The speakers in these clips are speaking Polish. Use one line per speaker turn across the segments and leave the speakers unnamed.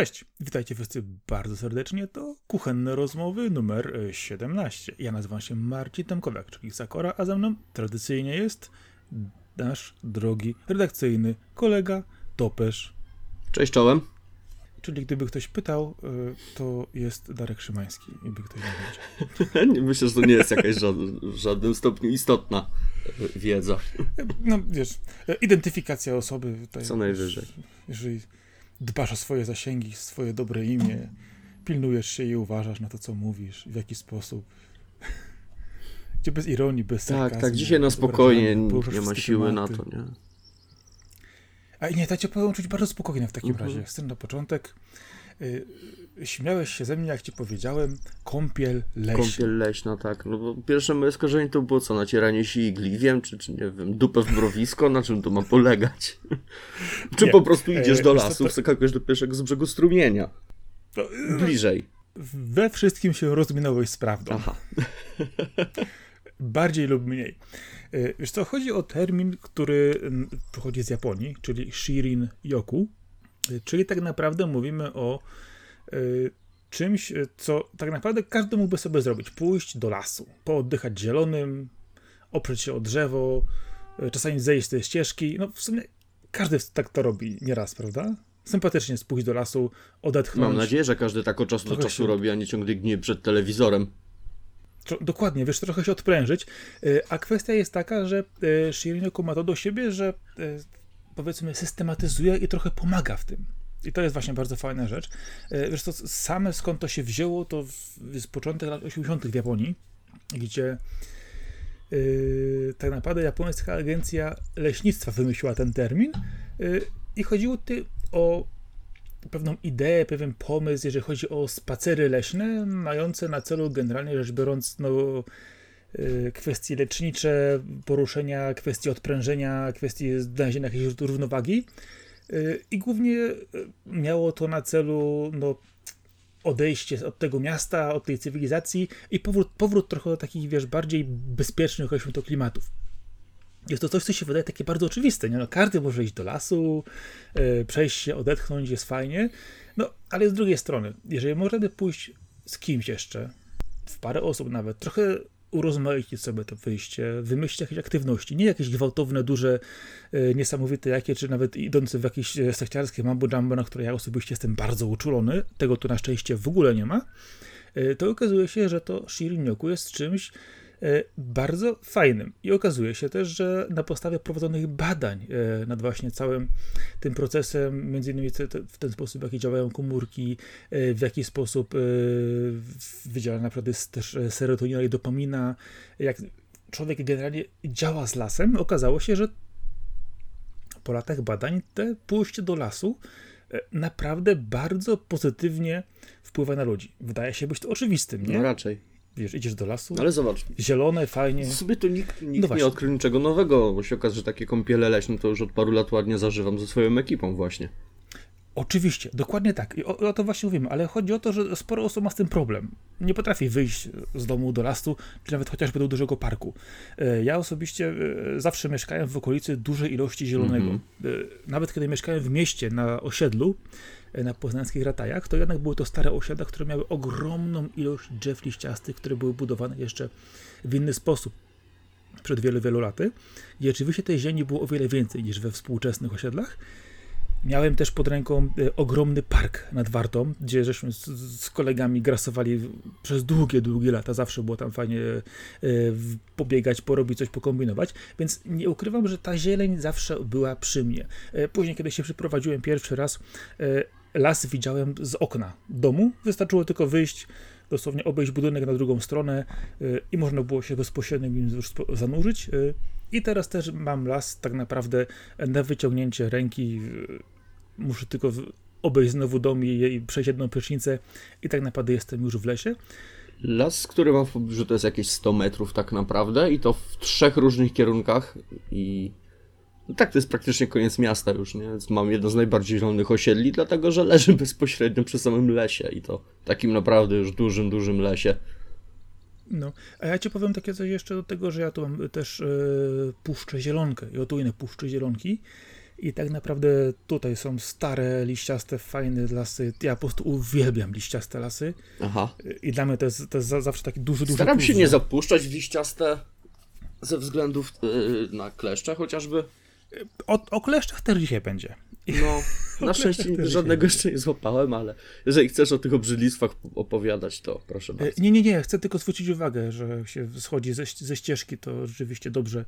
Cześć, witajcie wszyscy bardzo serdecznie. To kuchenne rozmowy numer 17. Ja nazywam się Marcin Tomkowiak, czyli Sakora, a ze mną tradycyjnie jest nasz drogi redakcyjny kolega Topesz.
Cześć czołem.
Czyli gdyby ktoś pytał, y, to jest Darek Szymański i by ktoś nie wiedział.
Myślę, że to nie jest jakaś w żadnym stopniu istotna wiedza.
No wiesz, identyfikacja osoby.
Tutaj, Co najwyżej.
Jeżeli dbasz o swoje zasięgi, swoje dobre imię, pilnujesz się i uważasz na to, co mówisz, w jaki sposób. Gdzie bez ironii, bez
tak,
sarkazmu.
Tak, tak, dzisiaj na spokojnie, nie ma siły tematy. na to, nie?
A nie, powiem czuć bardzo spokojnie w takim mhm. razie. Chcę na początek. Śmiałeś się ze mnie, jak ci powiedziałem, kąpiel leśna.
Kąpiel leśna, tak. No bo pierwsze moje skojarzenie to było co, nacieranie się igli, wiem, czy, czy nie wiem, dupę w mrowisko, na czym to ma polegać? czy nie. po prostu idziesz e, do lasu, wskakujesz do pierwszego z brzegu strumienia? To... Bliżej.
We wszystkim się rozminąłeś z prawdą. Aha. Bardziej lub mniej. E, wiesz co, chodzi o termin, który pochodzi z Japonii, czyli Shirin Yoku, e, czyli tak naprawdę mówimy o e, czymś, co tak naprawdę każdy mógłby sobie zrobić. Pójść do lasu, pooddychać zielonym, oprzeć się o drzewo, czasami zejść z tej ścieżki. No w sumie każdy tak to robi nieraz, prawda? Sympatycznie pójść do lasu, odetchnąć.
Mam nadzieję, że każdy tak od czasu do czasu się... robi, a nie ciągle gnie przed telewizorem
dokładnie, wiesz, trochę się odprężyć. Y, a kwestia jest taka, że y, Shirinoku ma to do siebie, że y, powiedzmy systematyzuje i trochę pomaga w tym. I to jest właśnie bardzo fajna rzecz. Wiesz to same skąd to się wzięło, to z początek lat 80. w Japonii, gdzie yy, tak naprawdę japońska agencja leśnictwa wymyśliła ten termin yy, i chodziło tu o pewną ideę, pewien pomysł, jeżeli chodzi o spacery leśne, mające na celu generalnie rzecz biorąc, no, y, kwestie lecznicze, poruszenia, kwestie odprężenia, kwestie znalezienia jakiejś równowagi. Y, I głównie y, miało to na celu no, odejście od tego miasta, od tej cywilizacji i powrót, powrót trochę do takich, wiesz, bardziej bezpiecznych, określmy to, klimatów. Jest to coś, co się wydaje takie bardzo oczywiste. Nie? No, każdy może iść do lasu, yy, przejść się, odetchnąć, jest fajnie. No, ale z drugiej strony, jeżeli możemy pójść z kimś jeszcze, w parę osób nawet, trochę urozmaicić sobie to wyjście, wymyślić jakieś aktywności, nie jakieś gwałtowne, duże, yy, niesamowite jakie, czy nawet idące w jakieś e, sekciarskie mambo jumbo, na które ja osobiście jestem bardzo uczulony, tego tu na szczęście w ogóle nie ma, yy, to okazuje się, że to Shirinyoku jest czymś, E, bardzo fajnym. I okazuje się też, że na podstawie prowadzonych badań e, nad właśnie całym tym procesem, między innymi w ten sposób, w jaki działają komórki, e, w jaki sposób wydziela na przykład jest też serotonina i dopamina, jak człowiek generalnie działa z lasem, okazało się, że po latach badań te pójście do lasu naprawdę bardzo pozytywnie wpływa na ludzi. Wydaje się być to oczywistym, nie?
No raczej
wiesz, idziesz do lasu.
Ale zobacz.
Zielone, fajnie.
Sobie to nikt, nikt no nie odkrył niczego nowego, bo się okaże, że takie kąpiele leśne to już od paru lat ładnie zażywam ze swoją ekipą właśnie.
Oczywiście, dokładnie tak. I o, o, to właśnie mówimy, ale chodzi o to, że sporo osób ma z tym problem. Nie potrafi wyjść z domu do lasu, czy nawet chociażby do dużego parku. E, ja osobiście e, zawsze mieszkałem w okolicy dużej ilości zielonego. Mm -hmm. Nawet kiedy mieszkałem w mieście, na osiedlu, na poznańskich ratajach, to jednak były to stare osiedla, które miały ogromną ilość drzew liściastych, które były budowane jeszcze w inny sposób przed wielu, wielu laty. I oczywiście tej ziemi było o wiele więcej niż we współczesnych osiedlach. Miałem też pod ręką e, ogromny park nad Wartą, gdzie żeśmy z, z, kolegami grasowali przez długie, długie lata. Zawsze było tam fajnie e, pobiegać, porobić coś, pokombinować. Więc nie ukrywam, że ta zieleń zawsze była przy mnie. E, później, kiedy się przyprowadziłem pierwszy raz, las widziałem z okna domu. Wystarczyło tylko wyjść, dosłownie obejść budynek na drugą stronę i można było się bezpośrednio już zanurzyć. I teraz też mam las tak naprawdę na wyciągnięcie ręki. Muszę tylko obejść znowu dom i przejść jedną prysznicę i tak naprawdę jestem już w lesie.
Las, który mam w pobliżu to jest jakieś 100 metrów tak naprawdę i to w trzech różnych kierunkach i no tak, to jest praktycznie koniec miasta już, nie? Więc mam jedno z najbardziej zielonych osiedli, dlatego że leży bezpośrednio przy samym lesie i to takim naprawdę już dużym, dużym lesie.
No, a ja ci powiem takie coś jeszcze do tego, że ja tu mam też yy, puszczę zielonkę i oto inne puszcze zielonki I tak naprawdę tutaj są stare, liściaste, fajne lasy. Ja po prostu uwielbiam liściaste lasy.
Aha.
I dla mnie to jest, to jest zawsze taki duży, duży
Staram
plus,
się nie zapuszczać w liściaste ze względów yy, na kleszcze chociażby.
O, o kleszczach też dzisiaj będzie.
No, na szczęście żadnego jeszcze nie złapałem, ale jeżeli chcesz o tych obrzydlistwach opowiadać, to proszę
E,
bardzo.
Nie, nie, nie, chcę tylko zwrócić uwagę, że się schodzi ze, ze ścieżki, to rzeczywiście dobrze,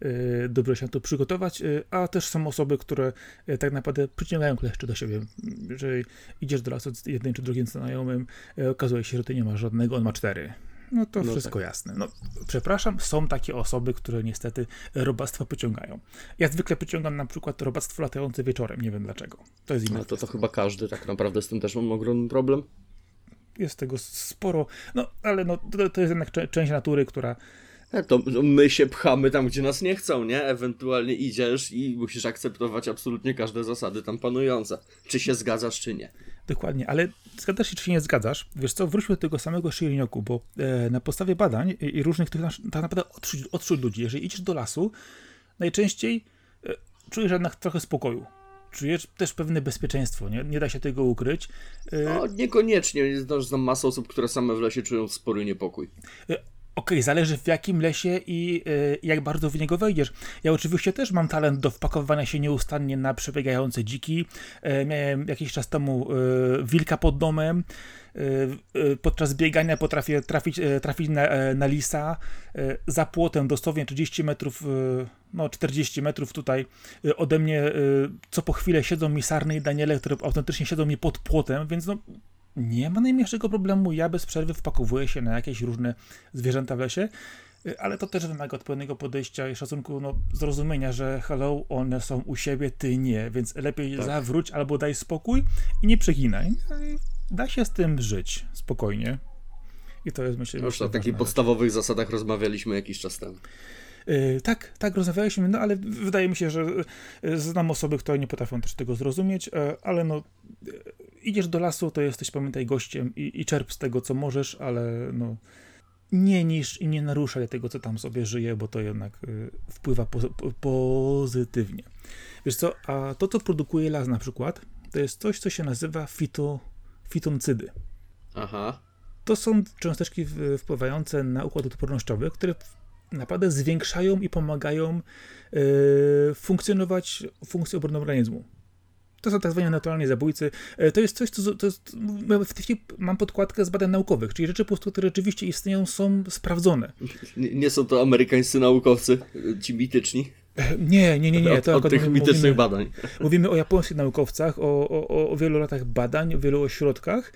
e, dobrze się na to przygotować, e, a też są osoby, które tak naprawdę przyciągają kleszcze do siebie. Jeżeli idziesz do lasu z jednym czy drugim znajomym, okazuje się, że ty nie masz żadnego, on ma cztery. No to
No
wszystko
tak.
jasne. No, przepraszam, są takie osoby, które niestety robactwo pociągają. Ja zwykle pociągam na przykład robactwo latające wieczorem, nie wiem dlaczego. To jest inna
No to, to chyba każdy tak naprawdę z tym też mam ogromny problem.
Jest tego sporo, no ale no, to, to jest jednak cze- część natury, która
E, To to my się pchamy tam, gdzie nas nie chcą, nie? Ewentualnie idziesz i musisz akceptować absolutnie każde zasady tam panujące. Czy się zgadzasz, czy nie.
Dokładnie, ale zgadzasz się, czy się nie zgadzasz? Wiesz co, wróćmy do tego samego Shirinyoku, bo e, na podstawie badań i, i różnych tych, nasz- tak naprawdę odczuć, odczuć ludzi, jeżeli idziesz do lasu, najczęściej e, czujesz jednak trochę spokoju. Czujesz też pewne bezpieczeństwo, nie, nie da się tego ukryć. E,
No, niekoniecznie. Znasz, znam masę osób, które same w lesie czują spory niepokój.
E, Okej, zależy w jakim lesie i e, jak bardzo w niego wejdziesz. Ja oczywiście też mam talent do wpakowywania się nieustannie na przebiegające dziki. E, miałem jakiś czas temu e, wilka pod domem. Podczas biegania potrafię trafić, trafić na, na lisa. Za płotem dosłownie 30 metrów, no 40 metrów tutaj ode mnie co po chwilę siedzą mi sarny i Daniele, które autentycznie siedzą mi pod płotem, więc no nie ma najmniejszego problemu. Ja bez przerwy wpakowuję się na jakieś różne zwierzęta w lesie, y, ale to też wymaga odpowiedniego podejścia i szacunku, no, zrozumienia, że hello, one są u siebie, ty nie, więc lepiej
Tak.
zawróć albo daj spokój i nie przeginaj. No Da się z tym żyć spokojnie. I to jest myślę.
Już o takich podstawowych zasadach rozmawialiśmy jakiś czas temu.
Yy, tak, tak, rozmawialiśmy, no ale wydaje mi się, że yy, znam osoby, które nie potrafią też tego zrozumieć, e, ale no idziesz do lasu, to jesteś, pamiętaj, gościem i, i czerp z tego, co możesz, ale no nie niż i nie naruszaj tego, co tam sobie żyje, bo to jednak yy, wpływa po, po, pozytywnie. Wiesz co, a to, co produkuje las na przykład, to jest coś, co się nazywa fito, fitoncydy.
Aha.
To są cząsteczki wpływające na układ odpornościowy, które naprawdę zwiększają i pomagają e, funkcjonować funkcję obronną organizmu. To są tak zwani naturalni zabójcy. E, To jest coś, co to jest, w tej chwili mam podkładkę z badań naukowych, czyli rzeczy po prostu, które rzeczywiście istnieją, są sprawdzone.
Nie, nie są to amerykańscy naukowcy, y, ci mityczni.
E, Nie, nie, nie, nie.
od,
to
od
akurat
tych
mówimy-
mitycznych badań.
Mówimy o japońskich naukowcach, o, o, o- wielu latach badań, o wielu ośrodkach.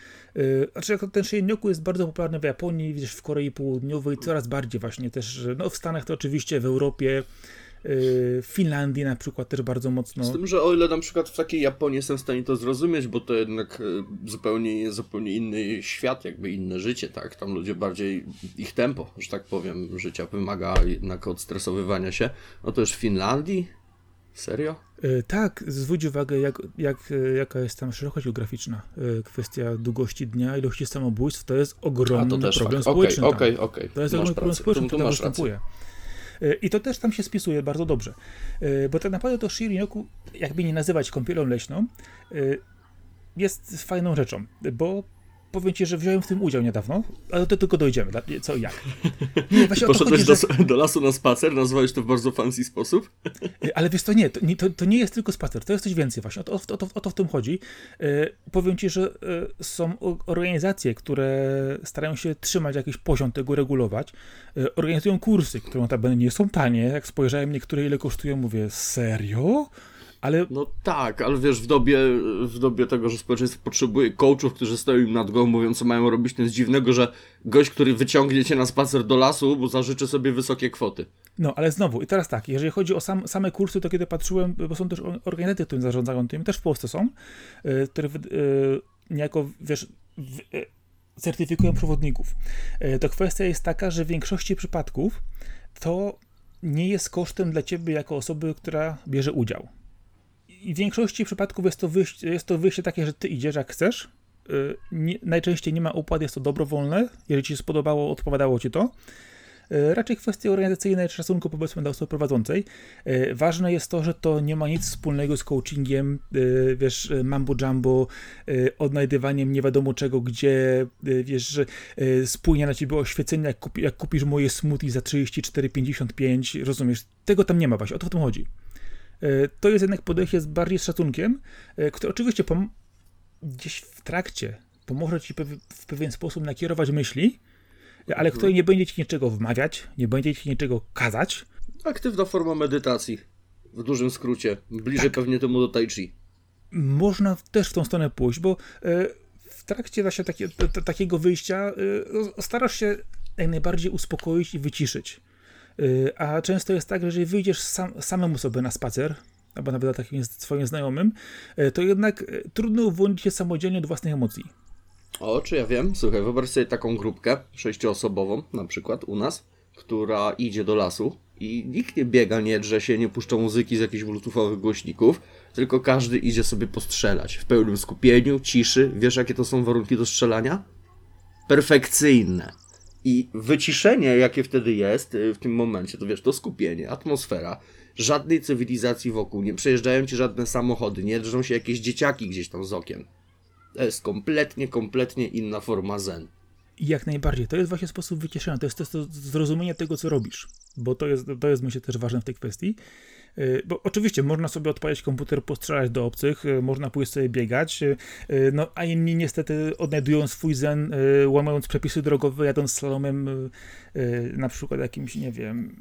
Znaczy, ten Shinryoku jest bardzo popularny w Japonii, widzisz, w Korei Południowej, coraz bardziej właśnie też, no w Stanach to oczywiście, w Europie, w Finlandii na przykład też bardzo mocno.
Z tym, że o ile na przykład w takiej Japonii jestem w stanie to zrozumieć, bo to jednak e, zupełnie, zupełnie inny świat, jakby inne życie, tak? Tam ludzie bardziej, ich tempo, że tak powiem, życia wymaga jednak odstresowywania się. No to już w Finlandii? Serio?
Yy, Tak, zwróć uwagę, jak, jak, jaka jest tam szerokość geograficzna. Kwestia długości dnia, ilości samobójstw, to jest
A
ogromny
to też
problem
fakt. Okej,
społeczny. tam.
okej, okej.
To jest ogromny problem społeczny, który tam
masz rację.
Y, I to też tam się spisuje bardzo dobrze. Y, Bo tak naprawdę to Shirinyoku, jakby nie nazywać kąpielą leśną, y, jest fajną rzeczą, bo powiem ci, że wziąłem w tym udział niedawno, ale do tego dojdziemy, co i jak. Nie, właśnie to
Poszedłeś
chodzi,
do,
że,
do lasu na spacer, nazwałeś to w bardzo fancy sposób?
y, ale wiesz, to nie, to nie, to, to nie jest tylko spacer, to jest coś więcej właśnie, o to, o to, o to w tym chodzi. Y, Powiem ci, że y, są organizacje, które starają się trzymać jakiś poziom tego, regulować, y, organizują kursy, które notabene nie są tanie, jak spojrzałem niektóre ile kosztują, mówię, serio? Ale
No tak, ale wiesz, w dobie, w dobie tego, że społeczeństwo potrzebuje coachów, którzy stoją im nad głową, mówią co mają robić, to jest dziwnego, że gość, który wyciągnie cię na spacer do lasu, bo zażyczy sobie wysokie kwoty.
No, ale znowu, i teraz tak, jeżeli chodzi o sam, same kursy, to kiedy patrzyłem, bo są też organizacje, które zarządzają tym, też w Polsce są, y, które y, niejako, wiesz, w, y, certyfikują przewodników. To kwestia jest taka, że w większości przypadków to nie jest kosztem dla ciebie jako osoby, która bierze udział. W większości przypadków jest to wyjście, jest to wyjście takie, że ty idziesz jak chcesz. Y, Nie, najczęściej nie ma opłat, jest to dobrowolne. Jeżeli ci się spodobało, odpowiadało ci to. E, raczej kwestie organizacyjne czy szacunku powiedzmy do osoby prowadzącej. E, ważne jest to, że to nie ma nic wspólnego z coachingiem, wiesz, mambo jumbo, odnajdywaniem nie wiadomo czego, gdzie, wiesz, że spłynie na ciebie oświecenie, jak, jak kupisz moje smoothie za 34,55, rozumiesz? Tego tam nie ma właśnie, o to w tym chodzi. To jest jednak podejście z bardziej z szacunkiem, które oczywiście gdzieś w trakcie pomoże ci w pewien sposób nakierować myśli, ale który nie będzie ci niczego wmawiać, nie będzie ci niczego kazać.
Aktywna forma medytacji, w dużym skrócie, bliżej tak. pewnie temu do tai chi.
Można też w tą stronę pójść, bo e, w trakcie właśnie takie, takiego wyjścia e, starasz się jak najbardziej uspokoić i wyciszyć. E, a często jest tak, że jeżeli wyjdziesz sam, samemu sobie na spacer, albo nawet takim swoim znajomym, to jednak trudno uwolnić się samodzielnie od własnych emocji.
O, czy ja wiem? Słuchaj, wyobraź sobie taką grupkę sześcioosobową, na przykład u nas, która idzie do lasu i nikt nie biega, nie drze się, nie puszcza muzyki z jakichś bluetoothowych głośników, tylko każdy idzie sobie postrzelać w pełnym skupieniu, ciszy. Wiesz, jakie to są warunki do strzelania? Perfekcyjne. I wyciszenie, jakie wtedy jest y, w tym momencie, to wiesz, to skupienie, atmosfera, żadnej cywilizacji wokół, nie przejeżdżają ci żadne samochody, nie drżą się jakieś dzieciaki gdzieś tam z okien. To jest kompletnie, kompletnie inna forma zen.
Jak najbardziej. To jest właśnie sposób wycieszenia, to jest, to to zrozumienie tego, co robisz, bo to jest, to jest myślę też ważne w tej kwestii. Y, bo oczywiście można sobie odpalić komputer, postrzelać do obcych, y, można pójść sobie biegać, y, no a inni niestety odnajdują swój zen, łamając przepisy drogowe, jadąc slalomem, na przykład jakimś, nie wiem,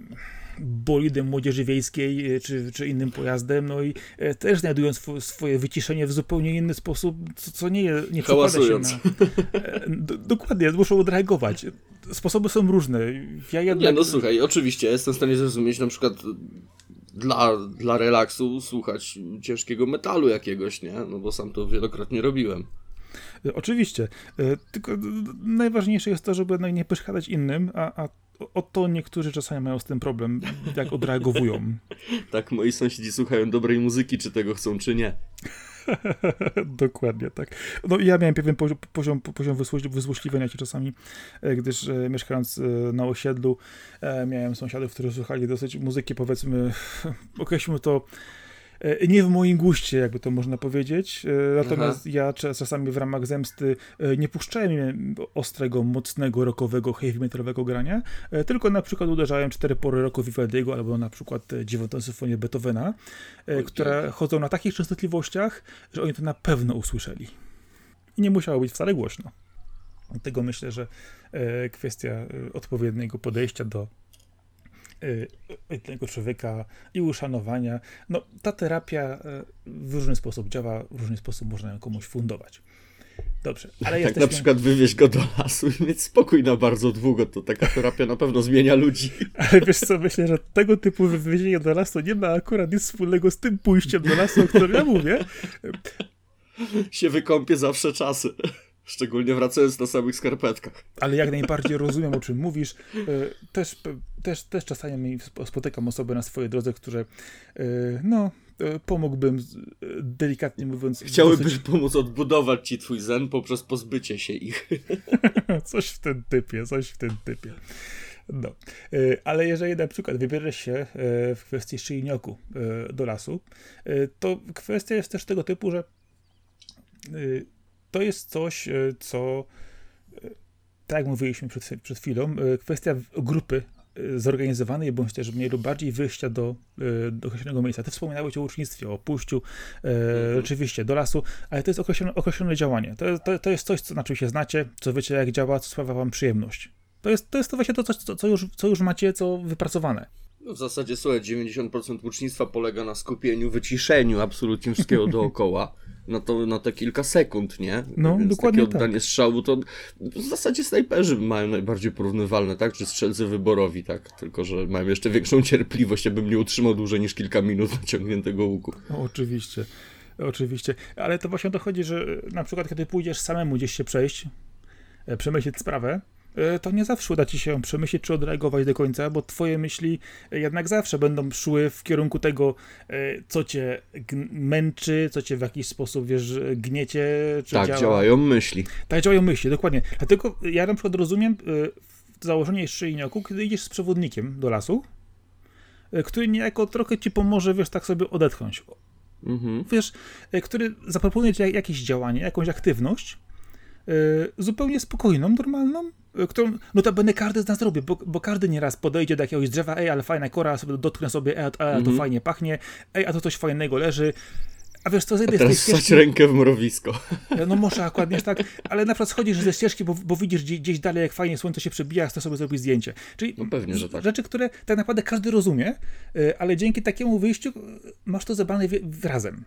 bolidem młodzieży wiejskiej e, czy, czy innym pojazdem, no i e, też znajdują sw swoje wyciszenie w zupełnie inny sposób, co, co nie, nie przekłada się na... E, dokładnie, muszą odreagować. Sposoby są różne. Ja jednak...
Nie, no słuchaj, oczywiście, jestem w stanie zrozumieć na przykład dla, dla relaksu słuchać ciężkiego metalu jakiegoś, nie? No bo sam to wielokrotnie robiłem.
Oczywiście. Tylko najważniejsze jest to, żeby nie przeszkadzać innym, a, a Oto niektórzy czasami mają z tym problem, jak odreagowują.
tak, moi sąsiedzi słuchają dobrej muzyki, czy tego chcą, czy nie.
Dokładnie tak. No ja miałem pewien poziom, poziom, wyzłośliwienia się czasami, e, gdyż e, mieszkając e, na osiedlu miałem sąsiadów, którzy słuchali dosyć muzyki, powiedzmy, określmy to nie w moim guście, jakby to można powiedzieć. E, natomiast Aha. ja czasami w ramach zemsty e, nie puszczałem ostrego, mocnego, rockowego, heavy metalowego grania, tylko na przykład uderzałem cztery pory roku Vivaldiego albo na przykład dziewiątą symfonię Beethovena, okay. które chodzą na takich częstotliwościach, że oni to na pewno usłyszeli. I nie musiało być wcale głośno. Dlatego myślę, że kwestia odpowiedniego podejścia do tego człowieka i uszanowania. No, ta terapia y, w różny sposób działa, w różny sposób można ją komuś fundować. Dobrze, ale
Tak
jesteśmy...
na przykład wywieźć go do lasu i mieć spokój na bardzo długo, to taka terapia na pewno zmienia ludzi.
Ale wiesz co, myślę, że tego typu wywiezienie do lasu nie ma akurat nic wspólnego z tym pójściem do lasu, o którym ja mówię.
Się wykąpie zawsze czasy. Szczególnie wracając na samych skarpetkach.
Ale jak najbardziej rozumiem, o czym mówisz. E, też, też, też czasami spotykam osoby na swojej drodze, które e, no, e, pomógłbym, delikatnie mówiąc.
Chciałyby dosyć... pomóc odbudować ci twój zen poprzez pozbycie się ich.
coś w tym typie, coś w tym typie. No. Ale jeżeli na przykład wybierzesz się w kwestii szyjnioku do lasu, to kwestia jest też tego typu, że to jest coś, e, co, e, tak jak mówiliśmy przed, przed chwilą, e, kwestia grupy zorganizowanej, bądź też mniej lub bardziej wyjścia do, do określonego miejsca. Ty wspominałeś o ucznictwie, o pójściu mhm. rzeczywiście do lasu, ale to jest określone, określone działanie. To, to, to jest coś, co, na czym się znacie, co wiecie jak działa, co sprawia wam przyjemność. To jest to, jest to właśnie to, co, co, już, co już macie, co wypracowane.
No w zasadzie, słuchaj, 90% ucznictwa polega na skupieniu, wyciszeniu absolutnie wszystkiego dookoła na, to, na te kilka sekund, nie?
No, Więc dokładnie takie
oddanie
tak.
strzału to w zasadzie snajperzy mają najbardziej porównywalne, tak? Czy strzelcy wyborowi, tak? Tylko, że mają jeszcze większą cierpliwość, ja bym nie utrzymał dłużej niż kilka minut naciągniętego łuku.
No, oczywiście. Oczywiście, ale to właśnie dochodzi, że na przykład kiedy pójdziesz samemu gdzieś się przejść, e, przemyśleć sprawę, to nie zawsze uda ci się przemyśleć czy odreagować do końca, bo twoje myśli jednak zawsze będą szły w kierunku tego, e, co cię męczy, co cię w jakiś sposób, wiesz, gniecie.
Czy tak, działa. działają myśli.
Tak, działają myśli, dokładnie. Dlatego ja na przykład rozumiem e, założenie szyjnioku, kiedy idziesz z przewodnikiem do lasu, e, który niejako trochę ci pomoże, wiesz, tak sobie odetchnąć. Mhm. Wiesz, e, który zaproponuje ci jakieś działanie, jakąś aktywność, zupełnie spokojną, normalną, którą notabene każdy z nas robi, bo, bo każdy nieraz podejdzie do jakiegoś drzewa, ej, ale fajna kora, sobie dotknę sobie, ej, a, a to mhm. fajnie pachnie, ej, a to coś fajnego leży, a wiesz co, zejdę
z tej ścieżki... rękę w mrowisko.
No może akurat nie tak, ale na przykład schodzisz ze ścieżki, bo, bo widzisz gdzieś, gdzieś, dalej, jak fajnie słońce się przebija, chcesz sobie zrobić zdjęcie. Czyli
no pewnie, że tak.
rzeczy, które tak naprawdę każdy rozumie, ale dzięki takiemu wyjściu masz to zebrane razem.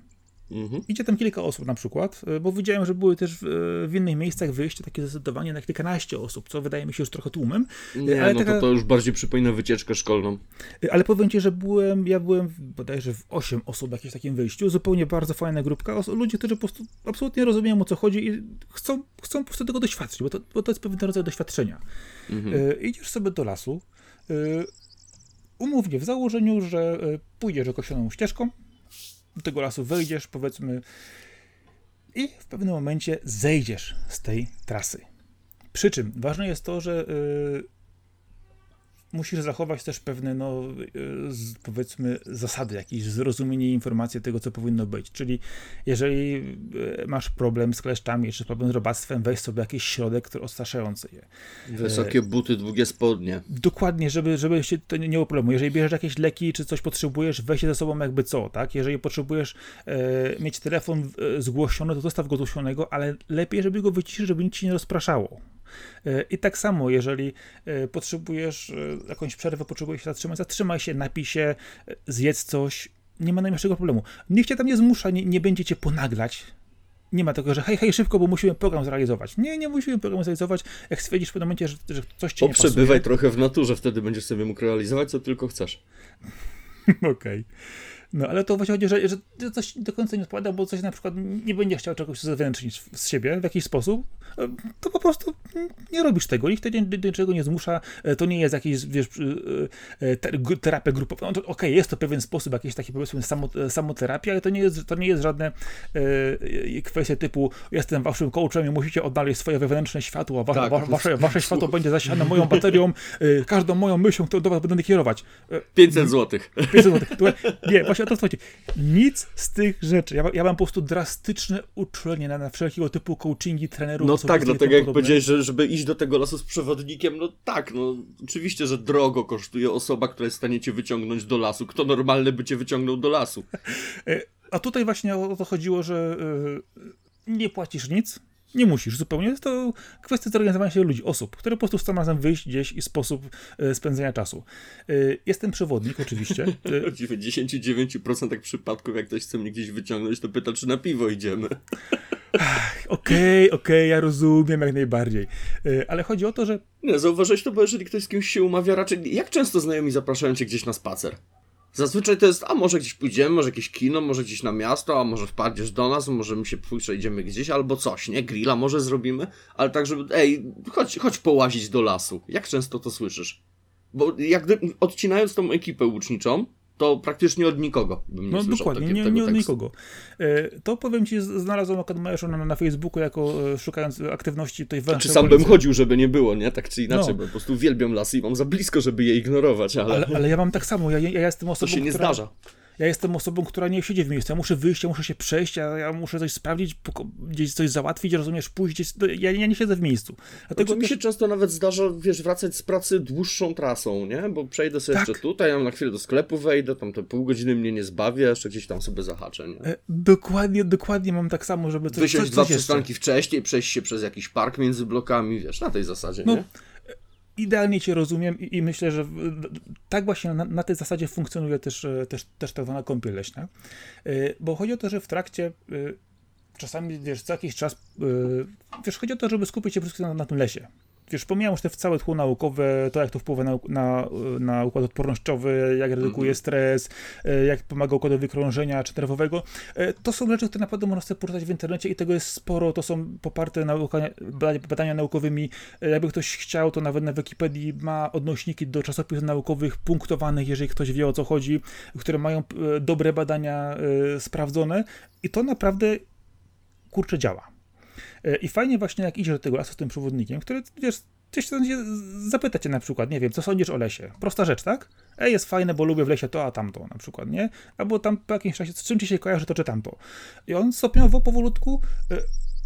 Mhm. Idzie tam kilka osób na przykład, e, bo widziałem, że były też w, e, w innych miejscach wyjście takie zdecydowanie na kilkanaście osób, co wydaje mi się już trochę tłumem.
E, Nie, ale no taka... to, to już bardziej przypomina wycieczkę szkolną.
Ale powiem ci, że byłem, ja byłem bodajże w osiem osób w jakimś takim wyjściu, zupełnie bardzo fajna grupka, ludzie, którzy po prostu absolutnie rozumieją o co chodzi i chcą, chcą po prostu tego doświadczyć, bo to, bo to jest pewien rodzaj doświadczenia. Mhm. idziesz sobie do lasu, umównie w założeniu, że pójdziesz określoną ścieżką, do tego lasu wejdziesz, powiedzmy, i w pewnym momencie zejdziesz z tej trasy. Przy czym ważne jest to, że yy, musisz zachować też pewne, no, e, z, powiedzmy, zasady, jakieś zrozumienie informacji tego, co powinno być. Czyli jeżeli e, masz problem z kleszczami, czy problem z robactwem, weź sobie jakiś środek który odstraszający je.
Wysokie buty, długie spodnie.
Dokładnie, żeby, żeby się to nie było problemu. Jeżeli bierzesz jakieś leki, czy coś potrzebujesz, weź je ze sobą jakby co, tak? Jeżeli potrzebujesz e, mieć telefon e, zgłoszony, to zostaw go zgłoszonego, ale lepiej, żeby go wyciszyć, żeby nic ci nie rozpraszało. E, I tak samo, jeżeli e, potrzebujesz e, jakąś przerwę, potrzebujesz się zatrzymać, zatrzymaj się, napij się, zjedz coś, nie ma najmniejszego problemu. Nikt cię tam nie zmusza, nie, nie będzie cię ponaglać. Nie ma tego, że hej, hej, szybko, bo musimy program zrealizować. Nie, nie musimy program zrealizować. Jak stwierdzisz w pewnym momencie, że, że coś ci
Poprzebywaj nie pasuje. trochę w naturze, wtedy będziesz sobie mógł realizować, co tylko chcesz.
Okej. Okay. No ale to właśnie chodzi, że, że coś do końca nie odpowiada, bo coś na przykład nie będzie chciał czegoś zewnętrznić z siebie w jakiś sposób, to po prostu nie robisz tego. Nikt wtedy do niczego nie zmusza. E, to nie jest jakiś, wiesz, e, e, terapia grupowa. No, Okej, okay, jest to pewien sposób, jakiś taki powiedzmy samoterapia, ale to nie jest, to nie jest żadne e, kwestie typu jestem waszym coachem i musicie odnaleźć swoje wewnętrzne światło, wasze, tak, wasze, wasze światło będzie zasiane moją baterią, każdą moją myślą, którą do was będę kierować.
500 zł.
500 zł. Nie, właśnie właśnie o to chodzi. Nic z tych rzeczy. Ja, ja mam po prostu drastyczne uczulenie na, na wszelkiego typu coachingi trenerów.
No tak, dlatego jak powiedziałeś, że żeby iść do tego lasu z przewodnikiem, no tak, no oczywiście, że drogo kosztuje osoba, która jest w stanie cię wyciągnąć do lasu. Kto normalny by cię wyciągnął do lasu?
E, a tutaj właśnie o to chodziło, że yy, nie płacisz nic, nie musisz zupełnie. Jest to kwestia zorganizowania się ludzi, osób, które po prostu chcą razem wyjść gdzieś i sposób e, spędzenia czasu. E, jestem przewodnik, oczywiście.
W 99% przypadków, jak ktoś chce mnie gdzieś wyciągnąć, to pyta, czy na piwo idziemy.
Okej, okej, okay, okay, ja rozumiem jak najbardziej. E, ale chodzi o to, że.
Nie, zauważyłeś to, bo jeżeli ktoś z kimś się umawia, raczej. Jak często znajomi zapraszają cię gdzieś na spacer? Zazwyczaj to jest, a może gdzieś pójdziemy, może jakieś kino, może gdzieś na miasto, a może wpadniesz do nas, może my się przejdziemy gdzieś, albo coś, nie? Grilla może zrobimy, ale tak, żeby, ej, chodź, chodź połazić do lasu. Jak często to słyszysz? Bo jak odcinając tą ekipę łuczniczą, to praktycznie od nikogo bym nie
No dokładnie, takie, nie, nie od nikogo. E, to powiem ci, znalazłem akurat na, na Facebooku, jako e, szukając aktywności tej
węższej. Czy sam bym chodził, żeby nie było, nie? Tak czy inaczej, no. bo po prostu uwielbiam lasy i mam za blisko, żeby je ignorować, ale...
Ale, ale ja mam tak samo, ja, ja jestem osobą,
To się nie
która...
zdarza
ja jestem osobą, która nie siedzi w miejscu. Ja muszę wyjść, ja muszę się przejść, ja, ja muszę coś sprawdzić, gdzieś coś załatwić, rozumiesz, pójść gdzieś. Ja, ja nie siedzę w miejscu.
Dlatego znaczy, mi się często nawet zdarza, wiesz, wracać z pracy dłuższą trasą, nie? Bo przejdę sobie tak. jeszcze tutaj, ja na chwilę do sklepu wejdę, tam te pół godziny mnie nie zbawię, jeszcze gdzieś tam sobie zahaczę, nie? E,
dokładnie, dokładnie mam tak samo, żeby coś
Wysiąść dwa przystanki wcześniej, przejść się przez jakiś park między blokami, wiesz, na tej zasadzie, no. nie?
Idealnie Cię rozumiem i, i myślę, że tak właśnie na, na, tej zasadzie funkcjonuje też, e, też, też tak zwana kąpiel leśna. E, bo chodzi o to, że w trakcie e, czasami, wiesz, co jakiś czas, wiesz, chodzi o to, żeby skupić się na, na tym lesie wiesz, pomijam już te całe tło naukowe, to jak to wpływa na, na, na układ odpornościowy, jak redukuje -hmm. stres, e, jak pomaga układowi krążenia czy nerwowego. E, to są rzeczy, które naprawdę można sobie poczytać w internecie i tego jest sporo, to są poparte nauka, badania naukowymi. E, jakby ktoś chciał, to nawet na Wikipedii ma odnośniki do czasopism naukowych punktowanych, jeżeli ktoś wie o co chodzi, które mają dobre badania sprawdzone i to naprawdę kurczę działa. E, I fajnie właśnie jak idziesz do tego lasu z tym przewodnikiem, który, wiesz, będzie zapytać cię na przykład, nie wiem, co sądzisz o lesie? Prosta rzecz, tak? Ej, jest fajne, bo lubię w lesie to, a tamto na przykład, nie? Albo tam po jakimś czasie, z czym ci się kojarzy to czy tamto. I on stopniowo, powolutku, y,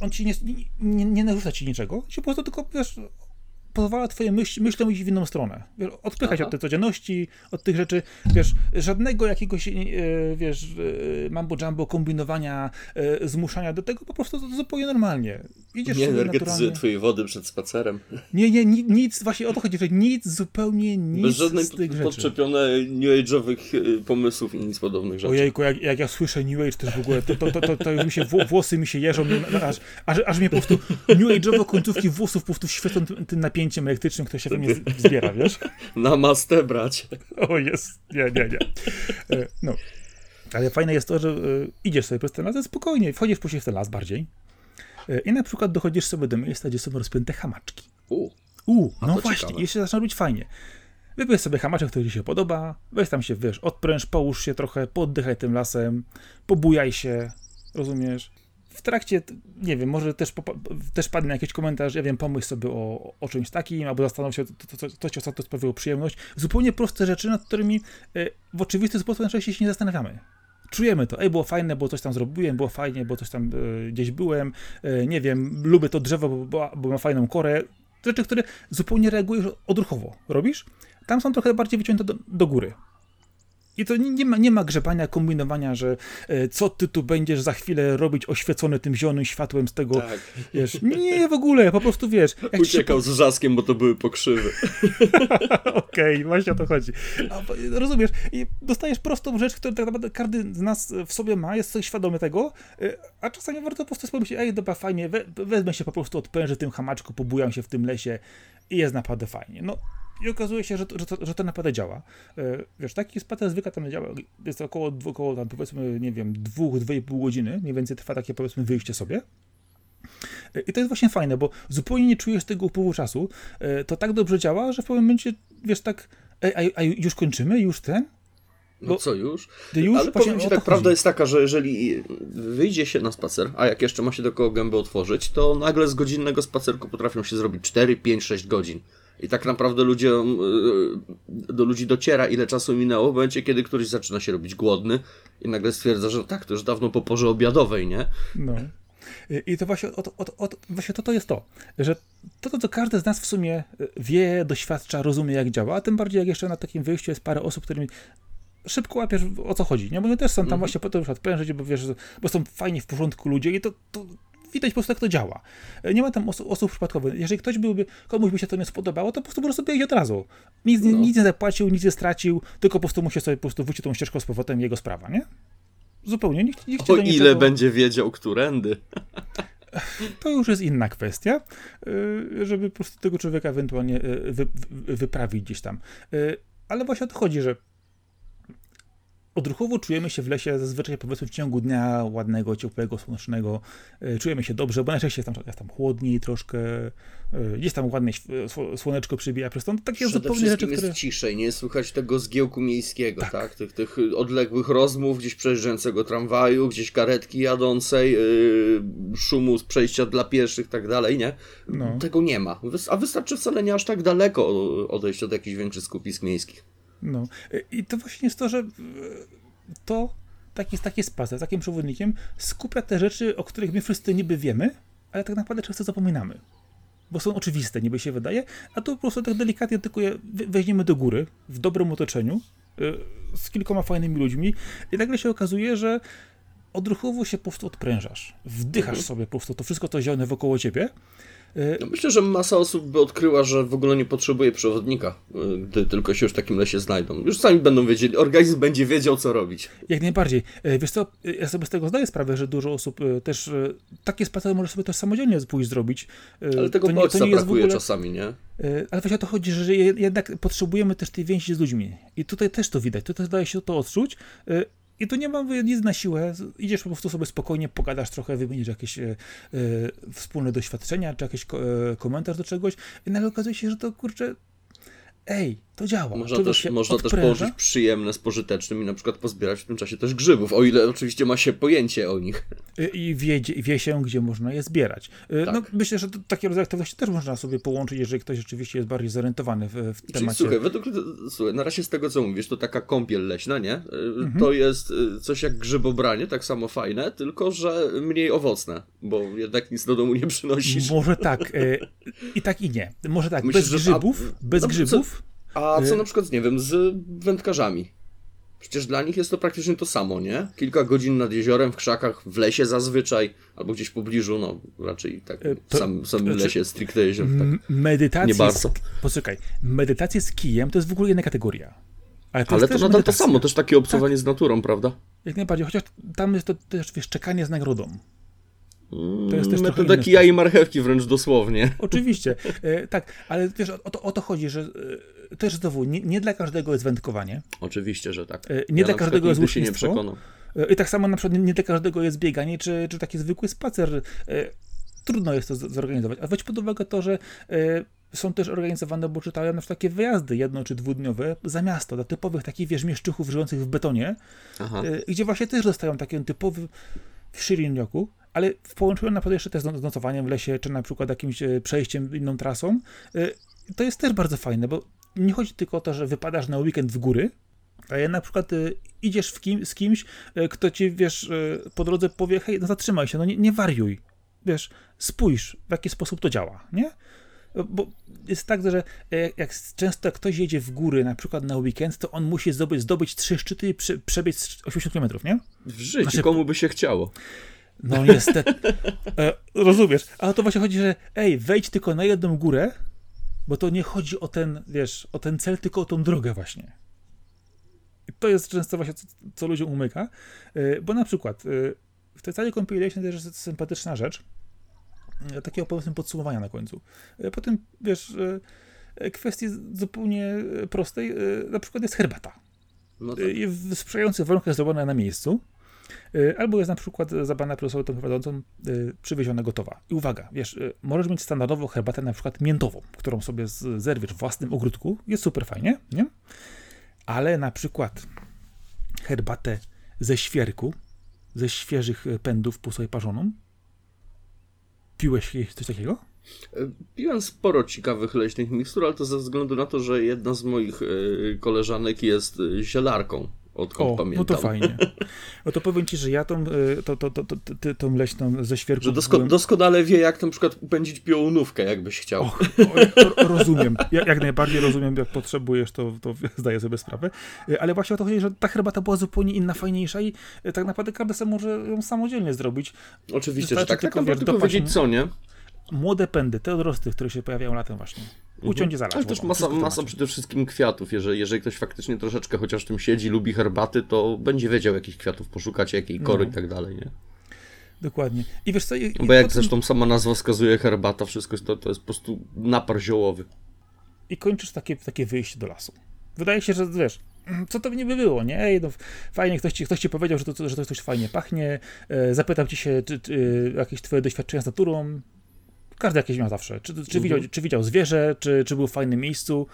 on ci nie, nie, nie, nie narzuca ci niczego, ci po prostu tylko, wiesz, pozwala twoje myśl, myślą iść w inną stronę. Wiesz, odpychać Aha. od tej codzienności, od tych rzeczy, wiesz, żadnego jakiegoś, e, wiesz, e, mambo jumbo, kombinowania, e, zmuszania do tego, po prostu zupełnie normalnie.
Idziesz nie energetyzuje twojej wody przed spacerem.
Nie, nie, nic, właśnie o to chodzi, że nic, zupełnie nic Bez żadnych z tych rzeczy.
podczepione new age'owych pomysłów i nic podobnych rzeczy.
Ojejku, jak, jak ja słyszę new age, to w ogóle, to, to, to, to, to mi się, włosy mi się jeżą, aż, aż, aż mnie po prostu new age'owe końcówki włosów po prostu świecą tym napięciem napięciem elektrycznym, które się we mnie zbiera, wiesz?
Na mastę brać.
O jest, nie, nie, nie. E, no. Ale fajne jest to, że e, idziesz sobie przez ten las, spokojnie, wchodzisz później w ten las bardziej e, i na przykład dochodzisz sobie do miejsca, gdzie są rozpięte hamaczki.
U,
U no właśnie, ciekawe. jeszcze zaczyna robić fajnie. Wybierz sobie hamaczek, który ci się podoba, weź tam się, wiesz, odpręż, połóż się trochę, poddychaj tym lasem, pobujaj się, rozumiesz? W trakcie, nie wiem, może też, też padnie jakiś komentarz, ja wiem, pomyśl sobie o, o czymś takim, albo zastanów się, to, to, to ci ostatnio sprawiło przyjemność. Zupełnie proste rzeczy, nad którymi e, w oczywisty sposób najczęściej się nie zastanawiamy. Czujemy to, ej, było fajne, bo coś tam zrobiłem, było fajnie, bo coś tam e, gdzieś byłem, e, nie wiem, lubię to drzewo, bo, bo ma fajną korę. Rzeczy, które zupełnie reagujesz odruchowo. Robisz? Tam są trochę bardziej wyciągnięte do, do góry. I to nie, ma, nie ma grzebania, kombinowania, że e, co ty tu będziesz za chwilę robić oświecony tym zielonym światłem z tego, tak. wiesz, nie w ogóle, po prostu wiesz.
Uciekał się... z wrzaskiem, bo to były pokrzywy.
Okej, okay, właśnie o to chodzi. A, rozumiesz, i dostajesz prostą rzecz, którą tak naprawdę każdy z nas w sobie ma, jest świadomy tego, e, a czasami warto po prostu pomyśleć, ej, dobra, fajnie, we, wezmę się po prostu, odpężę tym hamaczku, pobujam się w tym lesie i jest naprawdę fajnie. No, i okazuje się, że, że, to, że to naprawdę działa. E, wiesz, taki spacer zwykle tam działa, jest około, około tam powiedzmy, nie wiem, dwóch, dwie i pół godziny, mniej więcej trwa takie powiedzmy wyjście sobie. E, I to jest właśnie fajne, bo zupełnie nie czujesz tego upływu czasu. E, to tak dobrze działa, że w pewnym momencie, wiesz, tak, a, a już kończymy? Już ten?
No co już? już Ale powiem ci tak, prawda jest taka, że jeżeli wyjdzie się na spacer, a jak jeszcze ma się do koło gęby otworzyć, to nagle z godzinnego spacerku potrafią się zrobić 4, 5, 6 godzin. I tak naprawdę ludzie, y, do ludzi dociera, ile czasu minęło w momencie, kiedy któryś zaczyna się robić głodny i nagle stwierdza, że tak, to już dawno po porze obiadowej, nie?
No. I to właśnie, o, o, o, właśnie to, to jest to, że to, to, co każdy z nas w sumie wie, doświadcza, rozumie, jak działa, a tym bardziej jak jeszcze na takim wyjściu jest parę osób, którymi szybko łapiesz o co chodzi, nie? Bo oni też są tam mm -hmm. właśnie po to, żeby bo wiesz, bo są fajni w porządku ludzie i to, to widać po prostu, jak to działa. Nie ma tam osób, osób przypadkowych. Jeżeli ktoś byłby, komuś by się to nie spodobało, to po prostu po prostu od razu. Nic, no. nic nie zapłacił, nic nie stracił, tylko po prostu musi sobie po prostu wyjść tą ścieżką z powrotem jego sprawa, nie? Zupełnie. Nikt, nikt
o ile będzie wiedział, którędy.
To już jest inna kwestia, y, żeby po prostu tego człowieka ewentualnie wy, wyprawić gdzieś tam. Ale właśnie o to chodzi, że odruchowo czujemy się w lesie zazwyczaj powiedzmy w ciągu dnia ładnego, ciepłego, słonecznego. E, czujemy się dobrze, bo najczęściej jest tam, jest tam chłodniej troszkę, e, gdzieś tam ładnie słoneczko przybija przez to. Takie
Przede zupełnie rzeczy, które... jest ciszej, nie słychać tego zgiełku miejskiego, tak? tak? Tych, tych odległych rozmów, gdzieś przejeżdżającego tramwaju, gdzieś karetki jadącej, yy, szumu z przejścia dla pieszych, tak dalej, nie? No. Tego nie ma. A wystarczy wcale nie aż tak daleko odejść od jakichś większych skupisk miejskich.
No i to właśnie jest to, że e, to taki, taki spacer, takim przewodnikiem skupia te rzeczy, o których my wszyscy niby wiemy, ale tak naprawdę często zapominamy. Bo są oczywiste, niby się wydaje, a tu po prostu tak delikatnie tylko je weźmiemy do góry, w dobrym otoczeniu, e, z kilkoma fajnymi ludźmi i nagle się okazuje, że odruchowo się po prostu odprężasz. Wdychasz mhm. sobie po prostu to wszystko to zielone wokoło ciebie
no myślę, że masa osób by odkryła, że w ogóle nie potrzebuje przewodnika, y, gdy tylko się już w takim lesie znajdą. Już sami będą wiedzieli, organizm będzie wiedział, co robić.
Jak najbardziej. Y, wiesz co, ja sobie z tego zdaję sprawę, że dużo osób też takie spacery może sobie też samodzielnie pójść zrobić.
Ale tego to nie, to nie brakuje ogóle... czasami, nie?
Ale właśnie o to chodzi, że jednak potrzebujemy też tej więzi z ludźmi. I tutaj też to widać, tutaj zdaje się to odczuć. I tu nie mam nic na siłę. Idziesz po prostu sobie spokojnie, pogadasz trochę, wymienisz jakieś e, e, wspólne doświadczenia, czy jakiś e, komentarz do czegoś i nagle okazuje się, że to kurczę, ej, to działa.
Można też, można też połączyć przyjemne z pożytecznym i na przykład pozbierać w tym czasie też grzybów, o ile oczywiście ma się pojęcie o nich.
Y, i wie, wie się, gdzie można je zbierać. Y, No,
Tak.
myślę, że to, takie rodzaje aktywności też można sobie połączyć, jeżeli ktoś rzeczywiście jest bardziej zorientowany w, w
Czyli
temacie.
słuchaj, według, słuchaj, na razie z tego co mówisz, to taka kąpiel leśna, nie? Y,
Mhm.
To jest coś jak grzybobranie, tak samo fajne, tylko że mniej owocne, bo jednak nic do domu nie przynosisz.
Może tak. I tak i nie. Może tak,
Myślisz,
bez grzybów,
a-
bez
no, co-
grzybów.
A co na przykład, nie wiem, z wędkarzami? Przecież dla nich jest to praktycznie to samo, nie? Kilka godzin nad jeziorem, w krzakach, w lesie zazwyczaj, albo gdzieś w pobliżu, no raczej tak w
to-
sam, samym
znaczy-
lesie, stricte jezior, tak.
M- Medytację.
Nie bardzo.
Z, poczekaj, medytację z kijem to jest w ogóle inna kategoria. Ale to,
Ale to nadal to
medytacja.
samo, też takie obcowanie z naturą, prawda?
Jak najbardziej, chociaż tam jest to też, wiesz, czekanie z nagrodą. To jest też
Metoda kija i marchewki wręcz dosłownie.
Oczywiście, e, tak, ale wiesz, o, to, o to chodzi, że e, też znowu, nie, nie dla każdego jest wędkowanie.
Oczywiście, że tak.
E, nie
ja
dla każdego jest
się nie
I tak samo na przykład nie, dla każdego jest bieganie, czy, czy taki zwykły spacer. Trudno jest to zorganizować. A weź pod uwagę to, że są też organizowane, bo czytałem na przykład takie wyjazdy jedno- czy dwudniowe za miasto, dla typowych takich, wiesz, mieszczuchów żyjących w betonie,
Aha.
gdzie właśnie też dostają taki typowy w Shirinyoku, ale w połączeniu na przykład jeszcze też z nocowaniem w lesie, czy na przykład jakimś e, przejściem inną trasą, e, to jest też bardzo fajne, bo nie chodzi tylko o to, że wypadasz na weekend w góry, a na przykład e, idziesz w kim, z kimś, kto ci, wiesz, po drodze powie, hej, no zatrzymaj się, no nie, nie wariuj, wiesz, spójrz, w jaki sposób to działa, nie? Bo jest tak, że jak często ktoś jedzie w góry, na przykład na weekend, to on musi zdobyć, zdobyć trzy szczyty i prze, przebiec 80 km, nie?
W życiu,
Znaczy-
komu by się chciało?
No niestety. E, rozumiesz. Ale to właśnie chodzi, że ej, wejdź tylko na jedną górę, bo to nie chodzi o ten, wiesz, o ten cel, tylko o tą drogę właśnie. I to jest często właśnie, co, co ludziom umyka. E, bo na przykład e, w tej całej compilation też jest sympatyczna rzecz, e, takiego powiedzmy podsumowania na końcu. E, potem, wiesz, e, kwestii zupełnie prostej, na przykład jest herbata.
No tak.
Y, w sprzyjających warunkach zrobiona na miejscu, albo jest na przykład zabrana przez osobę prowadzącą y, przywieziona gotowa. I uwaga, wiesz, y, możesz mieć standardową herbatę na przykład miętową, którą sobie zerwiesz w własnym ogródku, jest super fajnie, nie? Ale na przykład herbatę ze świerku, ze świeżych y, pędów po sobie parzoną, piłeś coś takiego?
Piłem sporo ciekawych leśnych mikstur, ale to ze względu na to, że jedna z moich e, koleżanek jest e, zielarką, odkąd
O,
pamiętam.
no to fajnie. No to powiem ci, że ja tą, y, to, to, to, to, to, tą leśną ze świerku
Że dosko
byłem-
doskonale wie, jak na przykład upędzić piołunówkę, jakbyś chciał.
Och, o, o, rozumiem. Ja, jak najbardziej rozumiem, jak potrzebujesz, to, to zdaję sobie sprawę. Y, Ale właśnie o to chodzi, że ta herbata była zupełnie inna, fajniejsza i y, tak naprawdę każdy może ją samodzielnie zrobić.
Oczywiście, że
Wystarczy
tak,
tylko,
tak naprawdę
wiesz,
tylko
dopaść
wiedzieć
mu-
co, nie?
Młode pędy, te odrosty, które się pojawiają latem właśnie. Uciąć i zalać.
Ale też masa, masa przede wszystkim kwiatów. Jeżeli, jeżeli ktoś faktycznie troszeczkę chociaż w tym siedzi, lubi herbaty, to będzie wiedział, jakich kwiatów poszukać, jakiej kory
No.
i tak dalej, nie?
Dokładnie. I wiesz co, i,
Bo jak
potem-
zresztą sama nazwa wskazuje, herbata, wszystko to, to jest po prostu napar ziołowy.
i kończysz takie, takie wyjście do lasu. Wydaje się, że wiesz, co to by nie by było, nie? Ej, no, fajnie, ktoś ci, ktoś ci powiedział, że to, że to coś fajnie pachnie, e, zapytał ci się, czy, czy jakieś twoje doświadczenia z naturą. Każdy jakieś miał zawsze. Czy, czy, widział, czy widział zwierzę, czy, czy był w fajnym miejscu.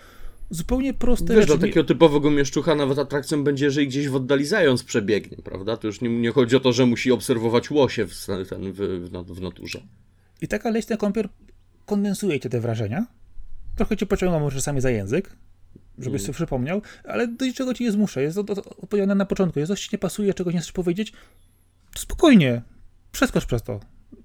Zupełnie proste
Wiesz,
rzeczy.
dla takiego typowego mieszczucha nawet atrakcją będzie, jeżeli gdzieś w oddali zając przebiegnie, prawda? To już nie, nie chodzi o to, że musi obserwować łosie w, ten, w, w, nat- w naturze.
I taka leśna kąpiel kondensuje ci te wrażenia. Trochę cię pociąga może czasami za język, żebyś sobie przypomniał, ale do niczego ci nie zmusza. Jest od- od- odpowiedziane na początku. Jest coś ci nie pasuje, czego nie chcesz powiedzieć, to spokojnie, przeskocz przez to.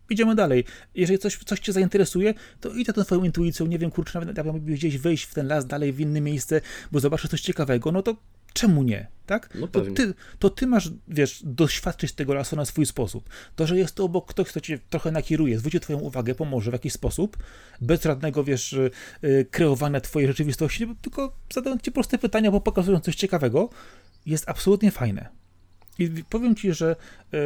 Idziemy dalej. Jeżeli coś, coś cię zainteresuje, to idź za tą twoją intuicją. Nie wiem, kurczę, nawet jakbym gdzieś wejść w ten las dalej, w inne miejsce, bo zobaczysz coś ciekawego, no to czemu nie, tak?
No
to, ty, to ty masz, wiesz, doświadczyć tego lasu na swój sposób. To, że jest to obok ktoś, kto cię trochę nakieruje, zwróci twoją uwagę, pomoże w jakiś sposób, bez żadnego, wiesz, y, y, kreowania twojej rzeczywistości, tylko zadając ci proste pytania, bo pokazują coś ciekawego, jest absolutnie fajne. I powiem ci, że y,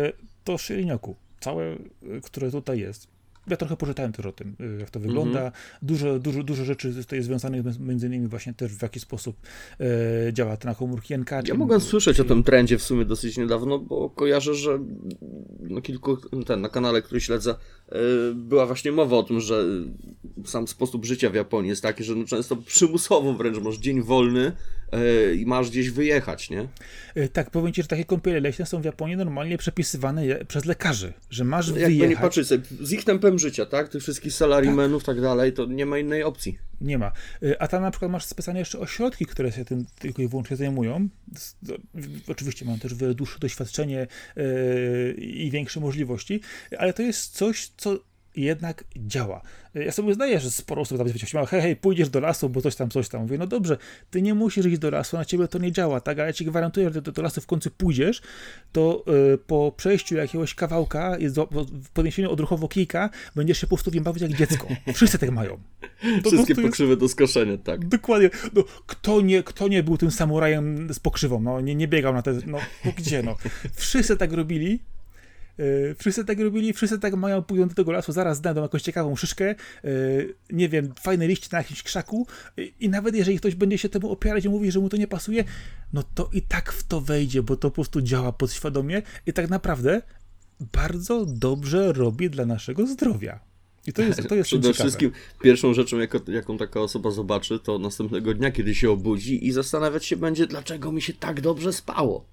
to Shirinyoku, całe, y, które tutaj jest, ja trochę poczytałem też o tym, y, jak to wygląda. Dużo, dużo, dużo rzeczy tutaj związanych między innymi właśnie też w jaki sposób e, działa to na komórki NK.
Ja mogłem słyszeć o
czy-
tym trendzie w sumie dosyć niedawno, bo kojarzę, że na kilku, ten, na kanale, który śledzę, była właśnie mowa o tym, że sam sposób życia w Japonii jest taki, że no często przymusowo wręcz masz dzień wolny yy, i masz gdzieś wyjechać, nie?
Tak, powiem ci, że takie kąpiele leśne są w Japonii normalnie przepisywane przez lekarzy, że masz
no,
wyjechać.
Jakby nie patrzeć z ich tempem życia, tak? Tych wszystkich salarymenów tak. tak dalej, to nie ma innej opcji.
Nie ma. A tam na przykład masz specjalnie jeszcze ośrodki, które się tym tylko i wyłącznie zajmują. Oczywiście mają też dłuższe doświadczenie i większe możliwości, ale to jest coś, co jednak działa. Ja sobie zdaję, że sporo osób będzie się hej, hej, pójdziesz do lasu, bo coś tam, coś tam. Mówię, no dobrze, ty nie musisz iść do lasu, na ciebie to nie działa, tak? Ale ja ci gwarantuję, że do, do lasu w końcu pójdziesz, to y, po przejściu jakiegoś kawałka, w podniesieniu odruchowo kijka, będziesz się po prostu bawić jak dziecko. Wszyscy tak mają.
To Wszystkie pokrzywy jest... do skoszenia, tak.
Dokładnie. No, kto, nie, kto nie był tym samurajem z pokrzywą? No, nie, nie biegał na te, no, no gdzie, no. Wszyscy tak robili, E, wszyscy tak robili, wszyscy tak mają, pójdą do tego lasu, zaraz znajdą jakąś ciekawą szyszkę, e, nie wiem, fajne liście na jakimś krzaku e, i nawet jeżeli ktoś będzie się temu opierać i mówi, że mu to nie pasuje, no to i tak w to wejdzie, bo to po prostu działa podświadomie i tak naprawdę bardzo dobrze robi dla naszego zdrowia. I to jest, to jest
Przede wszystkim pierwszą rzeczą, jako, jaką taka osoba zobaczy, to następnego dnia, kiedy się obudzi i zastanawiać się będzie, dlaczego mi się tak dobrze spało.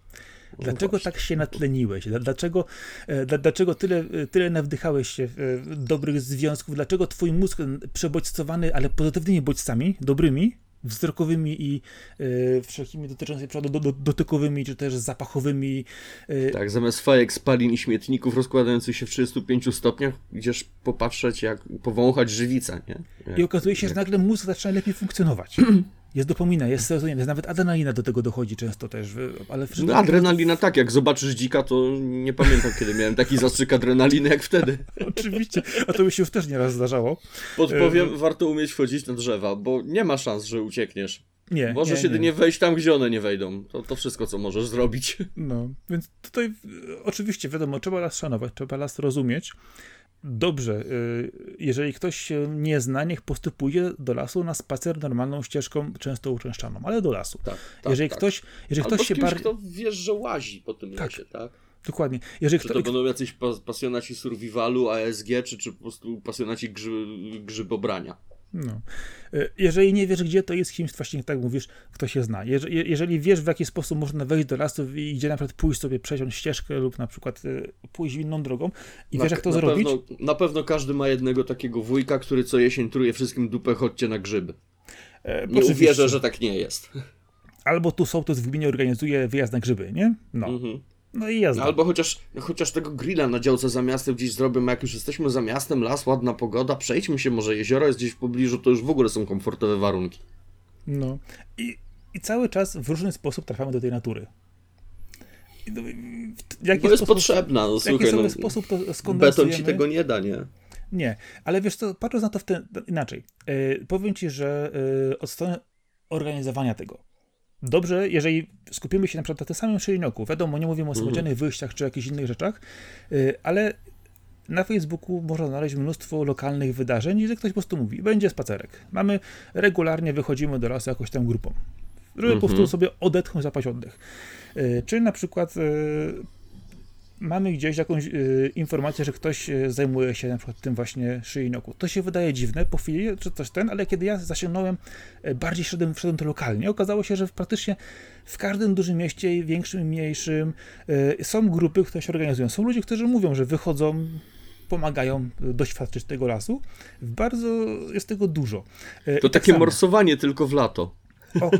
Dlaczego tak się natleniłeś? Dlaczego, e, dlaczego tyle, e, tyle nawdychałeś się e, dobrych związków? Dlaczego twój mózg przebodźcowany, ale pozytywnymi bodźcami, dobrymi, wzrokowymi i y, wszelkimi dotyczącymi do, do, dotykowymi, czy też zapachowymi.
Y, tak, zamiast fajek, spalin i śmietników rozkładających się w 35 stopniach, gdzieś popatrzeć, jak powąchać żywica, nie? Jak,
I okazuje się, jak... że nagle mózg zaczyna lepiej funkcjonować. Jest dopomina, jest serotonin, jest nawet adrenalina do tego dochodzi często też, ale
no, adrenalina tak, jak zobaczysz dzika, to nie pamiętam kiedy miałem taki zastrzyk adrenaliny jak wtedy.
Oczywiście, a to mi się już też nieraz zdarzało.
Podpowiem, e... warto umieć wchodzić na drzewa, bo nie ma szans, że uciekniesz.
Nie.
Możesz
nie,
jedynie nie. wejść tam, gdzie one nie wejdą. To, to wszystko, co możesz zrobić.
No, więc tutaj oczywiście wiadomo, trzeba las szanować, trzeba las rozumieć dobrze, y, jeżeli ktoś się nie zna, niech po prostu pójdzie do lasu na spacer normalną ścieżką, często uczęszczaną, ale do lasu. Tak, tak, jeżeli tak. ktoś, jeżeli
Albo
ktoś się
bardziej... kto wiesz, że łazi po tym tak. lesie, tak?
Dokładnie. Jeżeli
czy to będą jacyś pasjonaci survivalu, ASG, czy, czy po prostu pasjonaci grzy... grzybobrania.
No. E, jeżeli nie wiesz gdzie, to jest kimś, właśnie tak mówisz, kto się zna. Jeżeli, jeżeli wiesz w jaki sposób można wejść do lasu i gdzie na przykład pójść sobie, przejść ścieżkę lub na przykład e, pójść inną drogą i na, wiesz jak to
na
zrobić.
Pewno, na pewno każdy ma jednego takiego wujka, który co jesień truje wszystkim dupę, chodźcie na grzyby. E, nie uwierzę, że tak nie jest.
Albo tu sołtys w gminie organizuje wyjazd na grzyby, nie? No. Mhm. No i jazda.
Albo chociaż, chociaż tego grilla na działce za miastem gdzieś zrobimy, jak już jesteśmy za miastem, las, ładna pogoda, przejdźmy się, może jezioro jest gdzieś w pobliżu, to już w ogóle są komfortowe warunki.
No. I, i cały czas w różny sposób trafiamy do tej natury.
No, jaki Bo jest sposób, potrzebna, no, słuchaj,
no, sposób to
Beton ci tego nie da, nie?
Nie, ale wiesz co, patrząc na to w ten, inaczej, yy, powiem ci, że yy, od strony organizowania tego, dobrze, jeżeli skupimy się na przykład na tym samym szyjnioku, wiadomo, nie mówimy o samodzielnych mhm. wyjściach czy jakichś innych rzeczach, y, ale na Facebooku można znaleźć mnóstwo lokalnych wydarzeń, gdzie ktoś po prostu mówi, będzie spacerek. Mamy, regularnie wychodzimy do lasu jakąś tam grupą, żeby po prostu mhm. sobie odetchnąć, zapaść oddech. Y, czy na przykład y, mamy gdzieś jakąś y, informację, że ktoś y, zajmuje się na przykład tym właśnie szyjnoku. To się wydaje dziwne po chwili, czy coś ten, ale kiedy ja zasięgnąłem, y, bardziej wszedłem, wszedłem to lokalnie, okazało się, że praktycznie w każdym dużym mieście, większym i mniejszym, y, są grupy, które się organizują. Są ludzie, którzy mówią, że wychodzą, pomagają doświadczyć tego lasu. Bardzo jest tego dużo.
To takie tak morsowanie tylko w lato.
O,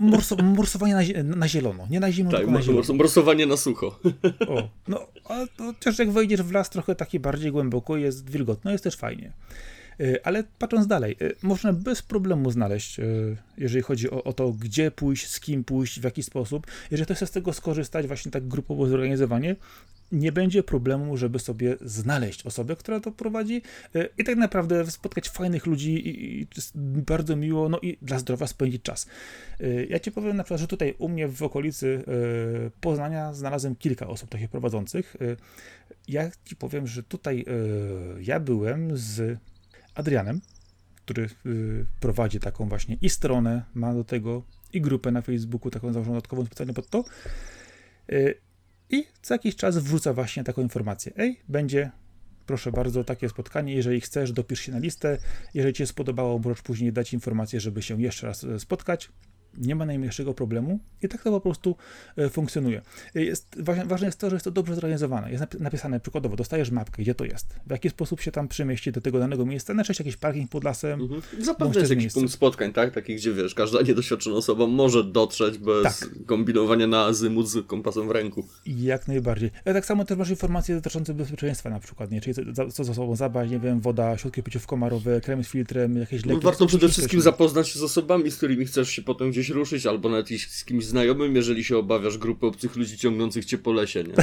morso, morsowanie na, na, zielono, nie na zimno,
tak,
tylko na zielono.
morsowanie na sucho.
O, no, a chociaż jak wejdziesz w las trochę taki bardziej głęboko, jest wilgotno, jest też fajnie. Y, ale patrząc dalej, y, można bez problemu znaleźć, y, jeżeli chodzi o, o, to, gdzie pójść, z kim pójść, w jaki sposób. Jeżeli ktoś chce z tego skorzystać, właśnie tak grupowo zorganizowanie, nie będzie problemu, żeby sobie znaleźć osobę, która to prowadzi i tak naprawdę spotkać fajnych ludzi i, i bardzo miło, no i dla zdrowia spędzić czas. Ja ci powiem na przykład, że tutaj u mnie w okolicy Poznania znalazłem kilka osób takich prowadzących. Ja ci powiem, że tutaj ja byłem z Adrianem, który prowadzi taką właśnie i stronę, ma do tego i grupę na Facebooku, taką założoną dodatkową specjalnie pod to. I co jakiś czas wrzuca właśnie taką informację. Ej, będzie proszę bardzo, takie spotkanie, jeżeli chcesz, dopisz się na listę, jeżeli ci się spodobało, możesz później dać informację, żeby się jeszcze raz e, spotkać, nie ma najmniejszego problemu i tak to po prostu e, funkcjonuje. E, jest, ważne jest to, że jest to dobrze zorganizowane. Jest napisane przykładowo, dostajesz mapkę, gdzie to jest, w jaki sposób się tam przemieści do tego danego miejsca, na jakiś parking pod lasem. Mhm.
Zapewne jest jakiś miejsce. punkt spotkań, tak? Taki, gdzie wiesz, każda niedoświadczona osoba może dotrzeć bez tak. kombinowania na azymut z kompasem w ręku.
Jak najbardziej. Ale tak samo też masz informacje dotyczące bezpieczeństwa na przykład, nie? Czyli co, co ze sobą zabrać, nie wiem, woda, środki przeciwkomarowe, krem z filtrem, jakieś leki.
No, warto przede wszystkim zapoznać się z osobami, z którymi chcesz się potem gdzieś ruszyć, albo nawet z kimś znajomym, jeżeli się obawiasz grupy obcych ludzi ciągnących cię po lesie, nie?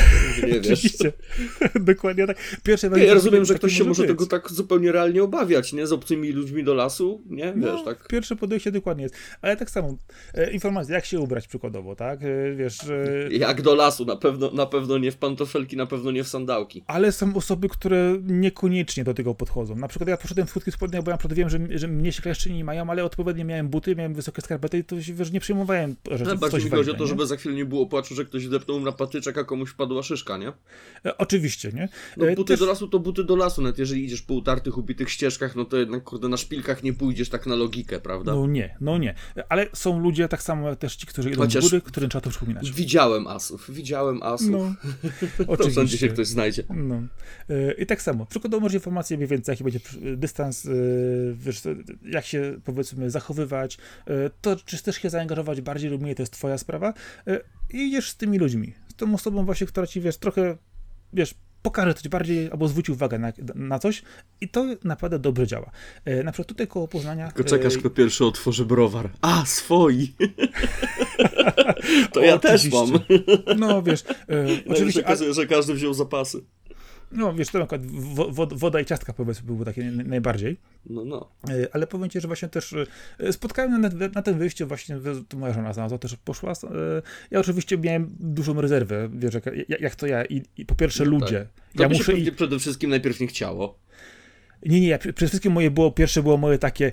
nie wiesz. Dokładnie tak. Pierwsze
ja, ja rozumiem, że ktoś się może być. tego tak zupełnie realnie obawiać, nie? Z obcymi ludźmi do lasu, nie? No, wiesz, no, tak.
Pierwsze podejście dokładnie jest. Ale tak samo, e, informacje, jak się ubrać przykładowo, tak? E, wiesz... E...
Jak do lasu, na pewno, na pewno nie w pantofelki, na pewno nie w sandałki.
Ale są osoby, które niekoniecznie do tego podchodzą. Na przykład ja poszedłem w krótkich spodniach, bo ja wiem, że, że mnie się kleszcze nie mają, ale odpowiednio miałem buty, miałem wysokie skarpety i to wiesz, nie przyjmowałem,
że no, Bardziej mi chodzi o to, żeby za chwilę nie było płaczu, że ktoś depnął na patyczek, a komuś padła szyszka, nie?
E, oczywiście, nie?
No e, buty Też... do lasu to buty do lasu, nawet jeżeli idziesz po utartych, upitych ścieżkach, no to jednak, kurde, na szpilkach nie pójdziesz tak na logikę, prawda?
No nie, no nie. Ale są ludzie, tak samo też ci, którzy idą Chociaż w góry, którym trzeba to przypominać.
Widziałem asów, widziałem asów. No, oczywiście. to się ktoś znajdzie.
No. E, I tak samo. Przykładowo może informacje mniej więcej, jaki będzie dystans, wiesz, jak się, powiedzmy, zachowywać, to czy chcesz się zaangażować bardziej lub mniej, to jest twoja sprawa e, i idziesz z tymi ludźmi, z tą osobą właśnie, która ci, wiesz, trochę, wiesz, pokaże coś bardziej, albo zwróci uwagę na, na coś i to naprawdę dobrze działa. E, na przykład tutaj koło Poznania...
Tylko czekasz, e... kto pierwszy otworzy browar. A, swoi! to ja też mam.
No, wiesz... E,
oczywiście... Że, że każdy wziął zapasy.
No, wiesz, to na przykład woda i ciastka powiedzmy były takie najbardziej.
No, no.
E, ale powiem ci, że właśnie też e, spotkałem na, na tym wyjściu właśnie, to moja żona znalazła, też poszła. E, ja oczywiście miałem dużą rezerwę, wiesz, jak, jak to ja i, i po pierwsze no ludzie. Tak.
To ja muszę i... przede wszystkim najpierw nie chciało.
Nie, nie, ja, przede wszystkim moje było, pierwsze było moje takie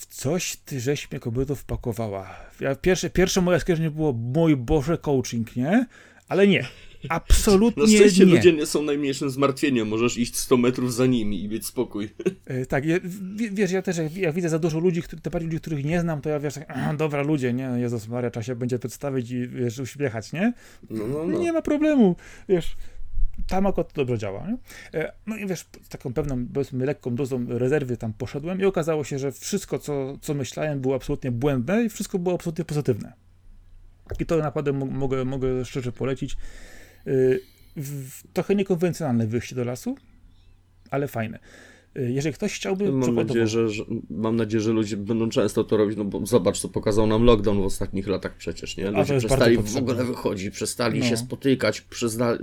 w coś ty żeś mnie kobieto wpakowała. Ja, pierwsze, pierwsze moje skojarzenie było mój Boże coaching, nie? Ale nie. Absolutnie
Na szczęście
nie.
ludzie nie są najmniejszym zmartwieniem, możesz iść 100 metrów za nimi i mieć spokój.
E, tak, ja, wiesz, ja też jak, jak, widzę za dużo ludzi, te bardziej ludzi, których nie znam, to ja wiesz, tak, dobra ludzie, nie, Jezus Maria, trzeba się będzie przedstawić i wiesz, uśmiechać, nie?
No, no, no.
Nie ma problemu, wiesz, tam akurat to dobrze działa. Nie? E, no i wiesz, z taką pewną, powiedzmy, lekką dozą rezerwy tam poszedłem i okazało się, że wszystko, co, co myślałem, było absolutnie błędne i wszystko było absolutnie pozytywne. I to naprawdę mogę, mogę szczerze polecić. Y, trochę niekonwencjonalne wyjście do lasu, ale fajne. Y, jeżeli ktoś chciałby.
Mam nadzieję, że, że, mam nadzieję, że ludzie będą często to robić, no bo zobacz, co pokazał nam lockdown w ostatnich latach przecież, nie? Ludzie przestali w ogóle wychodzić, przestali no. się spotykać,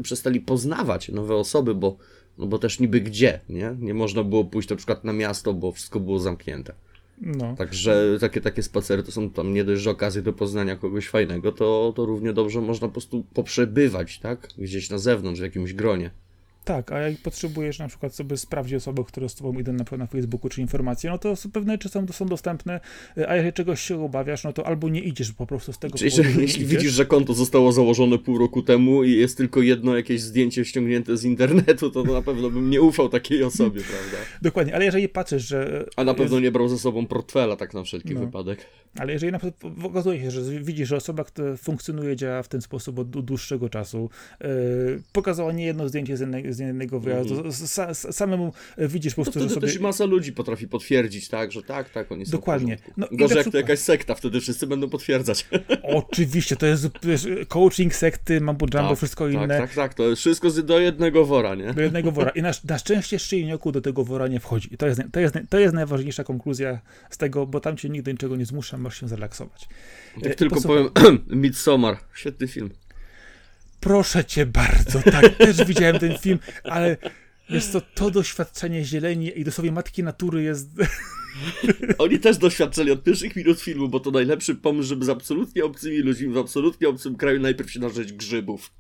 przestali poznawać nowe osoby, bo, no bo też niby gdzie, nie? Nie można było pójść na przykład na miasto, bo wszystko było zamknięte. No. Także takie, takie spacery to są tam nie dość, że okazje do poznania kogoś fajnego, to, to równie dobrze można po prostu poprzebywać, tak? Gdzieś na zewnątrz, w jakimś gronie.
Tak, a jak potrzebujesz na przykład sobie sprawdzić osobę, które z tobą idą na przykład na Facebooku czy informacje, no to pewne rzeczy są, są dostępne, a jeżeli czegoś się obawiasz, no to albo nie idziesz po prostu z tego
Czyli, powodu, że jeśli widzisz, że konto zostało założone pół roku temu i jest tylko jedno jakieś zdjęcie ściągnięte z internetu, to na pewno bym nie ufał takiej osobie, prawda?
Dokładnie, ale jeżeli patrzysz, że...
A na pewno jest... nie brał ze sobą portfela, tak na wszelki no. wypadek.
Ale jeżeli na przykład okazuje się, że widzisz, że osoba, która funkcjonuje, działa w ten sposób od dłuższego czasu, yy, pokazała nie jedno zdjęcie z jednego, z jednego wyjazdu, mm -hmm. samemu widzisz po prostu,
no
że sobie...
też masa ludzi potrafi potwierdzić, tak, że tak, tak, oni są
Dokładnie.
No, Gorzej jak to jakaś sekta, wtedy wszyscy będą potwierdzać.
Oczywiście, to jest coaching sekty, mambo jumbo, tak, wszystko
tak,
inne.
Tak, tak, to jest wszystko do jednego wora, nie?
Do jednego wora. I na, na szczęście Szczejnioku do tego wora nie wchodzi. I to jest, to, jest, to jest najważniejsza konkluzja z tego, bo tam cię nigdy niczego nie zmusza, masz się zrelaksować.
Jak e, tylko Posłuchaj. powiem, Midsommar, świetny film.
Proszę cię bardzo, tak, też widziałem ten film, ale wiesz co, to doświadczenie zieleni i dosłownie matki natury jest...
Oni też doświadczyli od pierwszych minut filmu, bo to najlepszy pomysł, żeby z absolutnie obcymi ludźmi w absolutnie obcym kraju najpierw się narzeć grzybów.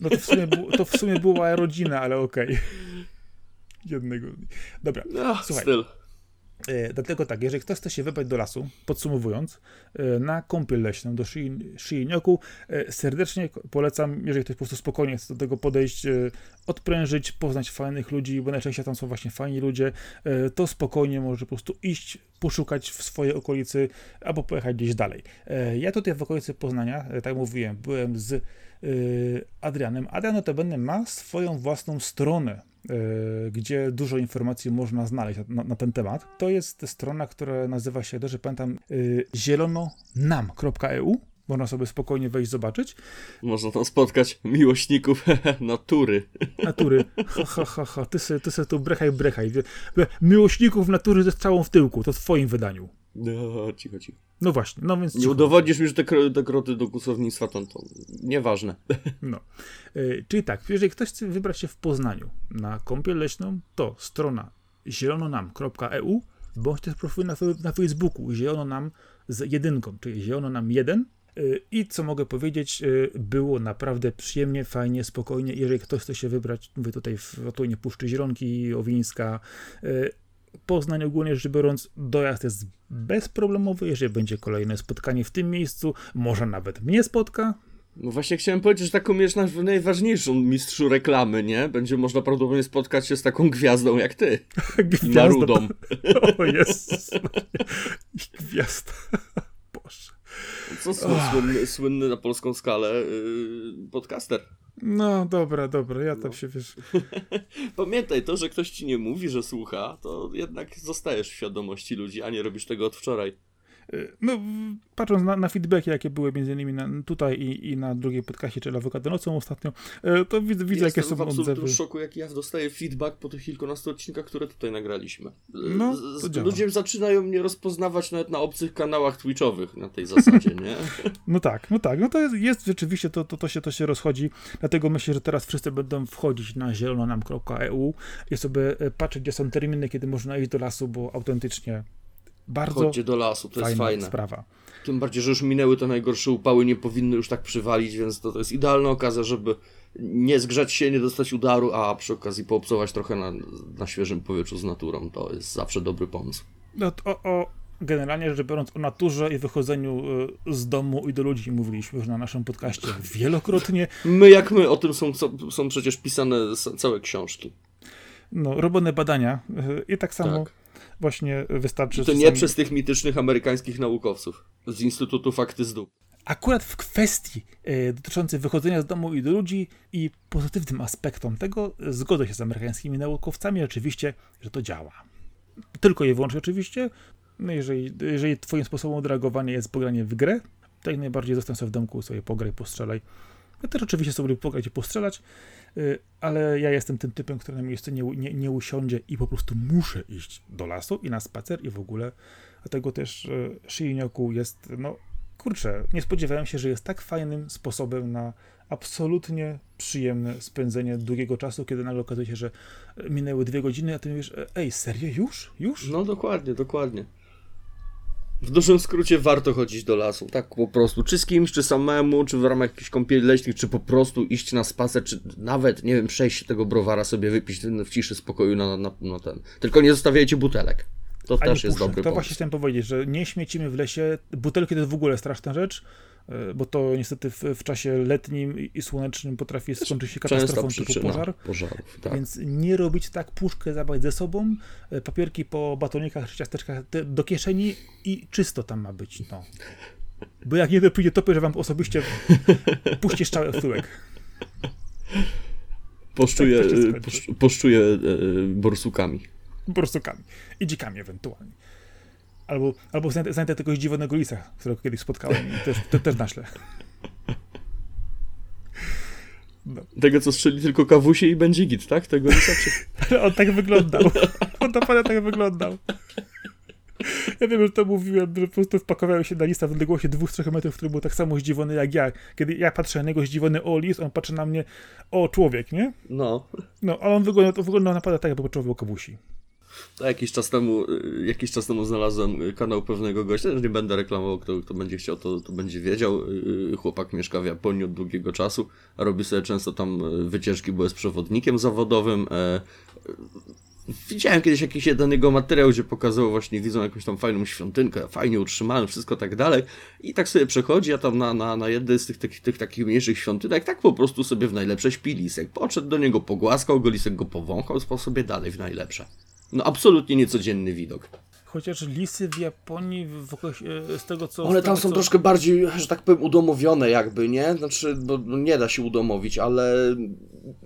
No to w sumie, to w sumie była rodzina, ale okej. Okay. Jednego. Dobra,
no, słuchaj. Styl.
E, dlatego tak, jeżeli ktoś chce się wybrać do lasu, podsumowując, e, na kąpiel leśną do Szyjnioku, e, serdecznie polecam, jeżeli ktoś po prostu spokojnie chce do tego podejść, odprężyć, poznać fajnych ludzi, bo najczęściej tam są właśnie fajni ludzie, to spokojnie może po prostu iść, poszukać w swojej okolicy, albo pojechać gdzieś dalej. Ja tutaj w okolicy Poznania, tak mówiłem, byłem z Adrianem. Adrian notabene ma swoją własną stronę E, gdzie dużo informacji można znaleźć na, na, ten temat. To jest strona, która nazywa się, dobrze pamiętam, e, zielononam.eu. Można sobie spokojnie wejść, zobaczyć.
Można tam spotkać miłośników natury.
Natury. Ha, ha, ha, ha. Ty se, ty se tu brechaj, brechaj. Miłośników natury ze strzałą w tyłku. To w twoim wydaniu.
No, cicho, cicho.
No właśnie, no więc...
Nie udowodnisz mi, że te, te kroty do kusownictwa to, to nieważne.
No. E, czyli tak, jeżeli ktoś chce wybrać się w Poznaniu na kąpiel leśną, to strona zielononam.eu bądź też profil na, na Facebooku zielononam z jedynką, czyli zielononam 1 e, i co mogę powiedzieć, e, było naprawdę przyjemnie, fajnie, spokojnie. Jeżeli ktoś chce się wybrać, mówię tutaj w otonie Puszczy Zielonki, Owińska, Poznań ogólnie rzecz biorąc, dojazd jest bezproblemowy, jeżeli będzie kolejne spotkanie w tym miejscu, może nawet mnie spotka.
No właśnie chciałem powiedzieć, że taką jest najważniejszą mistrzu reklamy, nie? Będzie można prawdopodobnie spotkać się z taką gwiazdą jak ty. Gwiazdą. Narudą.
o Jezus. Gwiazda. Boże.
Co słynny, słynny na polską skalę yy, podcaster.
No dobra, dobra, ja tam no. się wiesz.
Pamiętaj to, że ktoś ci nie mówi, że słucha, to jednak zostajesz w świadomości ludzi, a nie robisz tego od wczoraj.
Y, no, patrząc na, na feedbacki, jakie były między innymi na, tutaj i, i na drugiej podcaście, czyli Awokado nocą ostatnio, y, to widzę, widzę jakie są
odzewy. Jestem w szoku, jaki ja dostaję feedback po tych kilkunastu odcinkach, które tutaj nagraliśmy. Y, no, Ludzie zaczynają mnie rozpoznawać nawet na obcych kanałach twitchowych na tej zasadzie, nie?
No tak, no tak, no to jest, jest rzeczywiście, to, to, to, się, to się rozchodzi, dlatego myślę, że teraz wszyscy będą wchodzić na zielononam.eu i sobie patrzeć, gdzie są terminy, kiedy można iść do lasu, bo autentycznie bardzo
Chodźcie do lasu, to jest fajne.
sprawa.
Tym bardziej, że już minęły te najgorsze upały, nie powinny już tak przywalić, więc to, to jest idealna okazja, żeby nie zgrzać się, nie dostać udaru, a przy okazji poobcować trochę na, na świeżym powietrzu z naturą. To jest zawsze dobry pomysł.
No, o, o, generalnie rzecz biorąc o naturze i wychodzeniu y, z domu i do ludzi mówiliśmy już na naszym podcaście wielokrotnie.
My jak my, o tym są, są przecież pisane całe książki.
No, robione badania y, i tak samo tak właśnie wystarczy...
I to nie przez tych mitycznych amerykańskich naukowców z Instytutu Fakty z Dup.
Akurat w kwestii e, dotyczącej wychodzenia z domu i do ludzi i pozytywnym aspektom tego zgodzę się z amerykańskimi naukowcami oczywiście, że to działa. Tylko i wyłącznie oczywiście, no jeżeli, jeżeli twoim sposobem odreagowania jest pogranie w grę, to jak najbardziej zostań sobie w domku, sobie pograj, postrzelaj. Ja też oczywiście sobie lubię pograć i postrzelać, ale ja jestem tym typem, który na miejscu nie, nie, nie usiądzie i po prostu muszę iść do lasu i na spacer i w ogóle. Dlatego też y, Szyjnioku jest, no kurczę, nie spodziewałem się, że jest tak fajnym sposobem na absolutnie przyjemne spędzenie długiego czasu, kiedy nagle okazuje się, że minęły dwie godziny, a ty mówisz, ej, serio, już? Już?
No dokładnie, dokładnie. W dużym skrócie warto chodzić do lasu, tak po prostu. Czy z kimś, czy samemu, czy w ramach jakichś kąpieli leśnych, czy po prostu iść na spacer, czy nawet, nie wiem, przejść tego browara sobie wypić w ciszy, spokoju na, na, na ten. Tylko nie zostawiajcie butelek. To Ani też jest dobry To
pomysł. właśnie chciałem powiedzieć, że nie śmiecimy w lesie. Butelki to jest w ogóle straszna rzecz. E, bo to niestety w, w, czasie letnim i słonecznym potrafi skończyć się katastrofą typu pożar.
Pożarów, tak.
Więc nie robić tak, puszkę zabrać ze sobą, e, papierki po batonikach czy ciasteczkach do kieszeni i czysto tam ma być. No. Bo jak nie dopójdzie topy, że wam osobiście puści szczałę w tyłek.
Poszczuję, tak, poszczuję e, borsukami.
Borsukami. I dzikami ewentualnie. Albo, albo znajdę tego zdziwionego lisa, którego kiedyś spotkałem i też, te, też naślę.
No. Tego, co strzeli tylko kawusie i będzie git, tak? Tego lisa
czy... On tak wyglądał. On naprawdę tak wyglądał. Ja wiem, że to mówiłem, że po prostu wpakowałem się na lista w odległości 2-3 metrów, który był tak samo zdziwiony jak ja. Kiedy ja patrzę na niego zdziwiony o on patrzy na mnie o człowiek, nie?
No.
No, ale on wyglądał, wyglądał naprawdę tak, jakby o kawusi.
Jakiś czas temu, y, jakiś czas temu znalazłem kanał pewnego gościa, nie będę reklamował, kto, kto będzie chciał, to, to będzie wiedział. Y, chłopak mieszka w Japonii od długiego czasu, a robi sobie często tam y, wycieczki, bo jest przewodnikiem zawodowym. E, Widziałem kiedyś jakiś jeden jego materiał, gdzie pokazywał właśnie, widzą jakąś tam fajną świątynkę, fajnie utrzymaną, wszystko tak dalej. I tak sobie przechodzi, a tam na, na, na jednej z tych, tych, tych takich mniejszych świątynek, tak po prostu sobie w najlepsze śpi lisek. Podszedł do niego, pogłaskał go, lisek go powąchał, spał sobie dalej w najlepsze. No absolutnie niecodzienny widok.
Chociaż lisy w Japonii, w, w, z tego co...
One tam są
co...
troszkę bardziej, że tak powiem, udomowione jakby, nie? Znaczy, bo no nie da się udomowić, ale...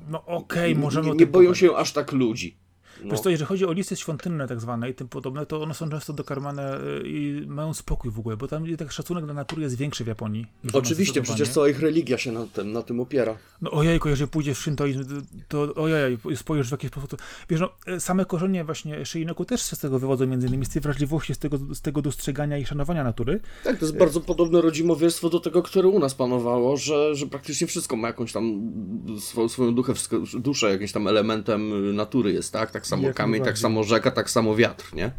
No okej, okay, możemy
Nie, nie boją się aż tak ludzi. No.
Wiesz co, jeżeli chodzi o lisy świątynne tak zwane i tym podobne, to one są często dokarmane y, i mają spokój w ogóle, bo tam tak szacunek dla natury jest większy w Japonii. nas
Oczywiście, przecież cała ich religia się na tym, na tym opiera.
No ojejku, jeżeli pójdziesz w shintoizm, to ojej, spojrzysz w jakiś sposób, wiesz, no, same korzenie właśnie Shinnoku też się z tego wywodzą, między innymi z tej wrażliwości, z tego, z tego dostrzegania i szanowania natury.
Tak, to jest bardzo podobne rodzimowierstwo do tego, które u nas panowało, że, że praktycznie wszystko ma jakąś tam swoją, swoją duchę, duszę, jakimś tam elementem natury jest, tak? Tak samo kamień, tak samo rzeka, tak samo wiatr, nie?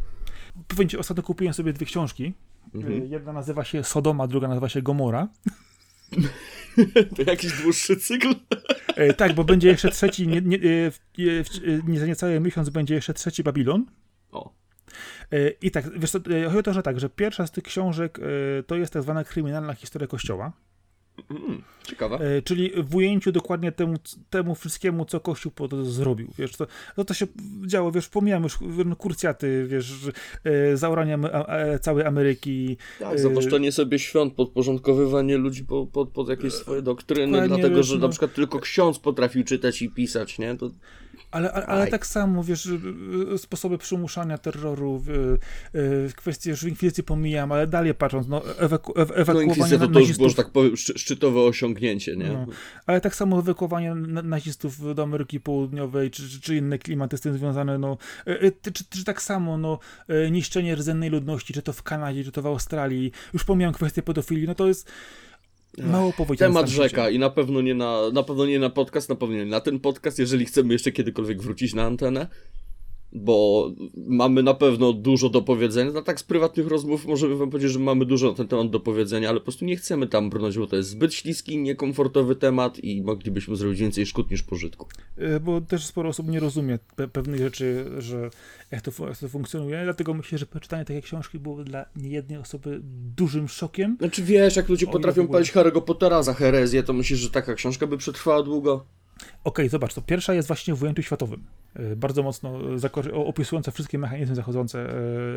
Powiem ci, ostatnio kupiłem sobie dwie książki.
Mhm.
Y, Jedna nazywa się Sodoma, druga nazywa się Gomora.
To jakiś dłuższy cykl?
E, tak, bo będzie jeszcze trzeci, nie, nie, e, e, e, nie za niecały miesiąc będzie jeszcze trzeci Babilon.
O,
E, I tak, wiesz co, e, chodzi o to, że tak, że pierwsza z tych książek e, to jest tak zwana kryminalna historia Kościoła,
mm, ciekawe.
e, czyli w ujęciu dokładnie temu, temu wszystkiemu, co Kościół to zrobił, wiesz, to, no to się działo, wiesz, pomijam już no, kurcjaty, wiesz, e, zaoranie Am- a- a- całej Ameryki,
Tak,
e,
zawłaszczenie sobie świąt, podporządkowywanie ludzi pod, pod, pod jakieś swoje doktryny, dlatego,
wiesz,
że
no.
na przykład tylko ksiądz potrafił czytać i pisać, nie? To
Ale, ale, ale tak samo, wiesz, y, y, sposoby przymuszania terroru, y, kwestie już inkwizycji pomijam, ale dalej patrząc, no, ewaku, ew,
no,
ewakuowanie
inkwizycja to, to już było,
nazistów,
że tak powiem, szczy, szczytowe osiągnięcie, nie?
No. ale tak samo ewakuowanie na- nazistów do Ameryki Południowej, czy, czy, czy inne klimaty z tym związane, no, y, y, czy, czy tak samo, no, niszczenie rdzennej ludności, czy to w Kanadzie, czy to w Australii, już pomijam kwestię pedofilii, no to jest mało powiedziane.
Temat rzeka i na pewno nie na, na pewno nie na podcast, na pewno nie na ten podcast, jeżeli chcemy jeszcze kiedykolwiek wrócić na antenę, bo mamy na pewno dużo do powiedzenia. No tak z prywatnych rozmów możemy wam powiedzieć, że mamy dużo na ten temat do powiedzenia, ale po prostu nie chcemy tam brnąć, bo to jest zbyt śliski, niekomfortowy temat i moglibyśmy zrobić więcej szkód niż pożytku.
Y, bo też sporo osób nie rozumie pe pewnych rzeczy, że jak to, jak to funkcjonuje, dlatego myślę, że przeczytanie takiej książki było dla niejednej osoby dużym szokiem.
Znaczy wiesz, jak ludzie potrafią palić Harry'ego Pottera za herezję, to myślisz, że taka książka by przetrwała długo?
Okej, zobacz, to pierwsza jest właśnie w ujęciu światowym. Y, Bardzo mocno zakor- o- opisująca wszystkie mechanizmy zachodzące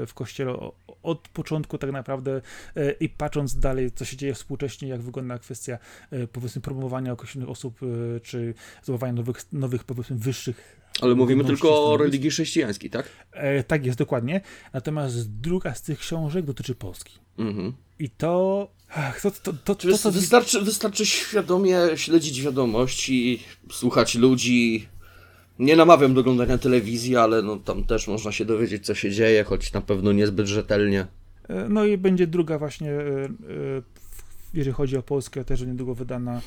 y, w kościele od początku tak naprawdę y, i patrząc dalej, co się dzieje współcześnie, jak wygląda kwestia powiedzmy promowania określonych osób, czy zdobywania nowych, nowych powiedzmy wyższych
Ale mówimy tylko o religii chrześcijańskiej, tak?
E, tak jest, dokładnie. Natomiast druga z tych książek dotyczy Polski.
Mhm.
I to. Ach, to, to, to, to, to,
wystarczy, wystarczy świadomie śledzić wiadomości, słuchać ludzi. Nie namawiam do oglądania telewizji, ale no, tam też można się dowiedzieć, co się dzieje, choć na pewno niezbyt rzetelnie.
E, No i będzie druga właśnie, e, e, jeżeli chodzi o Polskę, też niedługo wydana.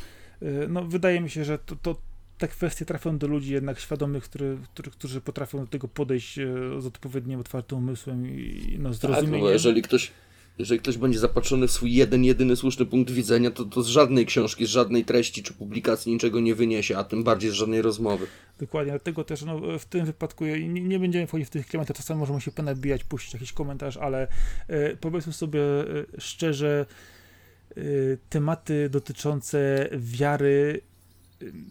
No wydaje mi się, że to, to te kwestie trafią do ludzi jednak świadomych, który, który, którzy potrafią do tego podejść z odpowiednim, otwartym umysłem i no,
Tak,
zrozumieniem.
no bo jeżeli ktoś, jeżeli ktoś będzie zapatrzony w swój jeden, jedyny słuszny punkt widzenia, to, to z żadnej książki, z żadnej treści czy publikacji niczego nie wyniesie, a tym bardziej z żadnej rozmowy.
Dokładnie, dlatego też no, w tym wypadku nie, nie będziemy wchodzić w tych klimatach, czasami możemy się ponabijać, puścić jakiś komentarz, ale e, powiedzmy sobie e, szczerze, e, tematy dotyczące wiary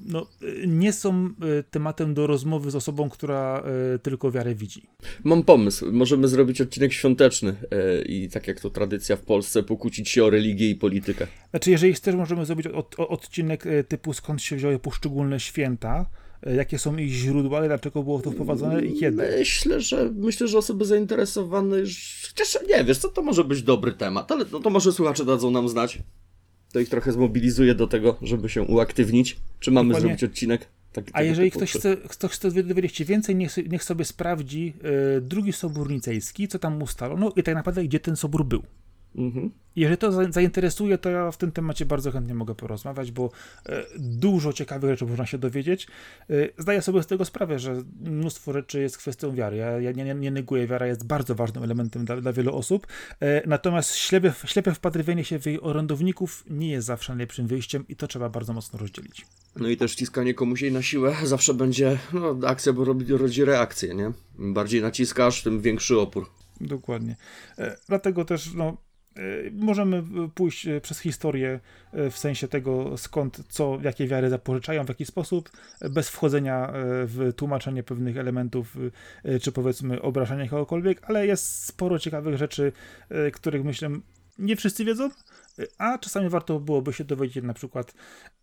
no, nie są e, tematem do rozmowy z osobą, która e, tylko wiarę widzi.
Mam pomysł, możemy zrobić odcinek świąteczny e, i tak jak to tradycja w Polsce, pokłócić się o religię i politykę.
Znaczy, jeżeli chcesz, możemy zrobić od, od, odcinek typu skąd się wzięły poszczególne święta, jakie są ich źródła, dlaczego było to wprowadzone i kiedy.
Myślę, że myślę, że osoby zainteresowane. Chociaż nie, wiesz co, to może być dobry temat, ale no to może słuchacze dadzą nam znać. To ich trochę zmobilizuje do tego, żeby się uaktywnić. Czy mamy
Dokładnie.
zrobić odcinek? taki
A jeżeli
typu,
ktoś
czy-
chce, ktoś chce dowiedzieć się więcej, niech, niech sobie sprawdzi e, drugi Sobór Nicejski, co tam ustalono i tak naprawdę gdzie ten sobór był. Mhm. Jeżeli to zainteresuje, to ja w tym temacie bardzo chętnie mogę porozmawiać, bo e, dużo ciekawych rzeczy można się dowiedzieć. E, zdaję sobie z tego sprawę, że mnóstwo rzeczy jest kwestią wiary. Ja, ja nie, nie neguję, wiara jest bardzo ważnym elementem dla, dla wielu osób. E, natomiast ślepie, ślepie wpatrywanie się w jej orędowników nie jest zawsze najlepszym wyjściem i to trzeba bardzo mocno rozdzielić.
No i też wciskanie komuś jej na siłę zawsze będzie, no akcja bo robi, rodzi reakcję, nie? Im bardziej naciskasz, tym większy opór.
Dokładnie. Dlatego też, no, możemy pójść e, przez historię e, w sensie tego, skąd, co, jakie wiary zapożyczają, w jaki sposób, bez wchodzenia w tłumaczenie pewnych elementów, czy powiedzmy obrażania kogokolwiek, ale jest sporo ciekawych rzeczy, których myślę nie wszyscy wiedzą, a czasami warto byłoby się dowiedzieć na przykład,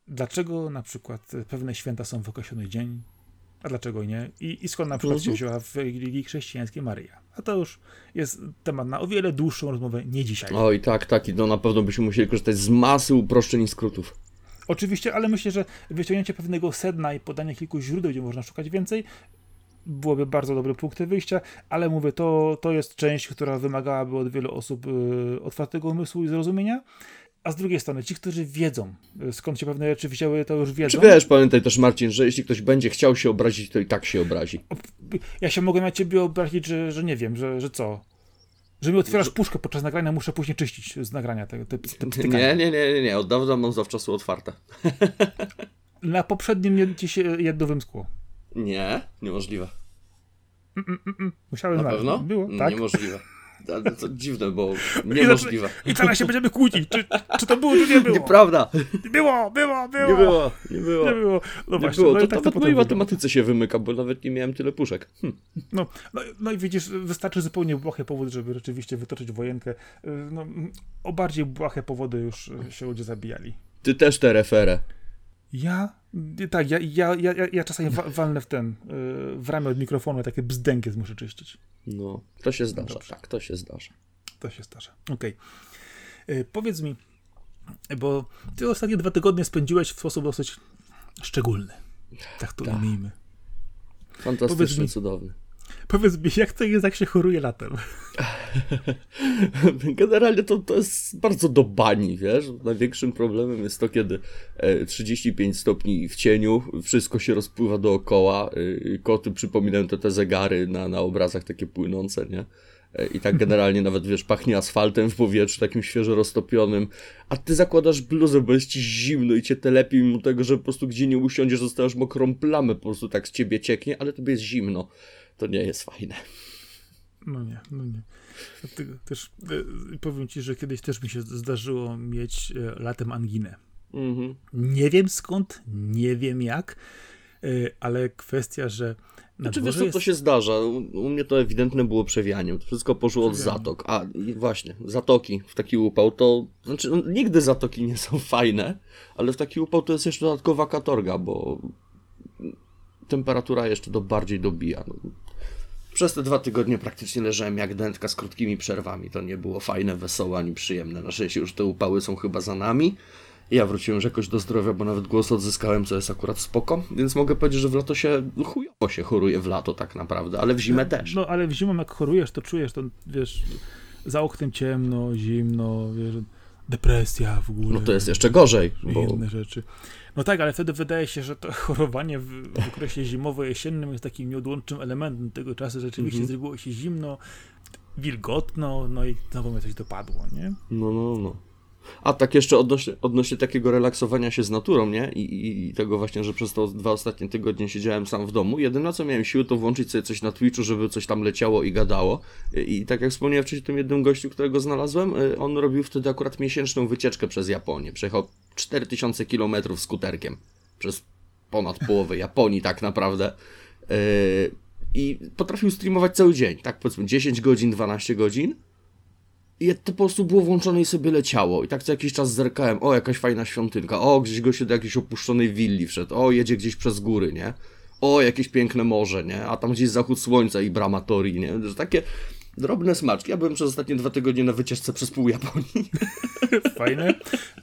dlaczego na przykład pewne święta są w określony dzień, a dlaczego nie? I, i skąd na przykład mhm. się wzięła w religii chrześcijańskiej Maryja. A to już jest temat na o wiele dłuższą rozmowę, nie dzisiaj.
Oj, tak, tak. I to na pewno byśmy musieli korzystać z masy uproszczeń i skrótów.
Oczywiście, ale myślę, że wyciągnięcie pewnego sedna i podanie kilku źródeł, gdzie można szukać więcej, byłoby bardzo dobry punkt wyjścia, ale mówię, to, to jest część, która wymagałaby od wielu osób y, otwartego umysłu i zrozumienia. A z drugiej strony, ci, którzy wiedzą, y, skąd się pewne rzeczy wzięły, to już wiedzą.
Czy wiesz, pamiętaj też, Marcin, że jeśli ktoś będzie chciał się obrazić, to i tak się obrazi.
Ja się mogę na ciebie obrazić, że, że nie wiem, że, że co? Że mi otwierasz puszkę podczas nagrania, muszę później czyścić z nagrania te, te,
te Nie, nie, nie, nie, nie, od dawna mam zawczasu otwarte.
Na poprzednim ci się jedno wymskło.
Nie, niemożliwe.
Mm, mm, mm. mm. Musiałem
Na pewno?
Było, tak?
Niemożliwe. Ale to dziwne, bo niemożliwe.
I teraz się będziemy kłócić, czy, czy to było, czy nie było.
Nieprawda.
Było, było, było.
Nie było, nie było.
Nie było.
No nie właśnie, było. No to, tak nawet mojej matematyce się wymyka, bo nawet nie miałem tyle puszek. Hm.
No, no, no, i widzisz, wystarczy zupełnie błahy powód, żeby rzeczywiście wytoczyć wojenkę. No, o bardziej błahe powody już się ludzie zabijali.
Ty też te referę.
Ja? Tak, ja, ja, ja, ja czasami walnę w ten, w ramię od mikrofonu, takie bzdęki muszę czyścić.
No, to się zdarza, Dobrze. tak, to się zdarza.
To się zdarza, okej. Okay. Powiedz mi, bo ty ostatnie dwa tygodnie spędziłeś w sposób dosyć szczególny. Tak to ujmijmy.
Fantastyczny, mi, cudowny.
Powiedz mi, jak to jest, jak się choruje latem?
Generalnie to, to jest bardzo do bani, wiesz? Największym problemem jest to, kiedy 35 e, stopni w cieniu, wszystko się rozpływa dookoła, e, koty przypominają te, te zegary na, na obrazach takie płynące, nie? E, I tak generalnie nawet, wiesz, pachnie asfaltem w powietrzu, takim świeżo roztopionym, a ty zakładasz bluzę, bo jest ci zimno i cię telepie mimo tego, że po prostu gdzie nie usiądziesz, zostawiasz mokrą plamę, po prostu tak z ciebie cieknie, ale tobie jest zimno. To nie jest fajne.
No nie, no nie. Też e, powiem ci, że kiedyś też mi się zdarzyło mieć e, latem anginę. Mhm. Nie wiem skąd, nie wiem jak, e, ale kwestia, że
na znaczy, wiesz co, jest... to się zdarza. U, mnie to ewidentne było przewianiem. To wszystko poszło od zatok. A, właśnie, zatoki w taki upał to... Znaczy, no, nigdy zatoki nie są fajne, ale w taki upał to jest jeszcze dodatkowa katorga, bo temperatura jeszcze do bardziej dobija. No, przez te dwa tygodnie praktycznie leżałem jak dętka z krótkimi przerwami. To nie było fajne, wesołe ani przyjemne. Na szczęście już te upały są chyba za nami. Ja wróciłem już jakoś do zdrowia, bo nawet głos odzyskałem, co jest akurat spoko, więc mogę powiedzieć, że w lato się chujowo się choruje w lato tak naprawdę, ale w zimę też.
No, ale w zimę jak chorujesz, to czujesz, to wiesz, za oknem ciemno, zimno, wiesz, depresja w ogóle.
No to jest jeszcze gorzej.
Bo... Inne rzeczy. No tak, ale wtedy wydaje się, że to chorowanie w, w okresie zimowo-jesiennym jest takim nieodłącznym elementem tego czasu. Rzeczywiście -hmm. zrobiło się zimno, wilgotno, no i znowu mnie coś dopadło, nie?
No, no, no. A tak jeszcze odnośnie, odnośnie takiego relaksowania się z naturą, nie? I, i, tego właśnie, że przez to dwa ostatnie tygodnie siedziałem sam w domu. Jedyne co miałem siły to włączyć sobie coś na Twitchu, żeby coś tam leciało i gadało. I, i tak jak wspomniałem wcześniej tym jednym gościu, którego znalazłem, y, on robił wtedy akurat miesięczną wycieczkę przez Japonię. Przejechał 4000 km skuterkiem. Przez ponad połowę Japonii tak naprawdę. Yy, I potrafił streamować cały dzień, tak powiedzmy 10 godzin, 12 godzin i to po prostu było włączone i sobie leciało. I tak co jakiś czas zerkałem, o jakaś fajna świątynka, o gdzieś go się do jakiejś opuszczonej willi wszedł, o jedzie gdzieś przez góry, nie? O jakieś piękne morze, nie? A tam gdzieś zachód słońca i brama Tori, nie? Takie drobne smaczki. Ja byłem przez ostatnie dwa tygodnie na wycieczce przez pół Japonii.
Fajne.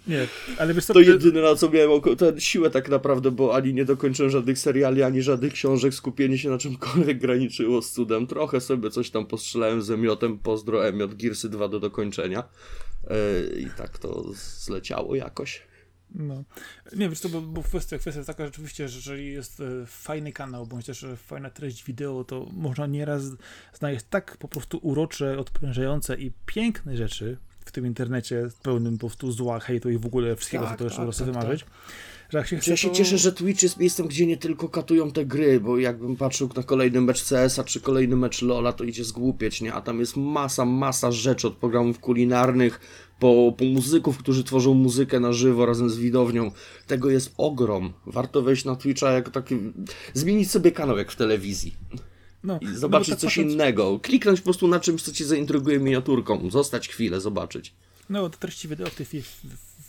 Nie, ale wiesz
co... To jedyne na co miałem oko, to siłę tak naprawdę, bo ani nie dokończyłem żadnych seriali, ani żadnych książek. Skupienie się na czymkolwiek graniczyło z cudem. Trochę sobie coś tam postrzelałem z emiotem. Pozdro emiot, Gearsy 2 do dokończenia. i tak to zleciało jakoś.
No. Nie wiesz co, bo, bo kwestia, kwestia jest taka rzeczywiście, że jeżeli jest e, fajny kanał, bądź też e, fajna treść wideo, to można nieraz znaleźć tak po prostu urocze, odprężające i piękne rzeczy w tym internecie pełnym po prostu zła, hejtu i w ogóle wszystkiego, tak, co to jeszcze tak, tak, wymarzyć. Tak.
Się ja się to... cieszę, że Twitch jest miejscem, gdzie nie tylko katują te gry, bo jakbym patrzył na kolejny mecz CS-a czy kolejny mecz LoL'a, to idzie zgłupieć, nie? A tam jest masa, masa rzeczy od programów kulinarnych, po, po muzyków, którzy tworzą muzykę na żywo razem z widownią. Tego jest ogrom. Warto wejść na Twitcha jako taki... Zmienić sobie kanał jak w telewizji. No, I no zobaczyć no tak coś patrząc... innego. Kliknąć po prostu na czymś, co cię zaintryguje miniaturką. Zostać chwilę, zobaczyć.
No, te treści wideo w tej chwili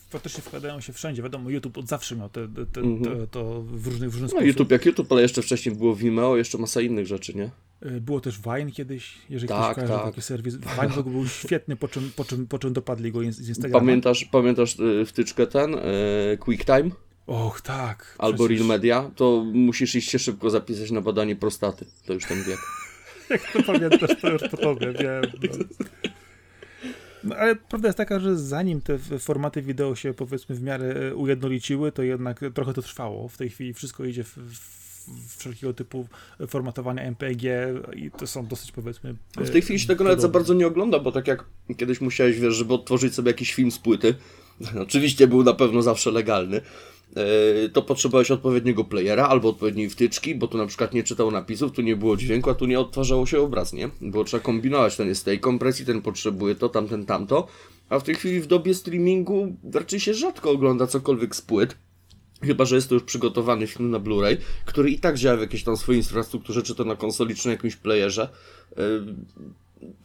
faktycznie wkładają się wszędzie. Wiadomo, YouTube od zawsze miał te, te, te, mm -hmm. to w różnych, w różnych
no, YouTube jak YouTube, ale jeszcze wcześniej było Vimeo, jeszcze masa innych rzeczy, nie?
Y, było też Vine kiedyś, jeżeli tak, ktoś kojarzy tak. taki serwis. Vine w ogóle był świetny, po czym, po czym, po czym dopadli go z Instagrama.
Pamiętasz, pamiętasz y, wtyczkę ten, y, QuickTime?
Och, tak.
Albo przecież... Real Media, to musisz iść się szybko zapisać na badanie prostaty. To już ten wiek.
Jak to pamiętasz, to już po tobie, wiem. No. No, ale prawda jest taka, że zanim te formaty wideo się powiedzmy w miarę ujednoliciły, to jednak trochę to trwało. W tej chwili wszystko idzie w, w wszelkiego typu formatowania MPG i to są dosyć powiedzmy.
W tej chwili się tego nawet za bardzo nie ogląda, bo tak jak kiedyś musiałeś, wiesz, żeby odtworzyć sobie jakiś film z płyty, oczywiście był na pewno zawsze legalny, E, to potrzebowałeś odpowiedniego playera albo odpowiedniej wtyczki, bo tu na przykład nie czytał napisów, tu nie było dźwięku, a tu nie odtwarzało się obraz, nie? Było trzeba kombinować, ten jest tej kompresji, ten potrzebuje to, tamten, tamto. A w tej chwili w dobie streamingu raczej się rzadko ogląda cokolwiek z płyt. Chyba, że jest to już przygotowany film na Blu-ray, który i tak działa w jakiejś tam swojej infrastrukturze, czy to na konsoli, czy na jakimś playerze. E,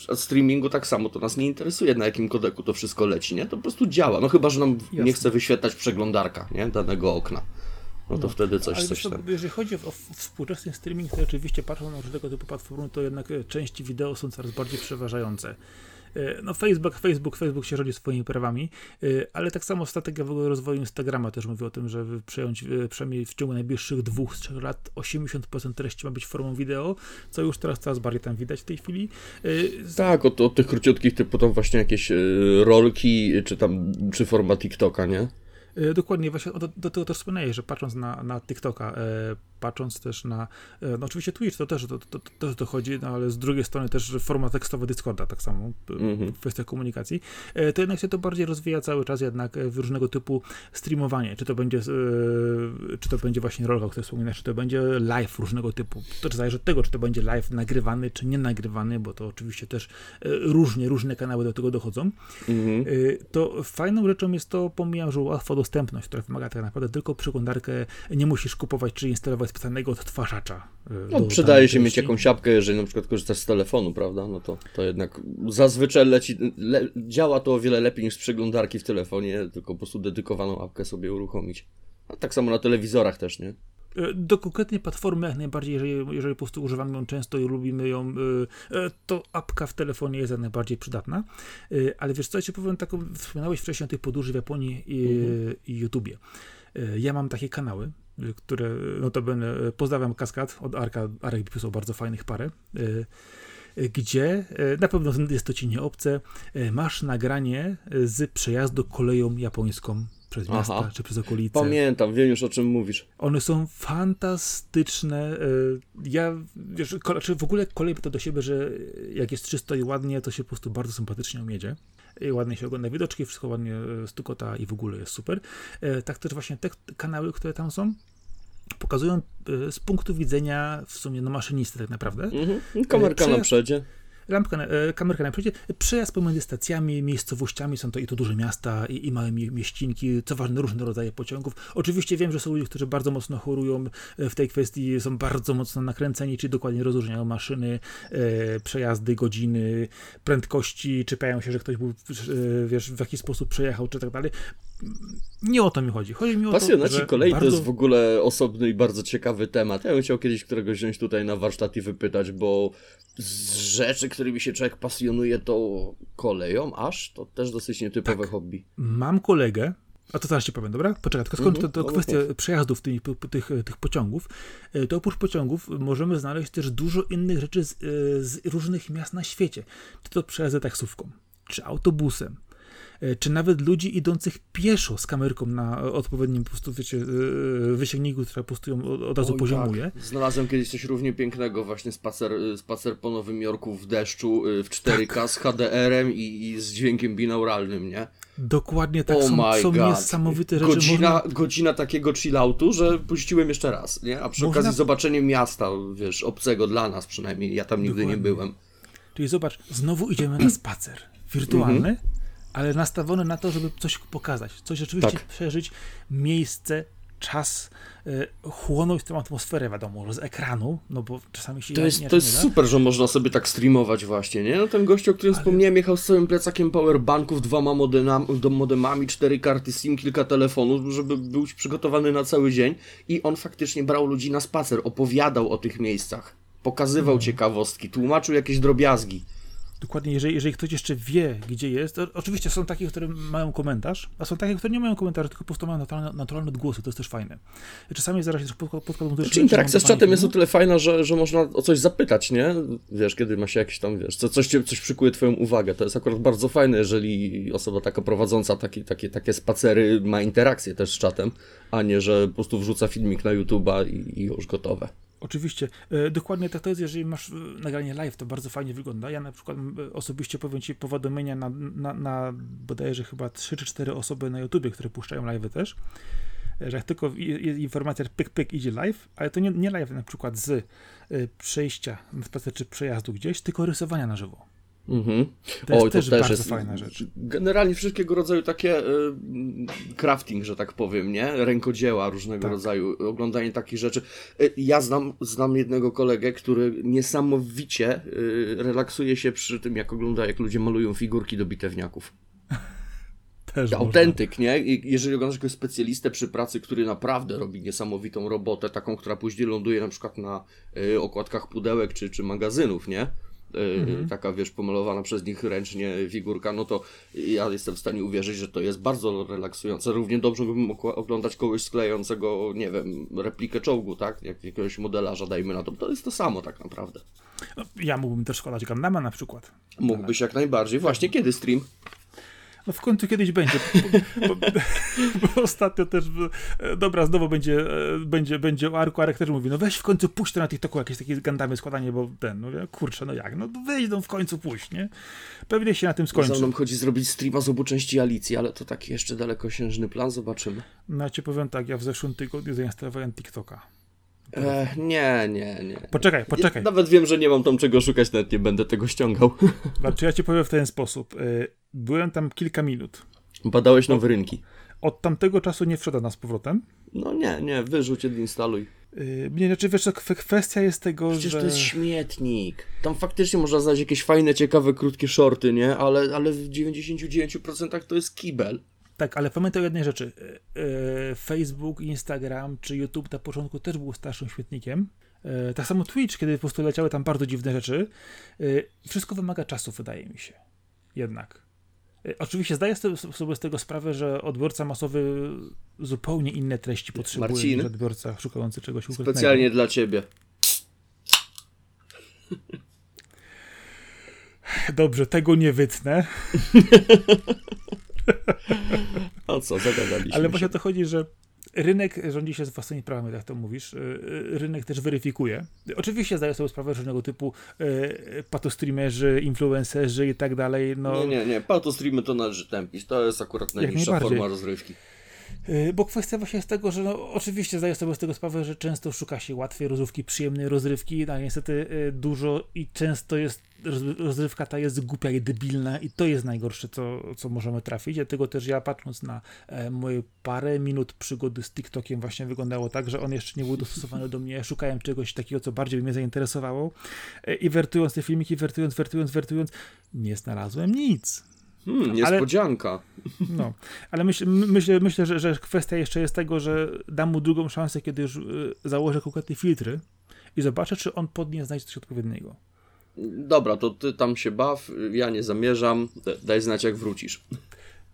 od streamingu tak samo, to nas nie interesuje, na jakim kodeku to wszystko leci, nie? To po prostu działa. No chyba, że nam Jasne. nie chce wyświetlać przeglądarka, nie? Danego okna. No to no, wtedy coś,
ale
coś
to, Jeżeli chodzi o, o współczesny streaming, to oczywiście patrząc na różnego typu platformy, to jednak e, części wideo są coraz bardziej przeważające. E, no Facebook, Facebook, Facebook się rodzi swoimi prawami, e, ale tak samo strategia w ogóle rozwoju Instagrama też mówi o tym, że przejąć e, przynajmniej w ciągu najbliższych dwóch, trzech lat 80% treści ma być formą wideo, co już teraz coraz bardziej tam widać w tej chwili.
Tak, od, od tych króciutkich typu tam właśnie jakieś rolki, czy tam, czy forma TikToka, nie?
Dokładnie, właśnie do, do tego też wspomniałeś, że patrząc na, na TikToka, patrząc też na, e, no oczywiście Twitch to też to, to, to, to chodzi, no ale z drugiej strony też forma tekstowa Discorda tak samo, mm-hmm. kwestia komunikacji, e, to jednak się to bardziej rozwija cały czas jednak w różnego typu streamowanie, czy to będzie, e, czy to będzie właśnie rolka, o której wspominasz, czy to będzie live różnego typu, to zależy od tego, czy to będzie live nagrywany, czy nie nagrywany, bo to oczywiście też różnie, różne kanały do tego dochodzą, mm-hmm. to fajną rzeczą jest to, pomijam, że łatwa dostępność, która wymaga tak naprawdę tylko przeglądarkę, nie musisz kupować czy instalować specjalnego odtwarzacza.
E, no, przydaje się mieć jakąś siapkę, jeżeli na przykład korzystasz z telefonu, prawda? No to, to jednak zazwyczaj leci, le, działa to o wiele lepiej niż z przeglądarki w telefonie, tylko po prostu dedykowaną apkę sobie uruchomić. A tak samo na telewizorach też, nie?
E, do konkretnej platformy jak najbardziej, jeżeli, jeżeli po prostu używamy ją często i lubimy ją, e, to apka w telefonie jest jak najbardziej przydatna. Ale wiesz co, ja ci powiem taką, wspominałeś wcześniej o tych podróży w Japonii i, mhm. i YouTubie. Ja mam takie kanały, które notabene pozdrawiam Kaskad od Arka, Arek pisał bardzo fajnych parę, e, gdzie na pewno jest to ci nieobce, masz nagranie z przejazdu koleją japońską przez miasta Aha. czy przez okolice.
Pamiętam, wiem już o czym mówisz.
One są fantastyczne. Ja, wiesz, czy w ogóle kolej to do siebie, że jak jest czysto i ładnie, to się po prostu bardzo sympatycznie umiedzie i ładnie się ogląda widoczki, wszystko ładnie e, stukota i w ogóle jest super. E, tak też właśnie te kanały, które tam są, pokazują e, z punktu widzenia w sumie no maszynisty tak naprawdę. Mhm.
Kamerka na przodzie
lampka, e, kamerka na przejdzie, przejazd pomiędzy stacjami, miejscowościami, są to i to duże miasta, i, i małe mieścinki, co ważne, różne rodzaje pociągów. Oczywiście wiem, że są ludzie, którzy bardzo mocno chorują e, w tej kwestii, są bardzo mocno nakręceni, czyli dokładnie rozróżniają maszyny, e, przejazdy, godziny, prędkości, czepiają się, że ktoś był, e, wiesz, w jaki sposób przejechał, czy tak dalej. Nie o to mi chodzi. Chodzi mi o
Pasjonaci
to,
kolei bardzo... to jest w ogóle osobny i bardzo ciekawy temat. Ja bym chciał kiedyś któregoś wziąć tutaj na warsztat i wypytać, bo z rzeczy, którymi się człowiek pasjonuje, to koleją aż, to też dosyć nietypowe tak. hobby.
Mam kolegę, a to zaraz ci powiem, dobra? Poczekaj, tylko skończę mm -hmm. to, to kwestia przejazdów tymi, tych, tych pociągów. E, to oprócz pociągów możemy znaleźć też dużo innych rzeczy z, e, z różnych miast na świecie. Czy to przejazdy taksówką, czy autobusem, czy nawet ludzi idących pieszo z kamerką na odpowiednim po prostu, wiecie, e, wysięgniku, która po prostu ją od razu
Oj,
poziomuje.
Tak. Znalazłem kiedyś coś równie pięknego, właśnie spacer, spacer po Nowym Jorku w deszczu w 4K
Tak.
z HDR-em i, i z dźwiękiem binauralnym, nie?
Dokładnie tak,
Oh
są, są
God.
niesamowite rzeczy.
Godzina,
Można,
godzina takiego chilloutu, że puściłem jeszcze raz, nie? A przy
Można-
okazji zobaczenie miasta, wiesz, obcego dla nas przynajmniej, ja tam nigdy nie
Dokładnie.
byłem.
czyli zobacz, znowu idziemy na spacer. Wirtualny,
Mhm.
Ale nastawiony na to, żeby coś pokazać, coś rzeczywiście
Tak.
przeżyć, miejsce, czas, e, chłonąć tę atmosferę, wiadomo, z ekranu, no bo czasami się
To jest,
nie,
to jest super, że można sobie tak streamować właśnie, nie? No ten gościu, o którym wspomniałem, jechał z całym plecakiem powerbanków, dwoma modemami, modemami, cztery karty SIM, kilka telefonów, żeby być przygotowany na cały dzień i on faktycznie brał ludzi na spacer, opowiadał o tych miejscach, pokazywał
Mhm.
ciekawostki, tłumaczył jakieś drobiazgi.
Dokładnie, jeżeli, jeżeli ktoś jeszcze wie, gdzie jest, to oczywiście są takie, które mają komentarz, a są takie, które nie mają komentarza, tylko po prostu mają naturalne, naturalne odgłosy, to jest też fajne. Czasami zdarza się też pod, muzyczny.
Czy interakcja z czatem jest o tyle fajna, że, że można o coś zapytać, nie? Wiesz, kiedy ma się jakieś tam, wiesz, co, coś, coś przykuje twoją uwagę. To jest akurat bardzo fajne, jeżeli osoba taka prowadząca takie, takie, takie spacery ma interakcję też z czatem, a nie, że po prostu wrzuca filmik na YouTube'a i, i już gotowe.
Oczywiście. E, dokładnie tak to jest, jeżeli masz e, nagranie live, to bardzo fajnie wygląda. Ja na przykład e, osobiście powiem Ci powiadomienia na, na, na bodajże chyba 3 czy 4 osoby na YouTubie, które puszczają live też, że jak tylko informacja, pyk, pyk idzie live, ale to nie, nie live na przykład z przejścia na spacer czy przejazdu gdzieś, tylko rysowania na żywo.
Mhm.
To jest też bardzo fajna rzecz.
Generalnie wszelkiego rodzaju takie y, crafting, że tak powiem, nie? Rękodzieła różnego
Tak.
rodzaju, oglądanie takich rzeczy. Y, ja znam, znam jednego kolegę, który niesamowicie y, relaksuje się przy tym, jak ogląda, jak ludzie malują figurki do bitewniaków.
Też można.
Autentyk, nie? I jeżeli oglądasz jakiegoś specjalistę przy pracy, który naprawdę robi niesamowitą robotę, taką, która później ląduje na przykład na okładkach pudełek czy, czy magazynów, nie? Y, Taka, wiesz, pomalowana przez nich ręcznie figurka, no to ja jestem w stanie uwierzyć, że to jest bardzo relaksujące. Równie dobrze bym mógł oglądać kogoś sklejącego, nie wiem, replikę czołgu, tak? Jak jakiegoś modelarza, dajmy na to. To jest to samo tak naprawdę.
No, ja mógłbym też składać Gundama na przykład.
Mógłbyś jak najbardziej. Właśnie, kiedy stream?
No w końcu kiedyś będzie. Bo, bo, bo ostatnio też. e, Dobra, znowu będzie, e, będzie, będzie o Arku. Arek też mówi, no weź w końcu puść to na TikToku jakieś takie gandamy składanie, bo ten, no kurczę, no jak, no weź no w końcu puść, nie? Pewnie się na tym
Za
skończy.
mną chodzi zrobić streama z obu części Alicji, ale to taki jeszcze dalekosiężny plan, zobaczymy.
No ja ci powiem tak, ja w zeszłym tygodniu zainstalowałem TikToka.
E, nie, nie, nie.
Poczekaj, poczekaj.
Ja nawet wiem, że nie mam tam czego szukać, nawet nie będę tego ściągał.
Znaczy ja ci powiem w ten sposób. Byłem tam kilka minut.
Badałeś nowe rynki.
Od tamtego czasu nie wszedłem na z powrotem.
No nie, nie, wyrzuć, odinstaluj.
Yy, Nie, znaczy wiesz, kwestia jest tego,
Przecież
że...
to jest śmietnik. Tam faktycznie można znaleźć jakieś fajne, ciekawe, krótkie shorty, nie? Ale, ale w 99% to jest kibel.
Tak, ale pamiętaj o jednej rzeczy. E, e, Facebook, Instagram czy YouTube na początku też był starszym śmietnikiem. E, tak samo Twitch, kiedy po prostu leciały tam bardzo dziwne rzeczy. Wszystko wymaga czasu, wydaje mi się. Jednak. E, oczywiście zdaję sobie- sobie z tego sprawę, że odbiorca masowy zupełnie inne treści potrzebuje
Marcin?
niż odbiorca szukający czegoś ukrytego.
Specjalnie dla ciebie.
Dobrze, tego nie wytnę.
A co, zagadaliśmy
Ale właśnie o to chodzi, że rynek rządzi się z własnymi prawami, tak to mówisz. Y, y, Rynek też weryfikuje. Oczywiście zdaję sobie sprawę, że różnego typu y, patostreamerzy, influencerzy i tak dalej, no...
Nie, nie, nie, pato streamy to należy tępić. To jest akurat najniższa forma rozrywki.
Y, Bo kwestia właśnie jest tego, że no, oczywiście zdaję sobie z tego sprawę, że często szuka się łatwej rozrywki, przyjemnej rozrywki, a niestety y, dużo i często jest roz- rozrywka ta jest głupia i debilna i to jest najgorsze, co, co możemy trafić. Dlatego też ja patrząc na e, moje parę minut przygody z TikTokiem właśnie wyglądało tak, że on jeszcze nie był dostosowany do mnie. Szukałem czegoś takiego, co bardziej mnie zainteresowało e, i wertując te filmiki, wertując, wertując, wertując, nie znalazłem nic.
Hmm, niespodzianka.
No, ale myśl, my- myślę, myślę że, że kwestia jeszcze jest tego, że dam mu drugą szansę, kiedy już y, założę konkretne filtry i zobaczę, czy on pod nie znajdzie coś odpowiedniego.
Dobra, to ty tam się baw, ja nie zamierzam. Daj znać, jak wrócisz.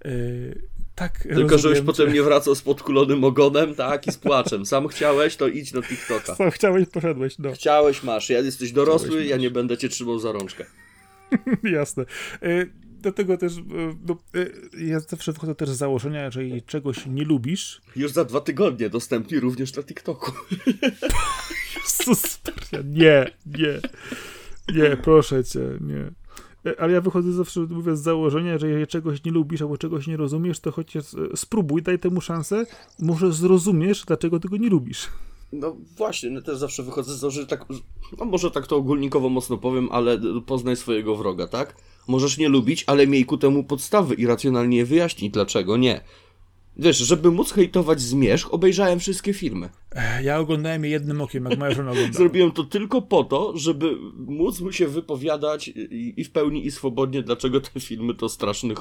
Yy, tak,
Tylko, żebyś
rozumiem,
potem nie wracał z podkulonym ogonem, tak, i z płaczem. Sam chciałeś, to idź do TikToka.
Co chciałeś, poszedłeś, no,
Chciałeś, masz. Ja jesteś dorosły,
Chciałeś,
ja nie będę cię trzymał za rączkę.
jasne. Yy, dlatego też e, no, e, ja zawsze wychodzę też z założenia, że jeżeli czegoś nie lubisz...
Już za dwa tygodnie dostępni również na TikToku.
Jezus, nie, nie, nie, proszę cię, nie. E, ale ja wychodzę zawsze, mówię, z założenia, że jeżeli czegoś nie lubisz albo czegoś nie rozumiesz, to chociaż spróbuj, daj temu szansę, może zrozumiesz, dlaczego tego nie lubisz.
No właśnie, no też zawsze wychodzę z założenia, tak, no może tak to ogólnikowo mocno powiem, ale poznaj swojego wroga, tak? Możesz nie lubić, ale miej ku temu podstawy i racjonalnie je wyjaśnij, dlaczego nie. Wiesz, żeby móc hejtować zmierzch, obejrzałem wszystkie filmy.
Ja oglądałem je jednym okiem, jak moja żona oglądała.
Zrobiłem to tylko po to, żeby móc mu się wypowiadać i, i w pełni i swobodnie, dlaczego te filmy to strasznych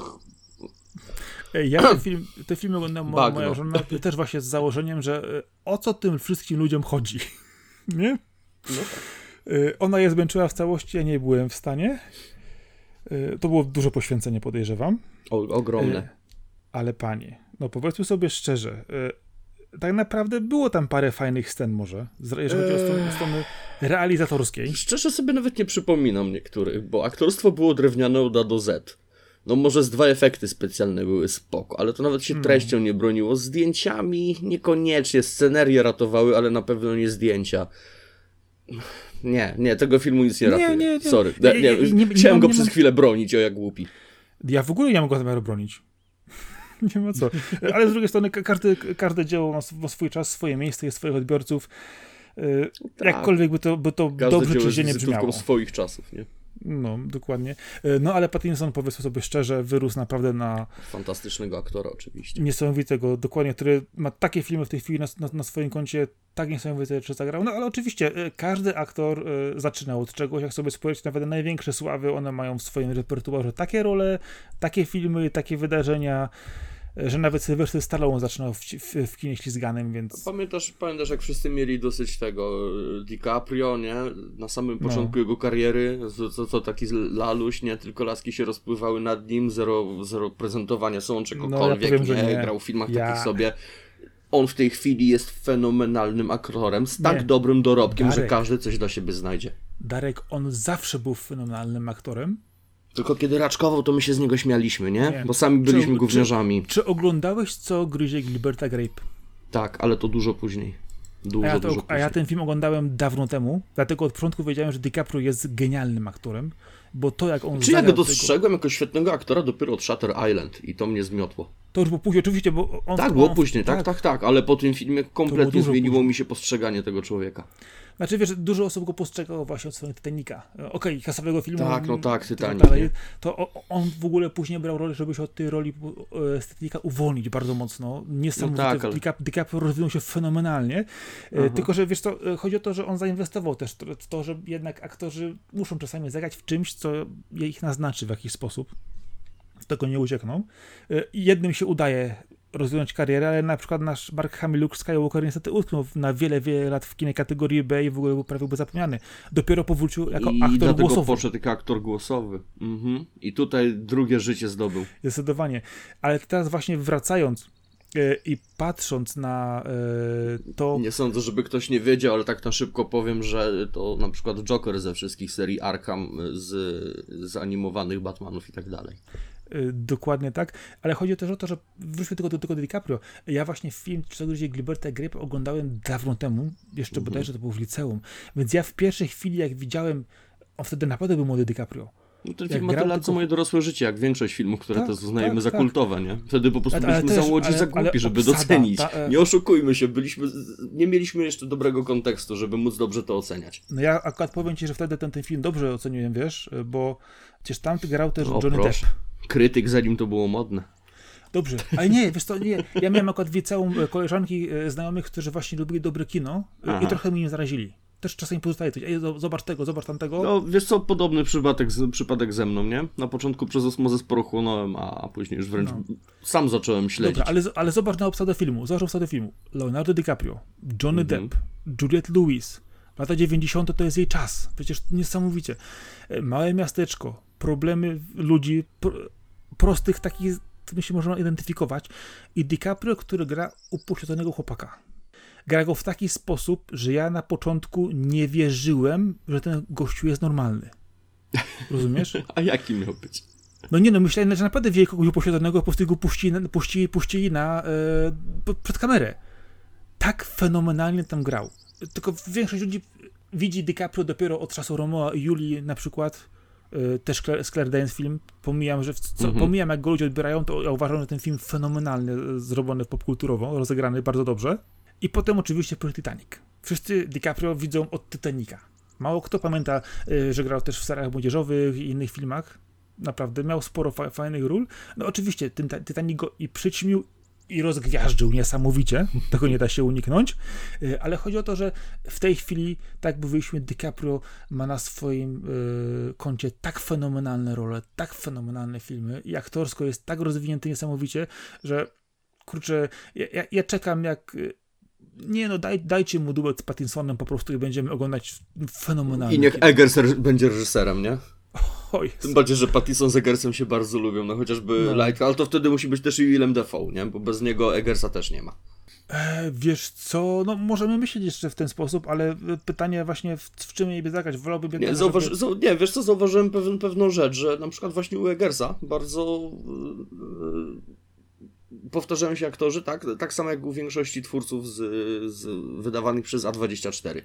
ja te, film, te filmy oglądam moja, moja żona też właśnie z założeniem, że e, o co tym wszystkim ludziom chodzi, nie? No tak. E, ona je zmęczyła w całości, ja nie byłem w stanie. E, to było duże poświęcenie, podejrzewam.
O, ogromne.
Ale panie, no powiedzmy sobie szczerze, tak naprawdę było tam parę fajnych scen może, jeżeli chodzi o strony, strony realizatorskiej.
Szczerze sobie nawet nie przypominam niektórych, bo aktorstwo było drewniane od A do Z. No może z dwa efekty specjalne były spoko, ale to nawet się hmm. treścią nie broniło. Zdjęciami niekoniecznie, scenerie ratowały, ale na pewno nie zdjęcia. Nie, nie, tego filmu nic nie, nie ratuje. Nie, nie, Sorry. Nie, nie, nie, Chciałem go przez chwilę bronić, o jak głupi.
Ja w ogóle nie mogę zamiaru bronić. nie ma co. Ale z drugiej strony każdy, każde dzieło ma swój czas, swoje miejsce, jest swoich odbiorców. Y, tak. Jakkolwiek by to, by to dobrze czy źle nie brzmiało.
swoich czasów, nie?
No, dokładnie. E, no, ale Pattinson, powiedzmy sobie szczerze, wyrósł naprawdę na...
Fantastycznego aktora oczywiście.
Niesamowitego, dokładnie, który ma takie filmy w tej chwili na, na, na swoim koncie, tak niesamowite czy zagrał. No, ale oczywiście e, każdy aktor e, zaczynał od czegoś, jak sobie spojrzeć, nawet największe sławy, one mają w swoim repertuarze takie role, takie filmy, takie wydarzenia, że nawet Sylwester Stallone zaczynał w, w, w, kinie ślizganym, więc...
Pamiętasz, pamiętasz, jak wszyscy mieli dosyć tego e, DiCaprio, nie? Na samym no. początku no. jego kariery, co, co taki laluś, nie? Tylko laski się rozpływały nad nim, zero, zero prezentowania są czegokolwiek, no, ja powiem, nie? nie? Grał w filmach ja... takich sobie. On w tej chwili jest fenomenalnym aktorem, z tak dobrym dorobkiem, Darek, że każdy coś dla siebie znajdzie.
Darek, on zawsze był fenomenalnym aktorem,
tylko kiedy raczkował, to my się z niego śmialiśmy, nie? nie. Bo sami byliśmy czy, gówniarzami.
Czy, czy, oglądałeś, co gryzie Gilberta Grape?
Tak, ale to dużo później. Dużo,
a, ja
to, dużo
a ja ten film oglądałem dawno temu, dlatego od początku wiedziałem, że DiCaprio jest genialnym aktorem, bo to jak on
Czy ja go dostrzegłem tego... jako świetnego aktora dopiero od Shutter Island i to mnie zmiotło.
To już było później, oczywiście, bo on...
Tak, było on, później, tak, tak, tak, tak, ale po tym filmie kompletnie zmieniło później. mi się postrzeganie tego człowieka.
Znaczy, wiesz, dużo osób go postrzegało właśnie od swojego Titanica. Okej, okay, kasowego filmu.
Tak, no tak, Titanic. Dalej,
to on w ogóle później brał rolę, żeby się od tej roli e, z Titanica uwolnić bardzo mocno. Niesamowite. No tak, ale... DiCaprio rozwinął się fenomenalnie. E, Aha. Tylko, że wiesz co, e, chodzi o to, że on zainwestował też w to, że jednak aktorzy muszą czasami zagrać w czymś, co ich naznaczy w jakiś sposób. Z tego nie uciekną. Jednym się udaje rozwinąć karierę, ale na przykład nasz Mark Hamill Luke Skywalker niestety utknął na wiele, wiele lat w kinie kategorii B i w ogóle był prawie był zapomniany. Dopiero powrócił jako I aktor głosowy.
poszedł jako aktor głosowy. Mhm. I tutaj drugie życie zdobył.
Zdecydowanie. Ale teraz właśnie wracając i patrząc na e, to...
Nie sądzę, żeby ktoś nie wiedział, ale tak na szybko powiem, że to na przykład Joker ze wszystkich serii Arkham, z, z animowanych Batmanów i tak dalej.
Dokładnie tak, ale chodzi też o to, że wróćmy tylko do tego DiCaprio. Ja właśnie film Czego gdzie Gilberta Grape oglądałem dawno temu, jeszcze mhm. bodajże to było w liceum, więc ja w pierwszej chwili, jak widziałem, on wtedy naprawdę był młody DiCaprio.
No ten film ma tyle lat, co moje dorosłe życie, jak większość filmów, które tak, też uznajemy tak, za tak. kultowe, nie? Wtedy po prostu ale, byliśmy za młodzi, za głupi, żeby obsada, docenić. Ta, e... Nie oszukujmy się, byliśmy, nie mieliśmy jeszcze dobrego kontekstu, żeby móc dobrze to oceniać.
No ja akurat powiem ci, że wtedy ten, ten film dobrze oceniłem, wiesz, bo przecież tam grał też o, Johnny proszę. Depp
krytyk, zanim to było modne.
Dobrze, ale nie, wiesz to nie. Ja miałem akurat e, koleżanki e, znajomych, którzy właśnie lubili dobre kino e, Aha. i trochę mnie zarazili. Też czasami pozostaje coś, ej, zobacz tego, zobacz tamtego.
No, wiesz co, podobny przypadek, przypadek ze mną, nie? Na początku przez osmozę sporo chłonąłem, a później już wręcz no. sam zacząłem śledzić. Dobra,
ale, ale zobacz na obsadę filmu, zobacz obsadę filmu. Leonardo DiCaprio, Johnny mhm. Depp, Juliette Lewis, lata 90. to jest jej czas, przecież niesamowicie. Małe miasteczko, problemy ludzi, prostych takich, którymi się można identyfikować. I DiCaprio, który gra upośledzonego chłopaka. Gra go w taki sposób, że ja na początku nie wierzyłem, że ten gościu jest normalny. Rozumiesz?
A jaki miał być?
No nie no, myślałem, że naprawdę wie kogoś upośledzonego, po prostu go puścili, puścili, puścili na, e, przed kamerę. Tak fenomenalnie tam grał. Tylko większość ludzi widzi DiCaprio dopiero od czasu Romeo i Julii na przykład, e, też z Claire Danes film. Pomijam, że co, mhm. pomijam jak go ludzie odbierają, to ja uważam, że ten film fenomenalny, e, zrobiony popkulturowo, rozegrany bardzo dobrze. I potem oczywiście przez Titanic. Wszyscy DiCaprio widzą od Titanica. Mało kto pamięta, e, że grał też w seriach młodzieżowych i innych filmach naprawdę miał sporo fa fajnych ról. No oczywiście ten Titanic go i przyćmił i rozgwiażdżył niesamowicie, tego nie da się uniknąć, y, ale chodzi o to, że w tej chwili, tak jak DiCaprio ma na swoim y, koncie tak fenomenalne role, tak fenomenalne filmy i aktorsko jest tak rozwinięty niesamowicie, że kurczę, ja, ja czekam jak y, nie no, daj, dajcie mu duet z Pattinsonem po prostu i będziemy oglądać fenomenalnie.
I niech Eggers będzie reżyserem, nie? Oj. Tym bardziej, że Pattison z Eggersem się bardzo lubią, no chociażby no. Like, ale to wtedy musi być też i Willem Dafoe, nie? Bo bez niego Eggersa też nie ma.
E, wiesz co, no możemy myśleć jeszcze w ten sposób, ale pytanie właśnie w, w czym jej by zagrać, wolałbym
nie, zauważ, żeby... nie, wiesz co, zauważyłem pewien, pewną rzecz, że na przykład właśnie u Eggersa bardzo yy, powtarzają się aktorzy, tak? Tak samo jak u większości twórców z, z wydawanych przez A24.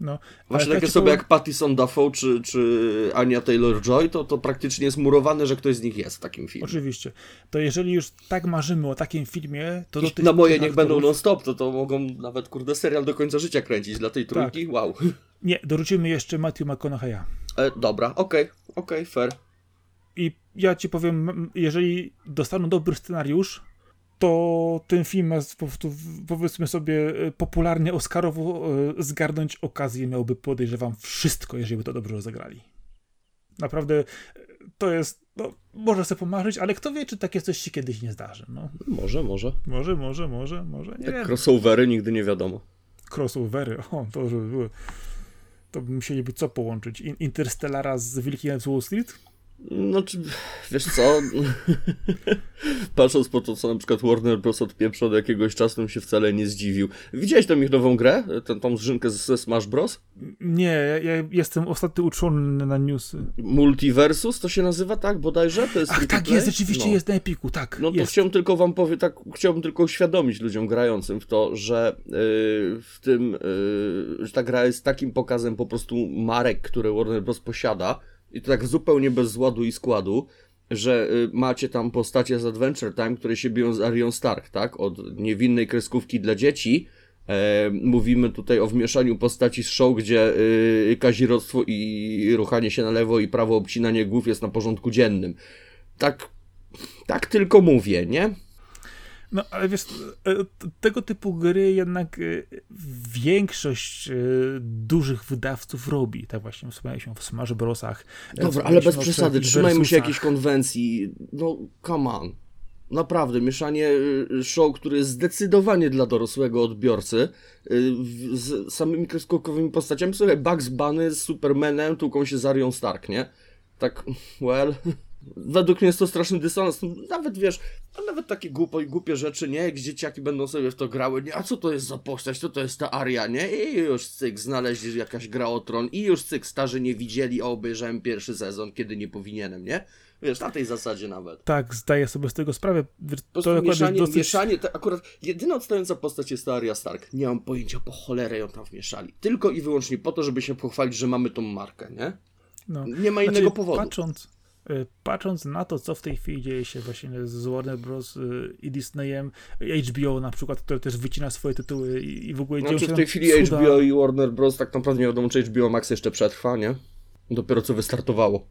No, Właśnie takie sobie jak Pattison Dafoe czy, czy Ania Taylor-Joy, to, to praktycznie jest murowane, że ktoś z nich jest w takim filmie.
Oczywiście. To jeżeli już tak marzymy o takim filmie, to
do tych Na moje niech będą non-stop, to, to mogą nawet, kurde, serial do końca życia kręcić dla tej trójki. Tak. Wow.
Nie, dorzucimy jeszcze Matthew McConaughey'a.
E, dobra, okej, okay, okej, okay, fair.
I ja ci powiem, jeżeli dostaną dobry scenariusz, to ten film ma powiedzmy sobie e, popularnie Oscarowo e, zgarnąć okazję miałby podejrzewam wszystko, jeżeli by to dobrze rozegrali. Naprawdę e, to jest, no, można sobie pomarzyć, ale kto wie, czy takie coś się kiedyś nie zdarzy. No.
Może, może.
Może, może, może, może. Nie
Jak crossovery nigdy nie wiadomo.
Crossovery, o, to żeby były. To by musieliby co połączyć? Interstellara z Wilkiem z Wall Street?
No, czy, wiesz co, patrząc po to, co na przykład Warner Bros. odpieprza od jakiegoś czasu, bym się wcale nie zdziwił. Widziałeś tą ich nową grę? Tę, tą zrzynkę ze Smash Bros?
Nie, ja jestem ostatnio uczony na newsy.
Multiversus to się nazywa, tak? Bodajże? To jest
Ach, tak jest, rzeczywiście no. jest na Epiku, tak.
No to
jest.
chciałbym tylko wam powiedzieć, tak, chciałbym tylko uświadomić ludziom grającym w to, że yy, w tym, yy, że ta gra jest takim pokazem po prostu marek, które Warner Bros. posiada, i to tak zupełnie bez zładu i składu, że y, macie tam postacie z Adventure Time, które się biją z Arion Stark, tak? Od niewinnej kreskówki dla dzieci. E, mówimy tutaj o wmieszaniu postaci z show, gdzie y, kazirodztwo i ruchanie się na lewo i prawo obcinanie głów jest na porządku dziennym. Tak, tak tylko mówię, nie?
No, ale wiesz, e, tego typu gry jednak e, większość e, dużych wydawców robi. Tak właśnie wspomnieliśmy o Smash Brosach.
Dobra, ale bez przesady, trzymajmy się jakiejś konwencji. No, come on. Naprawdę, mieszanie show, który jest zdecydowanie dla dorosłego odbiorcy, z samymi kreskówkowymi postaciami. Słuchaj, Bugs Bunny z Supermanem tłuką się z Arią Stark, nie? Tak, well według mnie jest to straszny dysonans. Nawet wiesz, nawet takie głupie, głupie rzeczy, nie? Jak dzieciaki będą sobie w to grały, nie? A co to jest za postać? Co to jest ta Aria, nie? I już cyk, znaleźli jakaś gra o tron i już cyk, starzy nie widzieli, a obejrzałem pierwszy sezon, kiedy nie powinienem, nie? Wiesz, na tej zasadzie nawet.
Tak, zdaję sobie z tego sprawę.
To, to mieszanie, dosyć... mieszanie te, akurat jedyna odstająca postać jest ta Arya Stark. Nie mam pojęcia, po cholerę ją tam wmieszali. Tylko i wyłącznie po to, żeby się pochwalić, że mamy tą markę, nie? No. Nie ma innego znaczy, powodu.
Patrząc, patrząc na to, co w tej chwili dzieje się właśnie z Warner Bros. Y, i Disneyem, HBO na przykład, które też wycina swoje tytuły i, w ogóle
znaczy, w tej chwili cuda... HBO i Warner Bros. tak naprawdę nie wiadomo, czy HBO Max jeszcze przetrwa, nie? Dopiero co wystartowało.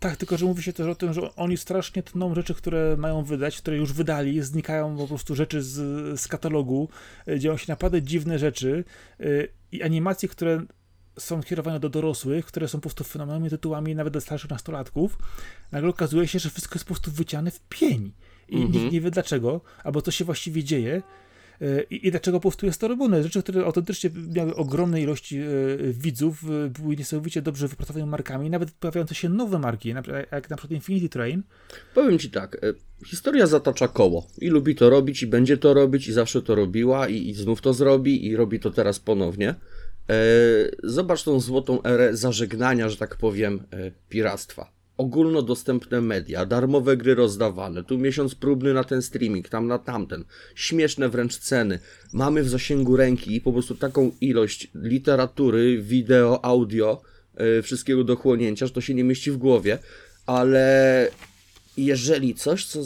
Tak, tylko że mówi się też o tym, że oni strasznie tną rzeczy, które mają wydać, które już wydali, znikają po prostu rzeczy z, z katalogu, y, dzieją się naprawdę dziwne rzeczy i animacje, które są kierowane do dorosłych, które są po prostu fenomenalnymi tytułami nawet do starszych nastolatków, nagle okazuje się, że wszystko jest po prostu wyciane w pień. I mm -hmm. nikt nie wie dlaczego, albo co się właściwie dzieje. E, I, I, dlaczego po prostu jest to robione? Rzeczy, które autentycznie miały ogromne ilości e, widzów, e, były niesamowicie dobrze wypracowanymi markami, nawet pojawiające się nowe marki, jak na przykład Infinity Train.
Powiem ci tak, historia zatacza koło i lubi to robić i będzie to robić i zawsze to robiła i, i znów to zrobi i robi to teraz ponownie. E, zobacz tą złotą erę zażegnania, że tak powiem, e, piractwa. ogólnodostępne media, darmowe gry rozdawane, tu miesiąc próbny na ten streaming, tam na tamten, śmieszne wręcz ceny. Mamy w zasięgu ręki po prostu taką ilość literatury, wideo, audio, yy, wszystkiego do chłonięcia, że to się nie mieści w głowie, ale jeżeli coś, co,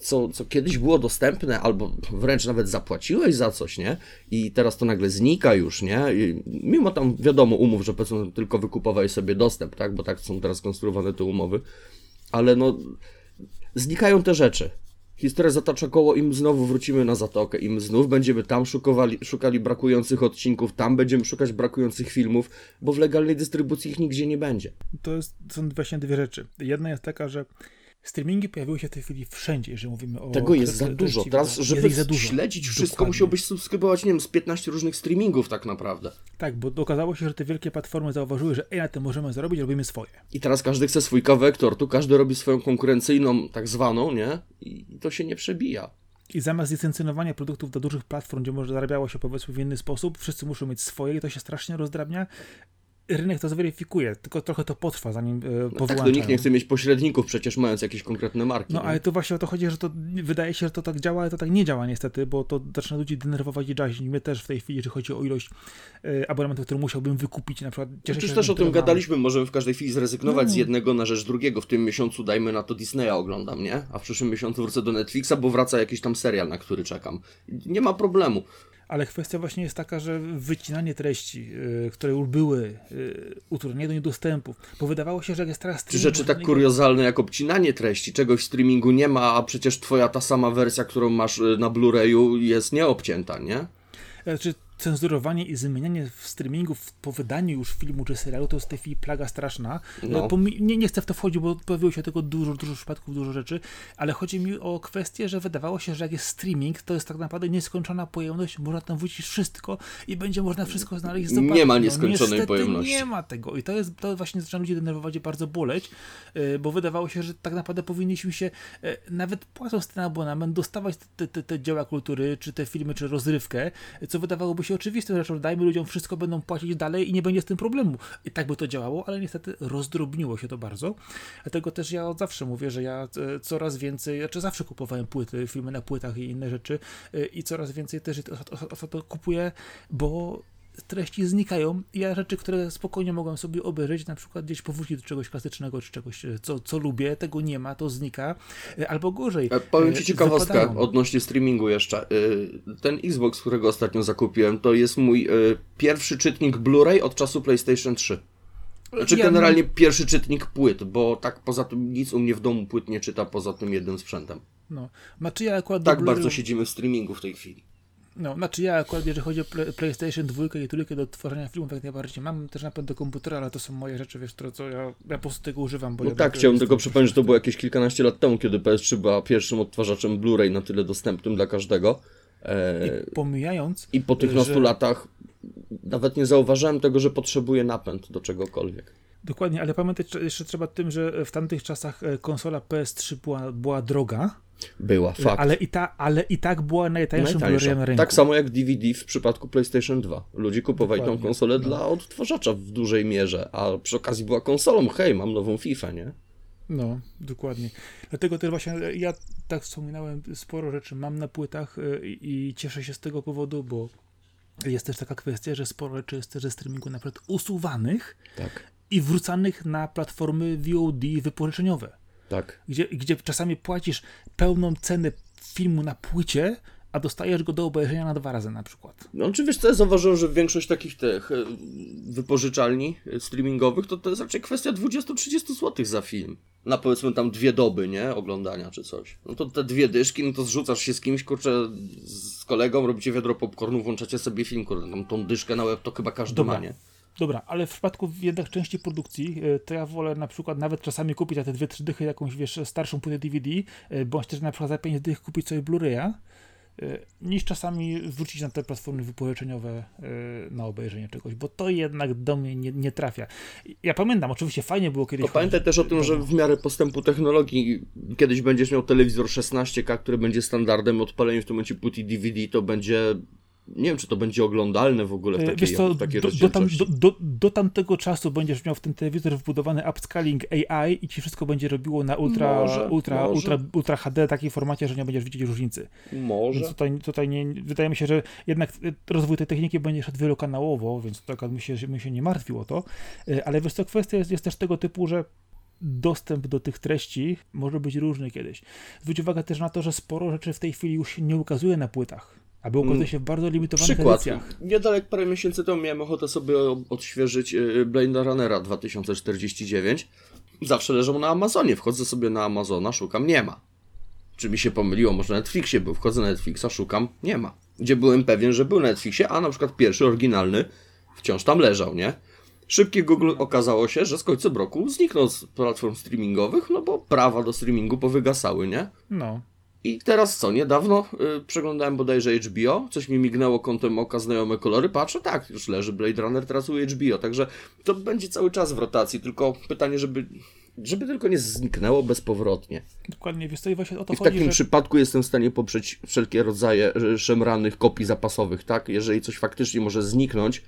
co, co kiedyś było dostępne, albo wręcz nawet zapłaciłeś za coś, nie? I teraz to nagle znika już, nie? I mimo tam wiadomo umów, że powiedzmy tylko wykupowałeś sobie dostęp, tak? Bo tak są teraz konstruowane te umowy. Ale no, znikają te rzeczy. Historia zatacza koło i znowu wrócimy na zatokę i znów będziemy tam szukowali, szukali brakujących odcinków, tam będziemy szukać brakujących filmów, bo w legalnej dystrybucji ich nigdzie nie będzie.
To jest, są właśnie dwie rzeczy. Jedna jest taka, że Streamingi pojawiły się w tej chwili wszędzie, jeżeli mówimy o.
Tego jest za dużo. Teraz, żeby za dużo. śledzić wszystko, Dokładnie. musiałbyś subskrybować, nie wiem, z 15 różnych streamingów, tak naprawdę.
Tak, bo okazało się, że te wielkie platformy zauważyły, że ej, na tym możemy zarobić, robimy swoje.
I teraz każdy chce swój kawałek tortu, każdy robi swoją konkurencyjną, tak zwaną, nie? I to się nie przebija.
I zamiast licencjonowania produktów do dużych platform, gdzie może zarabiało się powiedzmy w inny sposób, wszyscy muszą mieć swoje i to się strasznie rozdrabnia rynek to zweryfikuje, tylko trochę to potrwa, zanim e,
no Tak, to nikt nie chce mieć pośredników, przecież mając jakieś konkretne marki.
No, nie? ale to właśnie o to chodzi, że to wydaje się, że to tak działa, ale to tak nie działa niestety, bo to zaczyna ludzi denerwować i drażnić. Mnie też w tej chwili, jeżeli chodzi o ilość e, abonamentów, które musiałbym wykupić, na przykład.
Cieszę Przecież też o tym gadaliśmy, możemy w każdej chwili zrezygnować no. z jednego na rzecz drugiego. W tym miesiącu dajmy na to Disneya oglądam, nie? A w przyszłym miesiącu wrócę do Netflixa, bo wraca jakiś tam serial, na który czekam. Nie ma problemu
ale kwestia właśnie jest taka, że wycinanie treści, yy, które już były, yy, utrudnienie do niedostępów, bo wydawało się, że jest teraz
Czy rzeczy tak kuriozalne jak obcinanie treści, czegoś w streamingu nie ma, a przecież twoja ta sama wersja, którą masz y, na Blu-rayu jest nieobcięta, nie?
Znaczy, cenzurowanie i zmienianie w streamingu po wydaniu już filmu czy serialu to jest w tej chwili plaga straszna. No. Nie, nie chcę w to wchodzić, bo pojawiło się tego dużo, dużo przypadków, dużo rzeczy, ale chodzi mi o kwestię, że wydawało się, że jak jest streaming, to jest tak naprawdę nieskończona pojemność, można tam wrócić wszystko i będzie można wszystko znaleźć
zobaczyć. Nie ma no, nieskończonej no, pojemności.
Nie ma tego i to jest, to właśnie zaczyna ludzi denerwować i bardzo boleć, e, bo wydawało się, że tak naprawdę powinniśmy się e, nawet płacąc ten abonament dostawać te, te, te dzieła kultury, czy te filmy, czy rozrywkę, co wydawałoby się oczywistą rzeczą, dajmy ludziom wszystko, będą płacić dalej i nie będzie z tym problemu. I tak by to działało, ale niestety rozdrobniło się to bardzo. Dlatego też ja od zawsze mówię, że ja e, coraz więcej, znaczy zawsze kupowałem płyty, filmy na płytach i inne rzeczy e, i coraz więcej też to, to kupuję, bo treści znikają. Ja rzeczy, które spokojnie mogłem sobie obejrzeć, na przykład gdzieś powrócić do czegoś klasycznego, czy czegoś, e, co, co lubię, tego nie ma, to znika. E, albo gorzej.
E, powiem Ci ciekawostkę wypadają. odnośnie streamingu jeszcze. Ten Xbox, którego ostatnio zakupiłem, to jest mój pierwszy czytnik Blu-ray od czasu PlayStation 3. Znaczy ja generalnie pierwszy czytnik płyt, bo tak poza tym nic u mnie w domu płyt nie czyta poza tym jednym sprzętem.
No. Znaczy ja akurat
tak bardzo siedzimy w streamingu w tej chwili.
No, znaczy ja akurat, jeżeli chodzi o PlayStation 2 i trójkę do tworzenia filmów, jak najbardziej mam też napęd do komputera, ale to są moje rzeczy, wiesz, które co ja, ja po prostu tego używam. Bo
no tak, chciałbym tylko przypomnieć, że to było jakieś kilkanaście lat temu, kiedy PS3 była pierwszym odtwarzaczem Blu-ray na tyle dostępnym dla każdego.
E... I pomijając...
I po tych że... nastu latach nawet nie zauważyłem tego, że potrzebuje napęd do czegokolwiek.
Dokładnie, ale pamiętać jeszcze trzeba tym, że w tamtych czasach e, konsola PS3 była, była droga,
była, fakt.
Ale i, ta, ale i tak była najtańszym Blu-rayem na rynku.
Tak samo jak DVD w przypadku PlayStation 2. Ludzie kupowali Dokładnie. tą konsolę no. dla odtwarzacza w dużej mierze, a przy okazji była konsolą, hej, mam nową FIFA, nie?
No, dokładnie. Dlatego też właśnie ja tak wspominałem, sporo rzeczy mam na płytach e, i, i cieszę się z tego powodu, bo jest też taka kwestia, że sporo rzeczy jest też ze streamingu na przykład usuwanych
tak.
i wrzucanych na platformy VOD wypożyczeniowe.
Tak.
Gdzie, gdzie czasami płacisz pełną cenę filmu na płycie, a dostajesz go do obejrzenia na dwa razy na przykład.
No czy wiesz co, ja zauważyłem, że większość takich tych e, wypożyczalni e, streamingowych to, to jest raczej kwestia 20-30 zł za film. Na powiedzmy tam dwie doby, nie? Oglądania czy coś. No to te dwie dyszki, no to zrzucasz się z kimś, kurczę, z kolegą, robicie wiadro popcornu, włączacie sobie film, tam tą dyszkę na łeb to chyba każdy Dobra. ma, nie?
Dobra, ale w przypadku jednak części produkcji, e, to ja wolę na przykład nawet czasami kupić na te dwie, trzy dychy jakąś, wiesz, starszą płytę DVD, e, bądź też na przykład za 5 dych kupić sobie Blu-raya, e, niż czasami wrócić na te platformy wypożyczeniowe na obejrzenie czegoś, bo to jednak do mnie nie, nie trafia. Ja pamiętam, oczywiście fajnie było kiedyś... To
pamiętaj też o tym, że w miarę postępu technologii kiedyś będziesz miał telewizor 16K, który będzie standardem, odpalenie w tym momencie płyty DVD to będzie nie wiem, czy to będzie oglądalne w ogóle w takiej,
Wiesz co,
w takiej
do, do, tam, do, do, do tamtego czasu będziesz miał w ten telewizor wbudowany upscaling AI i ci wszystko będzie robiło na ultra,
Może,
ultra,
może.
ultra, ultra HD takiej formacie, że nie będziesz widzieć różnicy.
Może.
Więc tutaj, tutaj nie, wydaje mi się, że jednak rozwój tej techniki będzie szedł wielokanałowo, więc tak bym się, bym się nie martwił o to. Y, Ale wiesz co, kwestia jest, jest też tego typu, że dostęp do tych treści może być różny kiedyś. Zwróć uwagę też na to, że sporo rzeczy w tej chwili już się nie ukazuje na płytach, albo ukazuje
Mm.
się w bardzo limitowanych
Przykład.
edycjach.
Niedaleko parę miesięcy temu miałem ochotę sobie odświeżyć y, Blade Runnera 2049. Zawsze leżą na Amazonie. Wchodzę sobie na Amazona, szukam, nie ma. Czy mi się pomyliło? Może na Netflixie był. Wchodzę na Netflixa, szukam, nie ma. Gdzie byłem pewien, że był na Netflixie, a na przykład pierwszy, oryginalny, wciąż tam leżał, nie? Szybkie Google okazało się, że z końcem roku zniknął z platform streamingowych, no bo prawa do streamingu powygasały, nie?
No.
I teraz co, niedawno y, przeglądałem bodajże HBO, coś mi mignęło kątem oka, znajome kolory, patrzę, tak, już leży Blade Runner teraz u HBO, także to będzie cały czas w rotacji, tylko pytanie, żeby, żeby tylko nie zniknęło bezpowrotnie.
Dokładnie, wiesz co, i właśnie o to
I w
chodzi,
takim
że...
przypadku jestem w stanie poprzeć wszelkie rodzaje e, szemranych kopii zapasowych, tak? Jeżeli coś faktycznie może zniknąć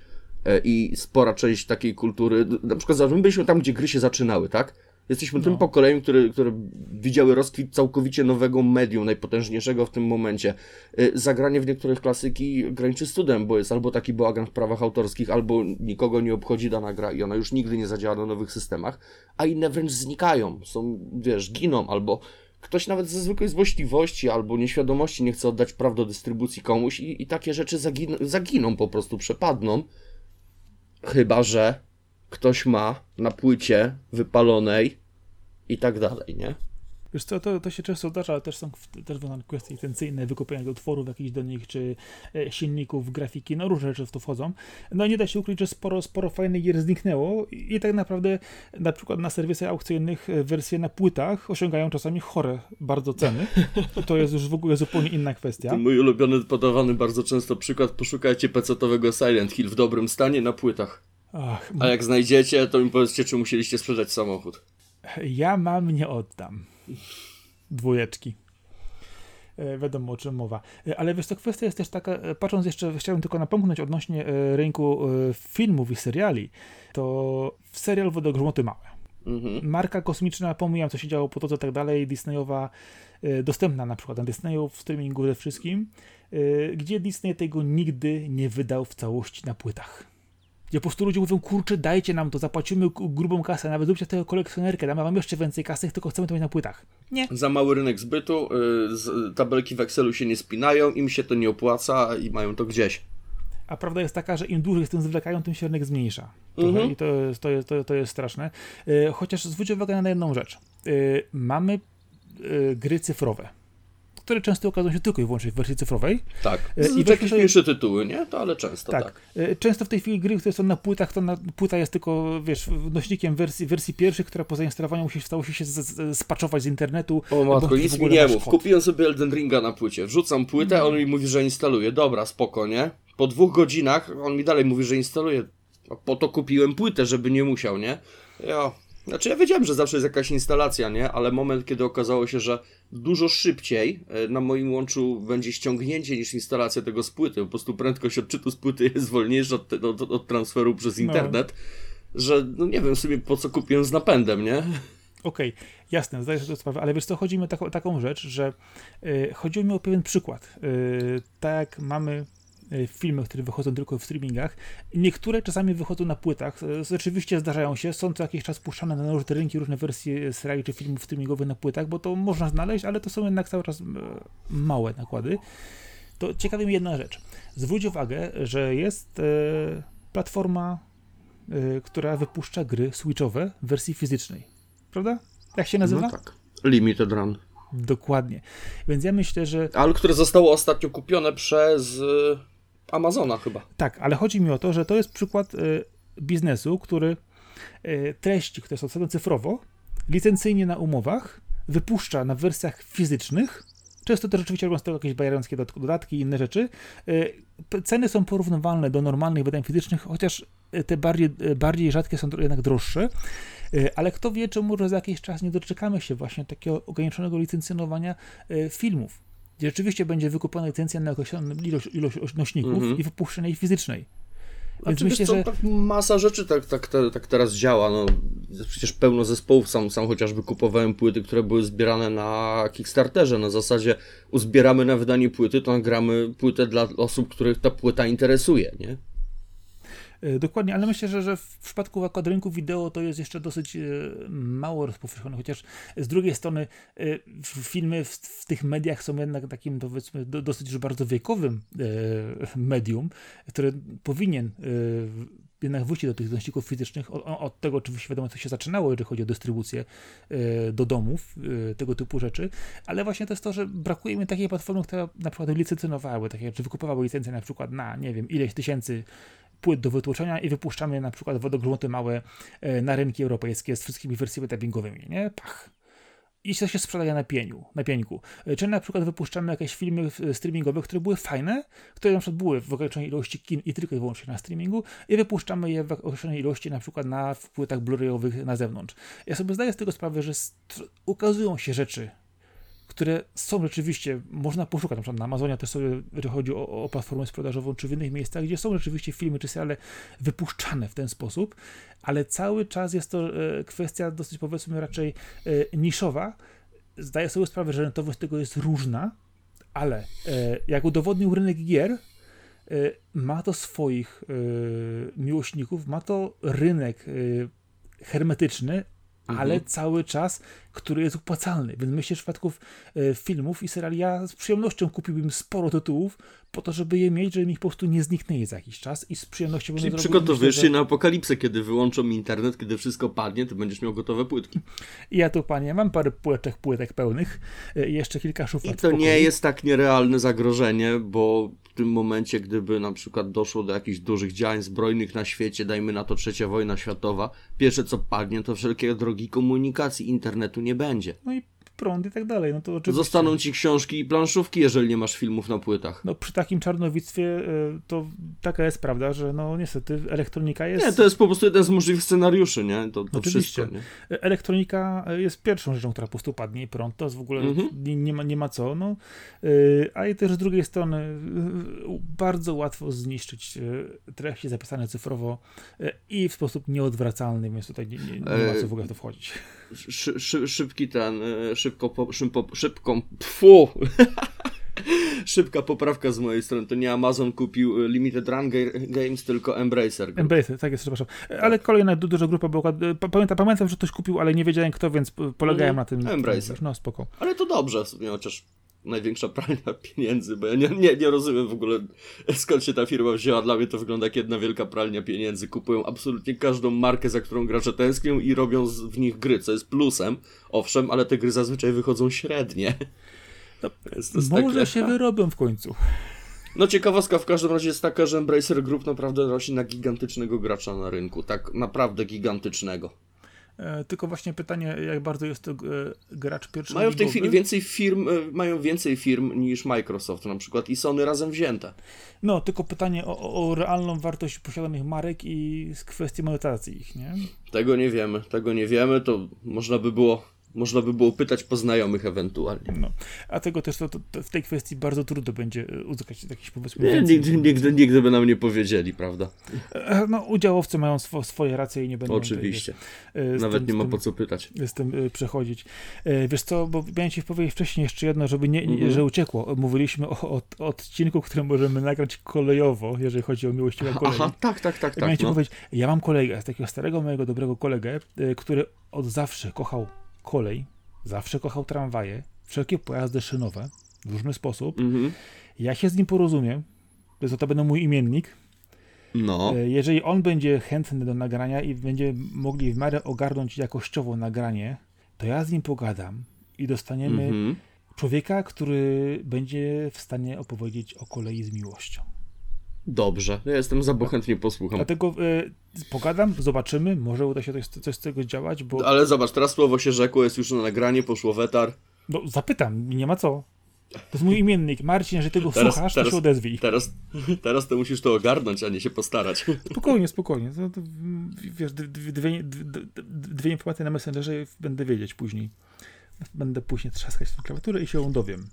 e, i spora część takiej kultury, na przykład byliśmy tam, gdzie gry się zaczynały, tak? Jesteśmy tym
No.
pokoleniem, które, które widziały rozkwit całkowicie nowego medium, najpotężniejszego w tym momencie. E, Zagranie w niektórych klasyki graniczy z cudem, bo jest albo taki bałagan w prawach autorskich, albo nikogo nie obchodzi dana gra i ona już nigdy nie zadziała na nowych systemach, a inne wręcz znikają, są, wiesz, giną, albo ktoś nawet ze zwykłej złośliwości albo nieświadomości nie chce oddać praw do dystrybucji komuś i, i takie rzeczy zagin zaginą po prostu, przepadną. Chyba, że ktoś ma na płycie wypalonej i tak dalej, nie?
Wiesz co, to, to się często zdarza, ale też są w- też kwestie licencyjne, wykupienia utworów jakichś do nich, czy e, silników, grafiki, no różne rzeczy w to wchodzą. No nie da się ukryć, że sporo, sporo fajnych gier zniknęło i, tak naprawdę na przykład na serwisach aukcyjnych e, wersje na płytach osiągają czasami chore bardzo ceny. To jest już w ogóle zupełnie inna kwestia.
Mój ulubiony, podawany bardzo często przykład, poszukajcie pecetowego Silent Hill w dobrym stanie na płytach.
Ach,
A jak znajdziecie, to mi powiedzcie, czy musieliście sprzedać samochód.
Ja mam, nie oddam. Dwójeczki. E, wiadomo o czym mowa. E, Ale wiesz, to kwestia jest też taka, e, patrząc jeszcze, chciałem tylko napomknąć odnośnie rynku filmów i seriali, to serial Wodogrzmoty małe.
Mhm.
Marka kosmiczna, pomijam co się działo po to, co tak dalej, Disneyowa, dostępna na przykład na Disneyu, w streamingu ze wszystkim, gdzie Disney tego nigdy nie wydał w całości na płytach. Gdzie po prostu ludzie mówią, kurczę, dajcie nam to, zapłacimy grubą kasę, nawet zróbcie z tego kolekcjonerkę, damy wam jeszcze więcej kasy, tylko chcemy to mieć na płytach. Nie.
Za mały rynek zbytu, y, z, tabelki w Excelu się nie spinają, im się to nie opłaca i mają to gdzieś.
A prawda jest taka, że im dłużej z tym zwlekają, tym się rynek zmniejsza.
Mhm.
I to jest, to, jest, to, to jest straszne. E, chociaż zwróć uwagę na jedną rzecz. E, mamy gry cyfrowe, które często okazują się tylko i wyłącznie w wersji cyfrowej.
Tak.
E, i
jakieś
sobie-
mniejsze tytuły, nie? To ale często, tak.
Tak. E, Często w tej chwili gry, które są na płytach, to na, płyta jest tylko, wiesz, nośnikiem wersji, wersji pierwszej, która po zainstalowaniu musi w całości się z, z, spaczować z internetu.
O matko, nic mi nie mów. Kupiłem sobie Elden Ringa na płycie. Wrzucam płytę, on mi mówi, że instaluje. Dobra, spoko, nie? Po dwóch godzinach on mi dalej mówi, że instaluje. A po to kupiłem płytę, żeby nie musiał, nie? Ja... Znaczy ja wiedziałem, że zawsze jest jakaś instalacja, nie? Ale moment, kiedy okazało się, że dużo szybciej e, na moim łączu będzie ściągnięcie niż instalacja tego z płyty. Po prostu prędkość odczytu z płyty jest wolniejsza od, od, od transferu przez
No.
internet. Że, no nie wiem sobie po co kupiłem z napędem, nie?
Okej, jasne, zdaję sobie sprawę, ale wiesz co, chodzi mi o taką, taką rzecz, że y, chodziło mi o pewien przykład. Y, tak mamy filmy, które wychodzą tylko w streamingach, niektóre czasami wychodzą na płytach, y, rzeczywiście zdarzają się, są co jakiś czas puszczane na różne rynki, różne wersje seriali czy filmów streamingowych na płytach, bo to można znaleźć, ale to są jednak cały czas y, małe nakłady. To ciekawi mnie jedna rzecz. Zwróć uwagę, że jest y, platforma, y, która wypuszcza gry switchowe w wersji fizycznej. Prawda? Jak się nazywa?
No tak. Limited Run.
Dokładnie. Więc ja myślę, że
Ale które zostało ostatnio kupione przez y, Amazona chyba.
tak, ale chodzi mi o to, że to jest przykład y, biznesu, który y, treści, które są cenne cyfrowo, licencyjnie na umowach, wypuszcza na wersjach fizycznych. Często to rzeczywiście robią z tego jakieś bajerońskie dod- dodatki i inne rzeczy. Y, Ceny są porównywalne do normalnych wydań fizycznych, chociaż te bardziej, bardziej rzadkie są jednak droższe. Ale kto wie, czy może za jakiś czas nie doczekamy się właśnie takiego ograniczonego licencjonowania filmów. Gdzie rzeczywiście będzie wykupiona licencja na określoną ilość, ilość nośników -hmm. i wypuszczonej fizycznej.
Więc myślę, co, że... tak masa rzeczy tak, tak, tak, tak teraz działa. No, przecież pełno zespołów, sam, sam chociażby kupowałem płyty, które były zbierane na Kickstarterze. Na zasadzie uzbieramy na wydanie płyty, to nagramy płytę dla osób, których ta płyta interesuje, nie?
E, dokładnie, ale myślę, że, że w przypadku akurat rynku wideo to jest jeszcze dosyć e, mało rozpowszechnione, chociaż z drugiej strony e, filmy w, w tych mediach są jednak takim powiedzmy dosyć już bardzo wiekowym medium, które powinien jednak wrócić do tych nośników fizycznych. Od, od, tego oczywiście wiadomo, co się zaczynało, jeżeli chodzi o dystrybucję do domów, tego typu rzeczy, ale właśnie to jest to, że brakuje mi takiej platformy, która na przykład licencjonowały, takie, czy wykupywały licencję na przykład na, nie wiem, ileś tysięcy płyt do wytłoczenia i wypuszczamy na przykład wodogrzmoty małe e, na rynki europejskie z wszystkimi wersjami dubbingowymi, nie? Pach. I to się sprzedaje na pieniu, na pieńku. E, czy na przykład wypuszczamy jakieś filmy e, streamingowe, które były fajne, które na przykład były w ograniczonej ilości kin i tylko i wyłącznie na streamingu i wypuszczamy je w określonej ilości na przykład na płytach blu-rayowych na zewnątrz. Ja sobie zdaję z tego sprawę, że ukazują się rzeczy które są rzeczywiście, można poszukać, na przykład na Amazonie też sobie, chodzi o, o platformę sprzedażową, czy w innych miejscach, gdzie są rzeczywiście filmy czy seriale wypuszczane w ten sposób, ale cały czas jest to e, kwestia dosyć powiedzmy raczej e, niszowa. Zdaję sobie sprawę, że rentowność tego jest różna, ale e, jak udowodnił rynek gier, ma to swoich miłośników, ma to rynek hermetyczny, ale mhm. cały czas, który jest opłacalny. Więc myślę, że w przypadku e, filmów i seriali ja z przyjemnością kupiłbym sporo tytułów po to, żeby je mieć, żeby ich po prostu nie zniknęli za jakiś czas i z przyjemnością
Czyli przygotowujesz się że... na apokalipsę, kiedy wyłączą internet, kiedy wszystko padnie, to będziesz miał gotowe płytki.
Ja tu, panie, mam parę płytek, płytek pełnych e, i jeszcze kilka szuflad.
I to nie jest tak nierealne zagrożenie, bo tym momencie, gdyby na przykład doszło do jakichś dużych działań zbrojnych na świecie, dajmy na to trzecia wojna światowa, pierwsze co padnie, to wszelkie drogi komunikacji, internetu nie będzie.
No i prąd i tak dalej. No to oczywiście...
Zostaną ci książki i planszówki, jeżeli nie masz filmów na płytach.
No przy takim czarnowictwie y, to taka jest prawda, że no niestety elektronika jest...
Nie, to jest po prostu jeden z możliwych scenariuszy, nie? To, to
Oczywiście.
Wszystko,
nie? Elektronika jest pierwszą rzeczą, która po prostu padnie i prąd, to jest w ogóle mhm. nie, nie, ma, nie ma co, no. A i też z drugiej strony bardzo łatwo zniszczyć treści zapisane cyfrowo i w sposób nieodwracalny, więc tutaj nie, nie, nie ma co w ogóle w to wchodzić.
Szy, szy, szybki ten, szybko, po, szybko, szybką, pfu, szybka poprawka z mojej strony, to nie Amazon kupił y, Limited Run Games, tylko Embracer. Group.
Embracer, tak jest, przepraszam. Ale kolejna duża grupa była, pamiętam, pamiętam, że ktoś kupił, ale nie wiedziałem kto, więc polegałem mm, na tym.
Embracer.
No, spoko.
Ale to dobrze, chociaż największa pralnia pieniędzy, bo ja nie, nie, nie rozumiem w ogóle skąd się ta firma wzięła. Dla mnie to wygląda jak jedna wielka pralnia pieniędzy. Kupują absolutnie każdą markę, za którą gracze tęsknią i robią w nich gry, co jest plusem, owszem, ale te gry zazwyczaj wychodzą średnie.
No, może tak, się wyrobią w końcu.
No ciekawostka w każdym razie jest taka, że Embracer Group naprawdę rośnie na gigantycznego gracza na rynku. Tak naprawdę gigantycznego.
E, tylko właśnie pytanie, jak bardzo jest to e, gracz pierwszy.
Mają w tej chwili więcej firm, e, mają więcej firm niż Microsoft na przykład i Sony razem wzięte.
No, tylko pytanie o, o realną wartość posiadanych marek i kwestię monetyzacji ich, nie?
Tego nie wiemy, tego nie wiemy, to można by było można by było pytać poznajomych ewentualnie.
No. A tego też to, to, to w tej kwestii bardzo trudno będzie e, uzyskać jakiś powiedzmy...
Nie, nigdy, nigdy, nigdy by nam nie powiedzieli, prawda?
E, no, udziałowcy mają swo, swoje racje i nie będą...
Oczywiście. Tutaj, e, Nawet tym, nie ma po co pytać.
Z tym przechodzić. Wiesz co, bo miałem ci powiedzieć wcześniej jeszcze jedno, żeby nie, mhm. że uciekło. Mówiliśmy o, o, o odcinku, który możemy nagrać kolejowo, jeżeli chodzi o miłościwe kolei. Aha,
tak, tak, tak.
Miałem
tak,
ci no. powiedzieć, ja mam kolegę, takiego starego mojego dobrego kolegę, który od zawsze kochał kolej, zawsze kochał tramwaje, wszelkie pojazdy szynowe w różny sposób. Mhm. Ja się z nim porozumiem, to jest to będę mój imiennik.
No.
E, jeżeli on będzie chętny do nagrania i będzie mogli w miarę ogarnąć jakościowo nagranie, to ja z nim pogadam i dostaniemy mhm. człowieka, który będzie w stanie opowiedzieć o kolei z miłością.
Dobrze, ja jestem za, bo chętnie posłucham.
Dlatego y, pogadam, zobaczymy, może uda się coś, coś z tego działać, bo...
Ale zobacz, teraz słowo się rzekło, jest już na nagranie, poszło wetar.
No zapytam, nie ma co. To jest mój imiennik. Marcin, jeżeli tego teraz, słuchasz, teraz, to się odezwij.
Teraz, teraz to musisz to ogarnąć, a nie się postarać.
Spokojnie, spokojnie. To, to, wiesz, dwie, dwie, dwie, informacje na Messengerze będę wiedzieć później. Będę później trzaskać w klawiaturę i się dowiem.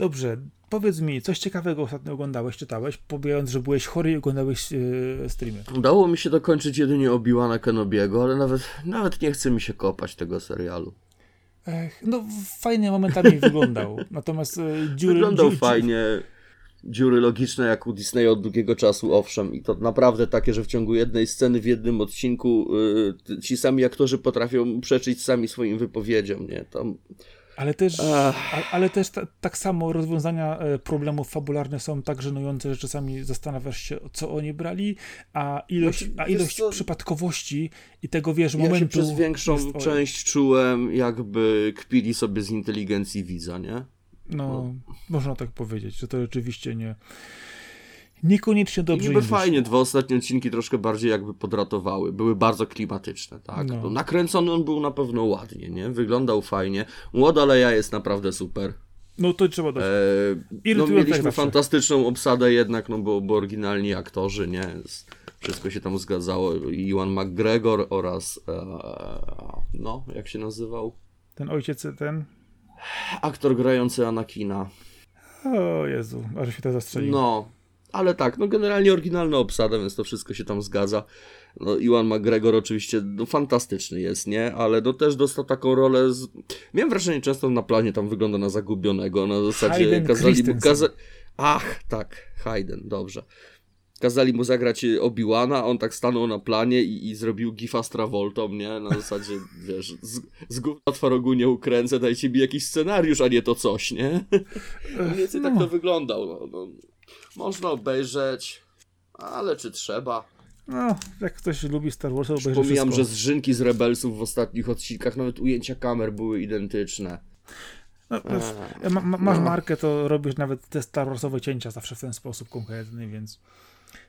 Dobrze, powiedz mi, coś ciekawego ostatnio oglądałeś, czytałeś, pobijając, że byłeś chory i oglądałeś yy, streamy.
Udało mi się dokończyć jedynie Obi-Wana Kenobiego, ale nawet, nawet nie chce mi się kopać tego serialu.
Ech, no, fajnie momentami wyglądał, natomiast yy, dziury...
Wyglądał
dziury,
fajnie, dziury logiczne jak u Disneya od długiego czasu, owszem, i to naprawdę takie, że w ciągu jednej sceny w jednym odcinku yy, ci sami aktorzy potrafią przeczyć sami swoim wypowiedziom, nie? Tam
Ale też, a, ale też ta, tak samo rozwiązania e, problemów fabularnych są tak żenujące, że czasami zastanawiasz się, co oni brali, a ilość,
Znaczy,
a ilość przypadkowości i tego, wiesz,
Ja
momentu...
się przez większą
jest-
część czułem, jakby kpili sobie z inteligencji widza, nie?
No, można tak powiedzieć, że to rzeczywiście nie... Niekoniecznie
I
dobrze
niby
im wyszło.
fajnie, dwa ostatnie odcinki troszkę bardziej jakby podratowały. Były bardzo klimatyczne, tak.
No.
Nakręcony on był na pewno ładnie, nie? Wyglądał fajnie. Młoda Leia jest naprawdę super.
No to trzeba dać.
E, no, mieliśmy
zawsze.
fantastyczną obsadę jednak, no bo, bo oryginalni aktorzy, nie? Wszystko się tam zgadzało. I Iwan McGregor oraz e, no, jak się nazywał?
Ten ojciec, ten...
Aktor grający Anakina.
O Jezu, aż się to zastrzelił.
No, ale tak, no generalnie oryginalna obsada, więc to wszystko się tam zgadza. No, Iwan McGregor oczywiście no, fantastyczny jest, nie? Ale no też dostał taką rolę z... Miałem wrażenie, często na planie tam wygląda na zagubionego, na zasadzie
Hayden
kazali mu... Kaza... Ach, tak, Hayden, dobrze. Kazali mu zagrać Obi-Wana, on tak stanął na planie i, i zrobił gifa z Travoltą, nie? Na zasadzie, wiesz, z, z gówna twarogu nie ukręcę, dajcie mi jakiś scenariusz, a nie to coś, nie? Mniej więcej tak
no.
to wyglądał, no, no. Można obejrzeć, ale czy trzeba?
No, jak ktoś lubi Star Wars, to obejrzy
Pomijam,
wszystko.
że zrzynki z Rebelsów w ostatnich odcinkach, nawet ujęcia kamer były identyczne.
No, no,
Eee,
ma, ma, masz
no.
markę, to robisz nawet te Star Warsowe cięcia zawsze w ten sposób konkretny, więc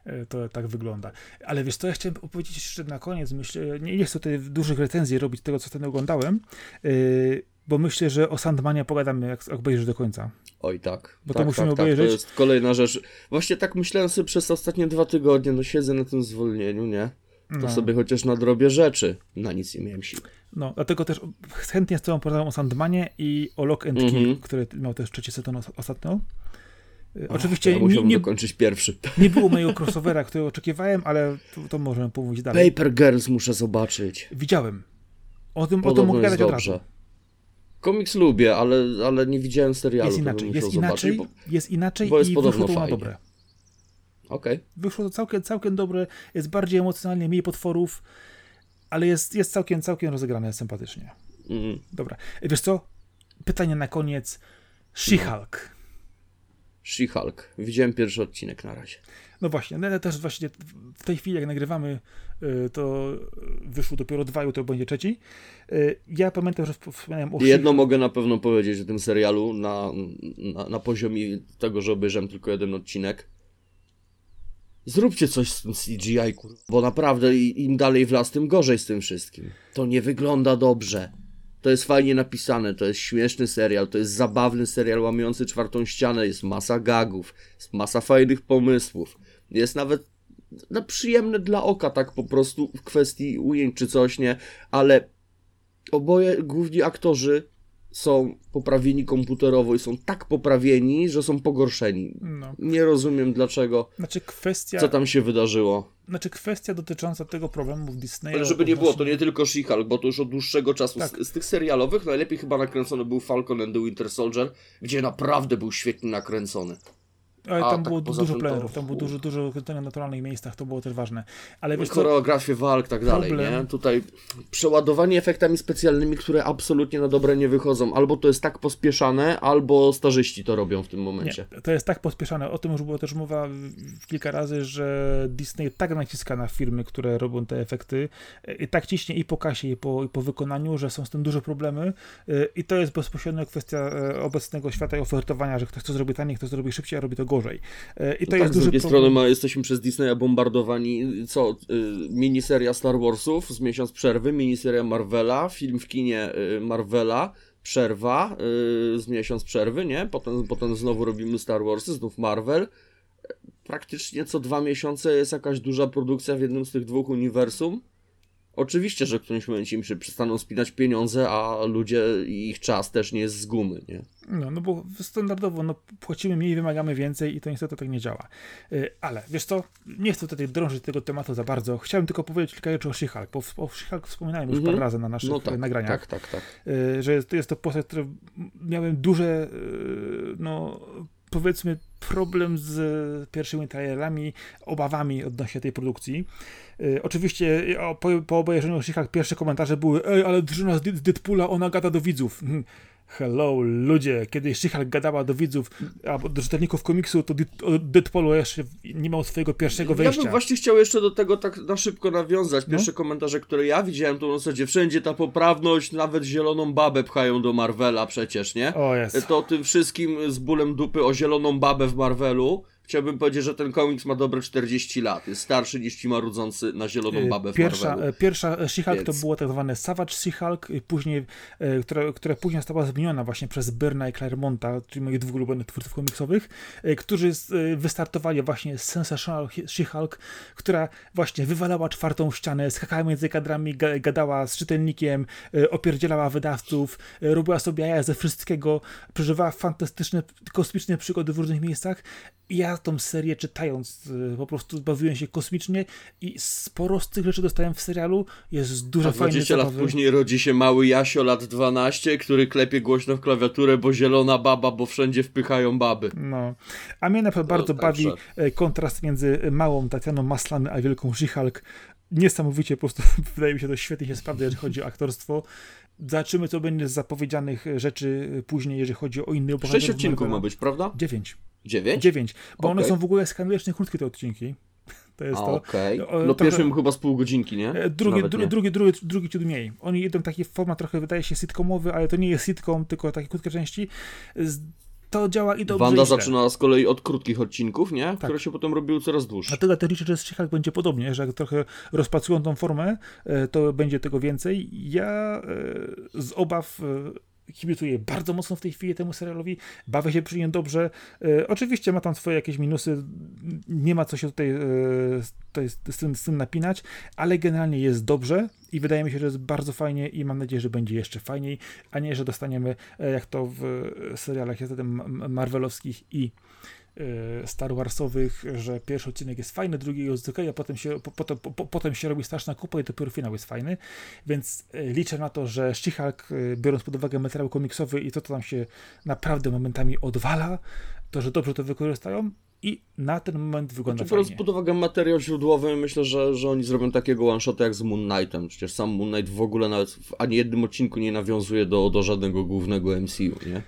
e, to tak wygląda. Ale wiesz co, ja chciałem opowiedzieć jeszcze na koniec, myślę, nie, nie chcę tutaj dużych recenzji robić tego, co wtedy oglądałem, yy, bo myślę, że o Sandmanie pogadamy, jak obejrzysz do końca.
Oj tak.
Bo to
tak,
musimy
tak, tak,
obejrzeć.
To jest kolejna rzecz. Właśnie tak myślałem sobie przez ostatnie dwa tygodnie, no siedzę na tym zwolnieniu, nie? To
No.
sobie chociaż nadrobię rzeczy. Na nic nie miałem sił.
No, dlatego też chętnie z tobą porozmawiam o Sandmanie i o Lock and
Mhm.
Kill, który miał też trzeci sezon os- ostatnio. Oczywiście
ja
nie, nie,
dokończyć pierwszy.
nie było mojego crossovera, którego oczekiwałem, ale to, to możemy pomówić dalej.
Paper Girls muszę zobaczyć.
Widziałem. O tym, o tym mogę gadać od razu.
Komiks lubię, ale, ale nie widziałem serialu.
Jest inaczej, jest
zobaczyć,
inaczej,
bo-
jest inaczej
bo jest
i
podobno
wyszło to
fajnie.
dobre.
Okej.
Wyszło to całkiem, całkiem dobre, jest bardziej emocjonalnie, mniej potworów, ale jest, jest całkiem, całkiem rozegrane sympatycznie.
Mm.
Dobra. Wiesz co? Pytanie na koniec. She-Hulk.
She-Hulk. Widziałem pierwszy odcinek na razie.
No właśnie, no ale też właśnie w tej chwili, jak nagrywamy, y, to wyszło dopiero dwa, jutro będzie trzeci. Y, Ja pamiętam, że wspomniałem o
Jedno mogę na pewno powiedzieć o tym serialu na, na, na poziomie tego, że obejrzałem tylko jeden odcinek. Zróbcie coś z tym CGI, kur... bo naprawdę im dalej w las, tym gorzej z tym wszystkim. To nie wygląda dobrze. To jest fajnie napisane, to jest śmieszny serial, to jest zabawny serial łamiący czwartą ścianę, jest masa gagów, jest masa fajnych pomysłów. Jest nawet no, przyjemne dla oka, tak po prostu w kwestii ujęć czy coś, nie? Ale oboje główni aktorzy są poprawieni komputerowo i są tak poprawieni, że są pogorszeni.
No.
Nie rozumiem dlaczego,
Znaczy kwestia,
co tam się wydarzyło.
znaczy kwestia dotycząca tego problemu w Disneyu.
Ale żeby nie było, to nie tylko She-Hulk, bo to już od dłuższego czasu.
Tak.
Z, z tych serialowych najlepiej chyba nakręcony był Falcon and the Winter Soldier, gdzie naprawdę był świetnie nakręcony.
Ale
A,
tam
tak
było
poza
dużo plenerów, tam było dużo, dużo na naturalnych miejscach, to było też ważne. Ale wiesz co,
Choreografię walk, tak dalej,
Problem-
nie? Tutaj przeładowanie efektami specjalnymi, które absolutnie na dobre nie wychodzą. Albo to jest tak pospieszane, albo starzyści to robią w tym momencie.
Nie, to jest tak pospieszane. O tym już było też mowa kilka razy, że Disney tak naciska na firmy, które robią te efekty e, i tak ciśnie i po kasie, i po, i po wykonaniu, że są z tym duże problemy e, i to jest bezpośrednio kwestia e, obecnego świata i ofertowania, że ktoś to zrobi taniej, ktoś to zrobi szybciej, a robi to gorzej. E, I to
tak,
jest
z
duży
drugiej
problem.
strony ma, jesteśmy przez Disneya bombardowani, co, y, miniseria Star Warsów z miesiąc przerwy, miniseria Marvela, film w kinie y, Marvela, przerwa y, z miesiąc przerwy, nie? Potem, potem znowu robimy Star Warsy, znów Marvel. Praktycznie co dwa miesiące jest jakaś duża produkcja w jednym z tych dwóch uniwersum. Oczywiście, że w którymś momencie im się przestaną spinać pieniądze, a ludzie i ich czas też nie jest z gumy, nie?
No, no bo standardowo no, płacimy mniej, wymagamy więcej i to niestety tak nie działa. Yy, ale wiesz co, nie chcę tutaj drążyć tego tematu za bardzo. Chciałem tylko powiedzieć kilka rzeczy o She-Hulk, bo o She-Hulk wspominałem już
Mhm.
parę razy na naszych
No tak,
nagraniach.
tak, tak, tak.
y, że jest, jest to postać, która miałem duże, y, no powiedzmy, problem z pierwszymi trailerami, obawami odnośnie tej produkcji. Y, Oczywiście o- po, po obejrzeniu She-Hulk pierwsze komentarze były ej, ale drużyna z Dead- z Deadpoola, ona gada do widzów. Hello, ludzie, kiedy She-Hulk gadała do widzów albo do czytelników komiksu, to Deadpoolu jeszcze nie miał swojego pierwszego
Ja
wejścia.
bym właśnie chciał jeszcze do tego tak na szybko nawiązać.
No.
Pierwsze komentarze, które ja widziałem, to na zasadzie wszędzie ta poprawność, nawet zieloną babę pchają do Marvela przecież, nie?
O jest.
To tym wszystkim z bólem dupy o zieloną babę w Marvelu. Chciałbym powiedzieć, że ten komiks ma dobre 40 lat. Jest starszy niż ci marudzący na zieloną babę w
Pierwsza,
Marvelu.
e, pierwsza She-Hulk to
Więc-
było tak zwane Savage She-Hulk, później, e, która, która później została zmieniona właśnie przez Byrna i Claremonta, czyli moich dwóch ulubionych twórców komiksowych, e, którzy e, wystartowali właśnie z Sensational She-Hulk, która właśnie wywalała czwartą ścianę, skakała między kadrami, ga- gadała z czytelnikiem, e, opierdzielała wydawców, e, robiła sobie jaja ze wszystkiego, przeżywała fantastyczne, kosmiczne przygody w różnych miejscach. I ja tą serię czytając y, po prostu bawiłem się kosmicznie i sporo z tych rzeczy dostałem w serialu. Jest dużo
A
fajnych
20 lat
zabawy.
później rodzi się mały Jasio, lat 12, który klepie głośno w klawiaturę, bo zielona baba, bo wszędzie wpychają baby.
No. A mnie na przykład bardzo
także-
bawi e, kontrast między małą Tatianą Maslany a wielką She-Hulk. Niesamowicie po prostu wydaje mi się to świetnie się sprawdza, jeżeli chodzi o aktorstwo. Zobaczymy, co będzie z zapowiedzianych rzeczy później, jeżeli chodzi o innych
Sześć odcinków ma być, prawda?
Dziewięć.
Dziewięć?
Dziewięć. Bo one
Okej.
są w ogóle skandalycznie krótkie te odcinki. To jest
A,
to.
Okej.
O,
No
trochę-
pierwszy był chyba z pół godzinki, nie?
E, Drugi, dru,
nie.
drugi, drugi, drugi ciut mniej. Oni idą taki format trochę wydaje się sitcomowy, ale to nie jest sitcom, tylko takie krótkie części. Z- To działa i dobrze
Wanda zaczynała z kolei od krótkich odcinków, nie?
Tak.
Które się potem robiły coraz dłuższe.
Dlatego też liczę, że z She-Hulk będzie podobnie, że jak trochę rozpracują tą formę, e, to będzie tego więcej. Ja e, z obaw kibicuję bardzo mocno w tej chwili temu serialowi, bawię się przy nim dobrze. E, Oczywiście ma tam swoje jakieś minusy, nie ma co się tutaj, e, tutaj z, z, tym, z tym napinać, ale generalnie jest dobrze i wydaje mi się, że jest bardzo fajnie i mam nadzieję, że będzie jeszcze fajniej, a nie, że dostaniemy e, jak to w e, serialach jest zatem marvelowskich i Star Warsowych, że pierwszy odcinek jest fajny, drugi jest ok, a potem się, po, potem, po, potem się robi straszna kupa i dopiero finał jest fajny, więc e, liczę na to, że She-Hulk, e, biorąc pod uwagę materiał komiksowy i to, co tam się naprawdę momentami odwala, to, że dobrze to wykorzystają i na ten moment wygląda
Biorąc
fajnie.
pod uwagę materiał źródłowy, myślę, że, że oni zrobią takiego one-shota jak z Moon Knightem. Przecież sam Moon Knight w ogóle nawet w ani jednym odcinku nie nawiązuje do, do żadnego głównego MCU, nie?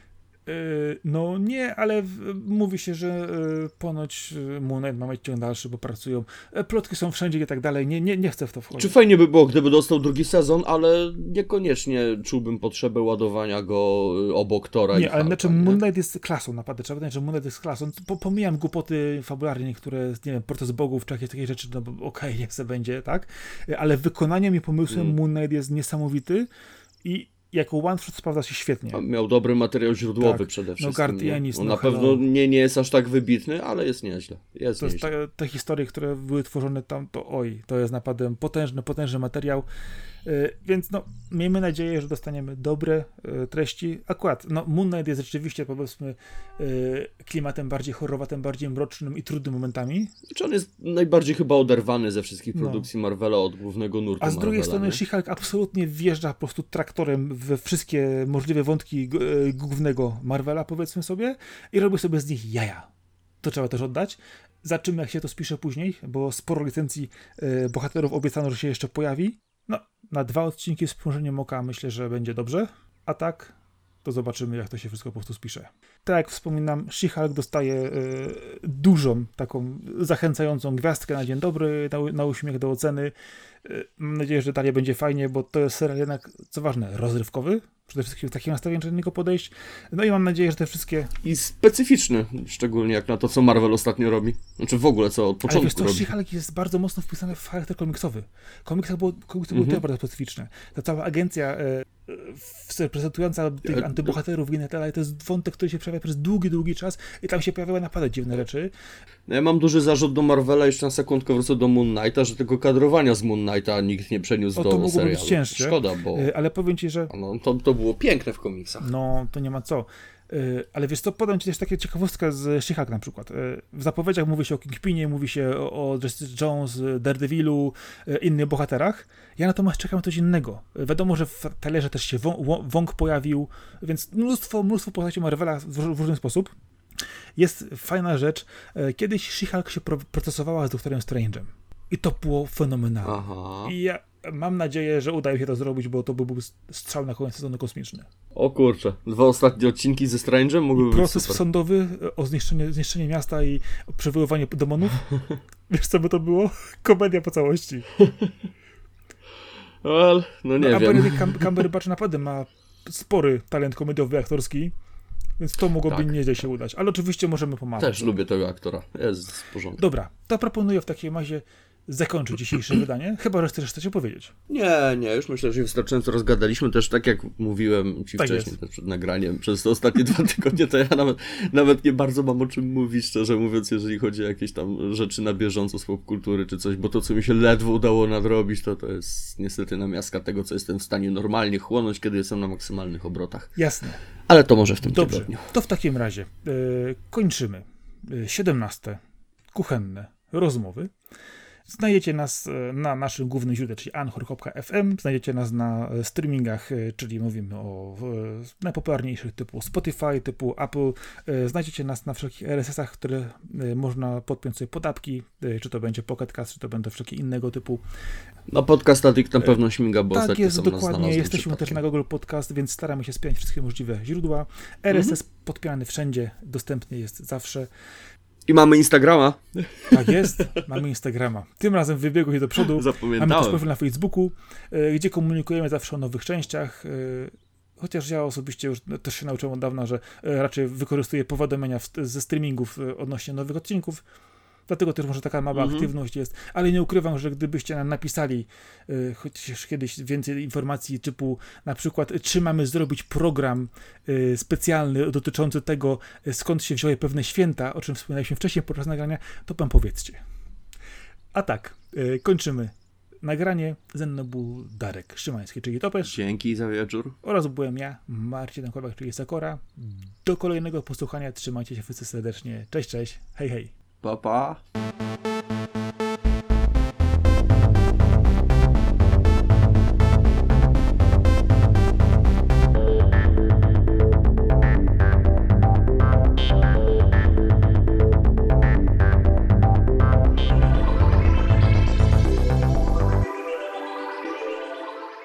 Yy, No nie, ale mówi się, że yy, ponoć yy, Moon Knight ma mieć ciąg dalszy, bo pracują. E, Plotki są wszędzie i tak dalej. Nie, nie, nie chcę w to wchodzić.
Czy fajnie by było, gdyby dostał drugi sezon, ale niekoniecznie czułbym potrzebę ładowania go y, obok Tora i
Nie, ale znaczy? Moon Knight jest klasą, naprawdę. Trzeba pamiętać, że Moon Knight jest klasą. Po, pomijam głupoty fabularne, niektóre, nie wiem, protest bogów, czy jakieś takie rzeczy, no okej, niech se będzie, tak? Ale wykonaniem i pomysłem
Mm.
Moon Knight jest niesamowity i jako one shot sprawdza się świetnie.
Miał dobry materiał źródłowy
Tak.
przede
No,
wszystkim.
Guardianis,
nie? On
no
na pewno nie, nie jest aż tak wybitny, ale jest nieźle. Jest
To jest
nieźle.
ta, te historie, które były tworzone tam, to oj, to jest naprawdę potężny, potężny materiał. Yy, więc no, miejmy nadzieję, że dostaniemy dobre yy, treści. Akurat, no, Moon Knight jest rzeczywiście, powiedzmy, yy, klimatem bardziej horrowatym, bardziej mrocznym i trudnym momentami.
Czy on jest najbardziej chyba oderwany ze wszystkich
No.
produkcji Marvela od głównego nurtu
A z drugiej
Marvela,
strony? She-Hulk absolutnie wjeżdża po prostu traktorem we wszystkie możliwe wątki głównego Marvela, powiedzmy sobie, i robi sobie z nich jaja. To trzeba też oddać. Zobaczymy, jak się to spisze później, bo sporo licencji bohaterów obiecano, że się jeszcze pojawi. No, na dwa odcinki z przymrużeniem oka myślę, że będzie dobrze. A tak, to zobaczymy, jak to się wszystko po prostu spisze. Tak jak wspominam, She-Hulk dostaje y, dużą, taką zachęcającą gwiazdkę na dzień dobry, na, na uśmiech do oceny. Y, mam nadzieję, że dalej będzie fajnie, bo to jest serial jednak, co ważne, rozrywkowy. Przede wszystkim z takim nastawieniem, do niego podejść. No i mam nadzieję, że te wszystkie...
I specyficzny, szczególnie jak na to, co Marvel ostatnio robi. Znaczy w ogóle, co od
Ale wiesz
początku
co,
robi.
She-Hulk jest bardzo mocno wpisany w charakter komiksowy. Komiksy było, komiksy były
Mhm.
też bardzo specyficzne. Ta cała agencja e, reprezentująca tych
Ja-
antybohaterów i tak. To jest wątek, który się przejawia przez długi, długi czas i tam się pojawiały naprawdę dziwne rzeczy.
No ja mam duży zarzut do Marvela, jeszcze na sekundkę wrócę do Moon Knighta, że tego kadrowania z Moon Knighta nikt nie przeniósł
O,
do
to być
serialu.
cięższe.
Szkoda, bo
Y, Ale powiem ci, że
no, to, to było piękne w komiksach.
no, to nie ma co. Y, Ale wiesz co, podam ci też takie ciekawostka z She-Hulk na przykład. Y, W zapowiedziach mówi się o Kingpinie, mówi się o, o Justice Jones, Daredevilu, y, innych bohaterach. Ja natomiast czekam na coś innego. Wiadomo, że w trailerze też się Wą- Wong pojawił, więc mnóstwo, mnóstwo postaci Marvela w, w różny sposób. Jest fajna rzecz. Kiedyś She-Hulk się pro- procesowała z Doktorem Strange'em. I to było fenomenalne.
Aha.
I ja mam nadzieję, że uda im się to zrobić, bo to byłby strzał na koniec sezonu kosmiczny.
O kurczę, dwa ostatnie odcinki ze Strange'em mogłyby być
Proces
super.
sądowy e, o zniszczenie, zniszczenie miasta i przywoływanie demonów. Wiesz, co by to było? Komedia po całości.
Well, no nie
no, a
wiem.
Benedict Cam- Cumberbatch naprawdę ma spory talent komediowy, aktorski, więc to mogłoby
Tak.
nieźle się udać. Ale oczywiście możemy pomagać.
Też lubię tego aktora. Jest w porządku.
Dobra, to proponuję w takiej razie zakończyć dzisiejsze wydanie, chyba że chcesz coś powiedzieć.
Nie, nie, już myślę, że wystarczająco rozgadaliśmy. Też tak jak mówiłem ci
Tak
wcześniej przed nagraniem, przez te ostatnie dwa tygodnie, to ja nawet, nawet nie bardzo mam o czym mówić, szczerze mówiąc, jeżeli chodzi o jakieś tam rzeczy na bieżąco z popkultury czy coś, bo to, co mi się ledwo udało nadrobić, to to jest niestety namiastka tego, co jestem w stanie normalnie chłonąć, kiedy jestem na maksymalnych obrotach.
Jasne.
Ale to może w tym
Dobrze,
tygodniu.
to w takim razie e, kończymy. E, 17. Kuchenne rozmowy. Znajdziecie nas e, na naszym głównym źródle, czyli anchor.fm. Znajdziecie nas na e, streamingach, e, czyli mówimy o najpopularniejszych typu Spotify, typu Apple. Znajdziecie nas na wszelkich RSS-ach, które można podpiąć sobie pod apki, e, czy to będzie Pocket Cast, czy to będą wszelkie innego typu.
No podcast Addict na pewno śmiga, bo
tak jest, dokładnie. Jesteśmy też na Google Podcast, więc staramy się spiąć wszystkie możliwe źródła. RSS podpierany wszędzie, dostępny jest zawsze.
I mamy Instagrama.
Tak jest, mamy Instagrama. Tym razem wybiegło się do przodu. Mamy też
Zapamiętałem.
profil na Facebooku, e, gdzie komunikujemy zawsze o nowych częściach. e, Chociaż ja osobiście już też się nauczyłem od dawna, że e, raczej wykorzystuję powiadomienia ze streamingów odnośnie nowych odcinków. Dlatego też może taka mała
Mhm.
aktywność jest, ale nie ukrywam, że gdybyście nam napisali e, chociaż kiedyś więcej informacji typu na przykład, czy mamy zrobić program e, specjalny dotyczący tego, e, skąd się wzięły pewne święta, o czym wspominaliśmy wcześniej podczas nagrania, to pan powiedzcie. A tak, e, kończymy nagranie. Ze mną był Darek Szymański, czyli Topesz,
Dzięki za wieczór.
oraz byłem ja, Marcin Kowak, czyli Sakora. Do kolejnego posłuchania. Trzymajcie się wszyscy serdecznie. Cześć, cześć. Hej, hej.
Bye bye.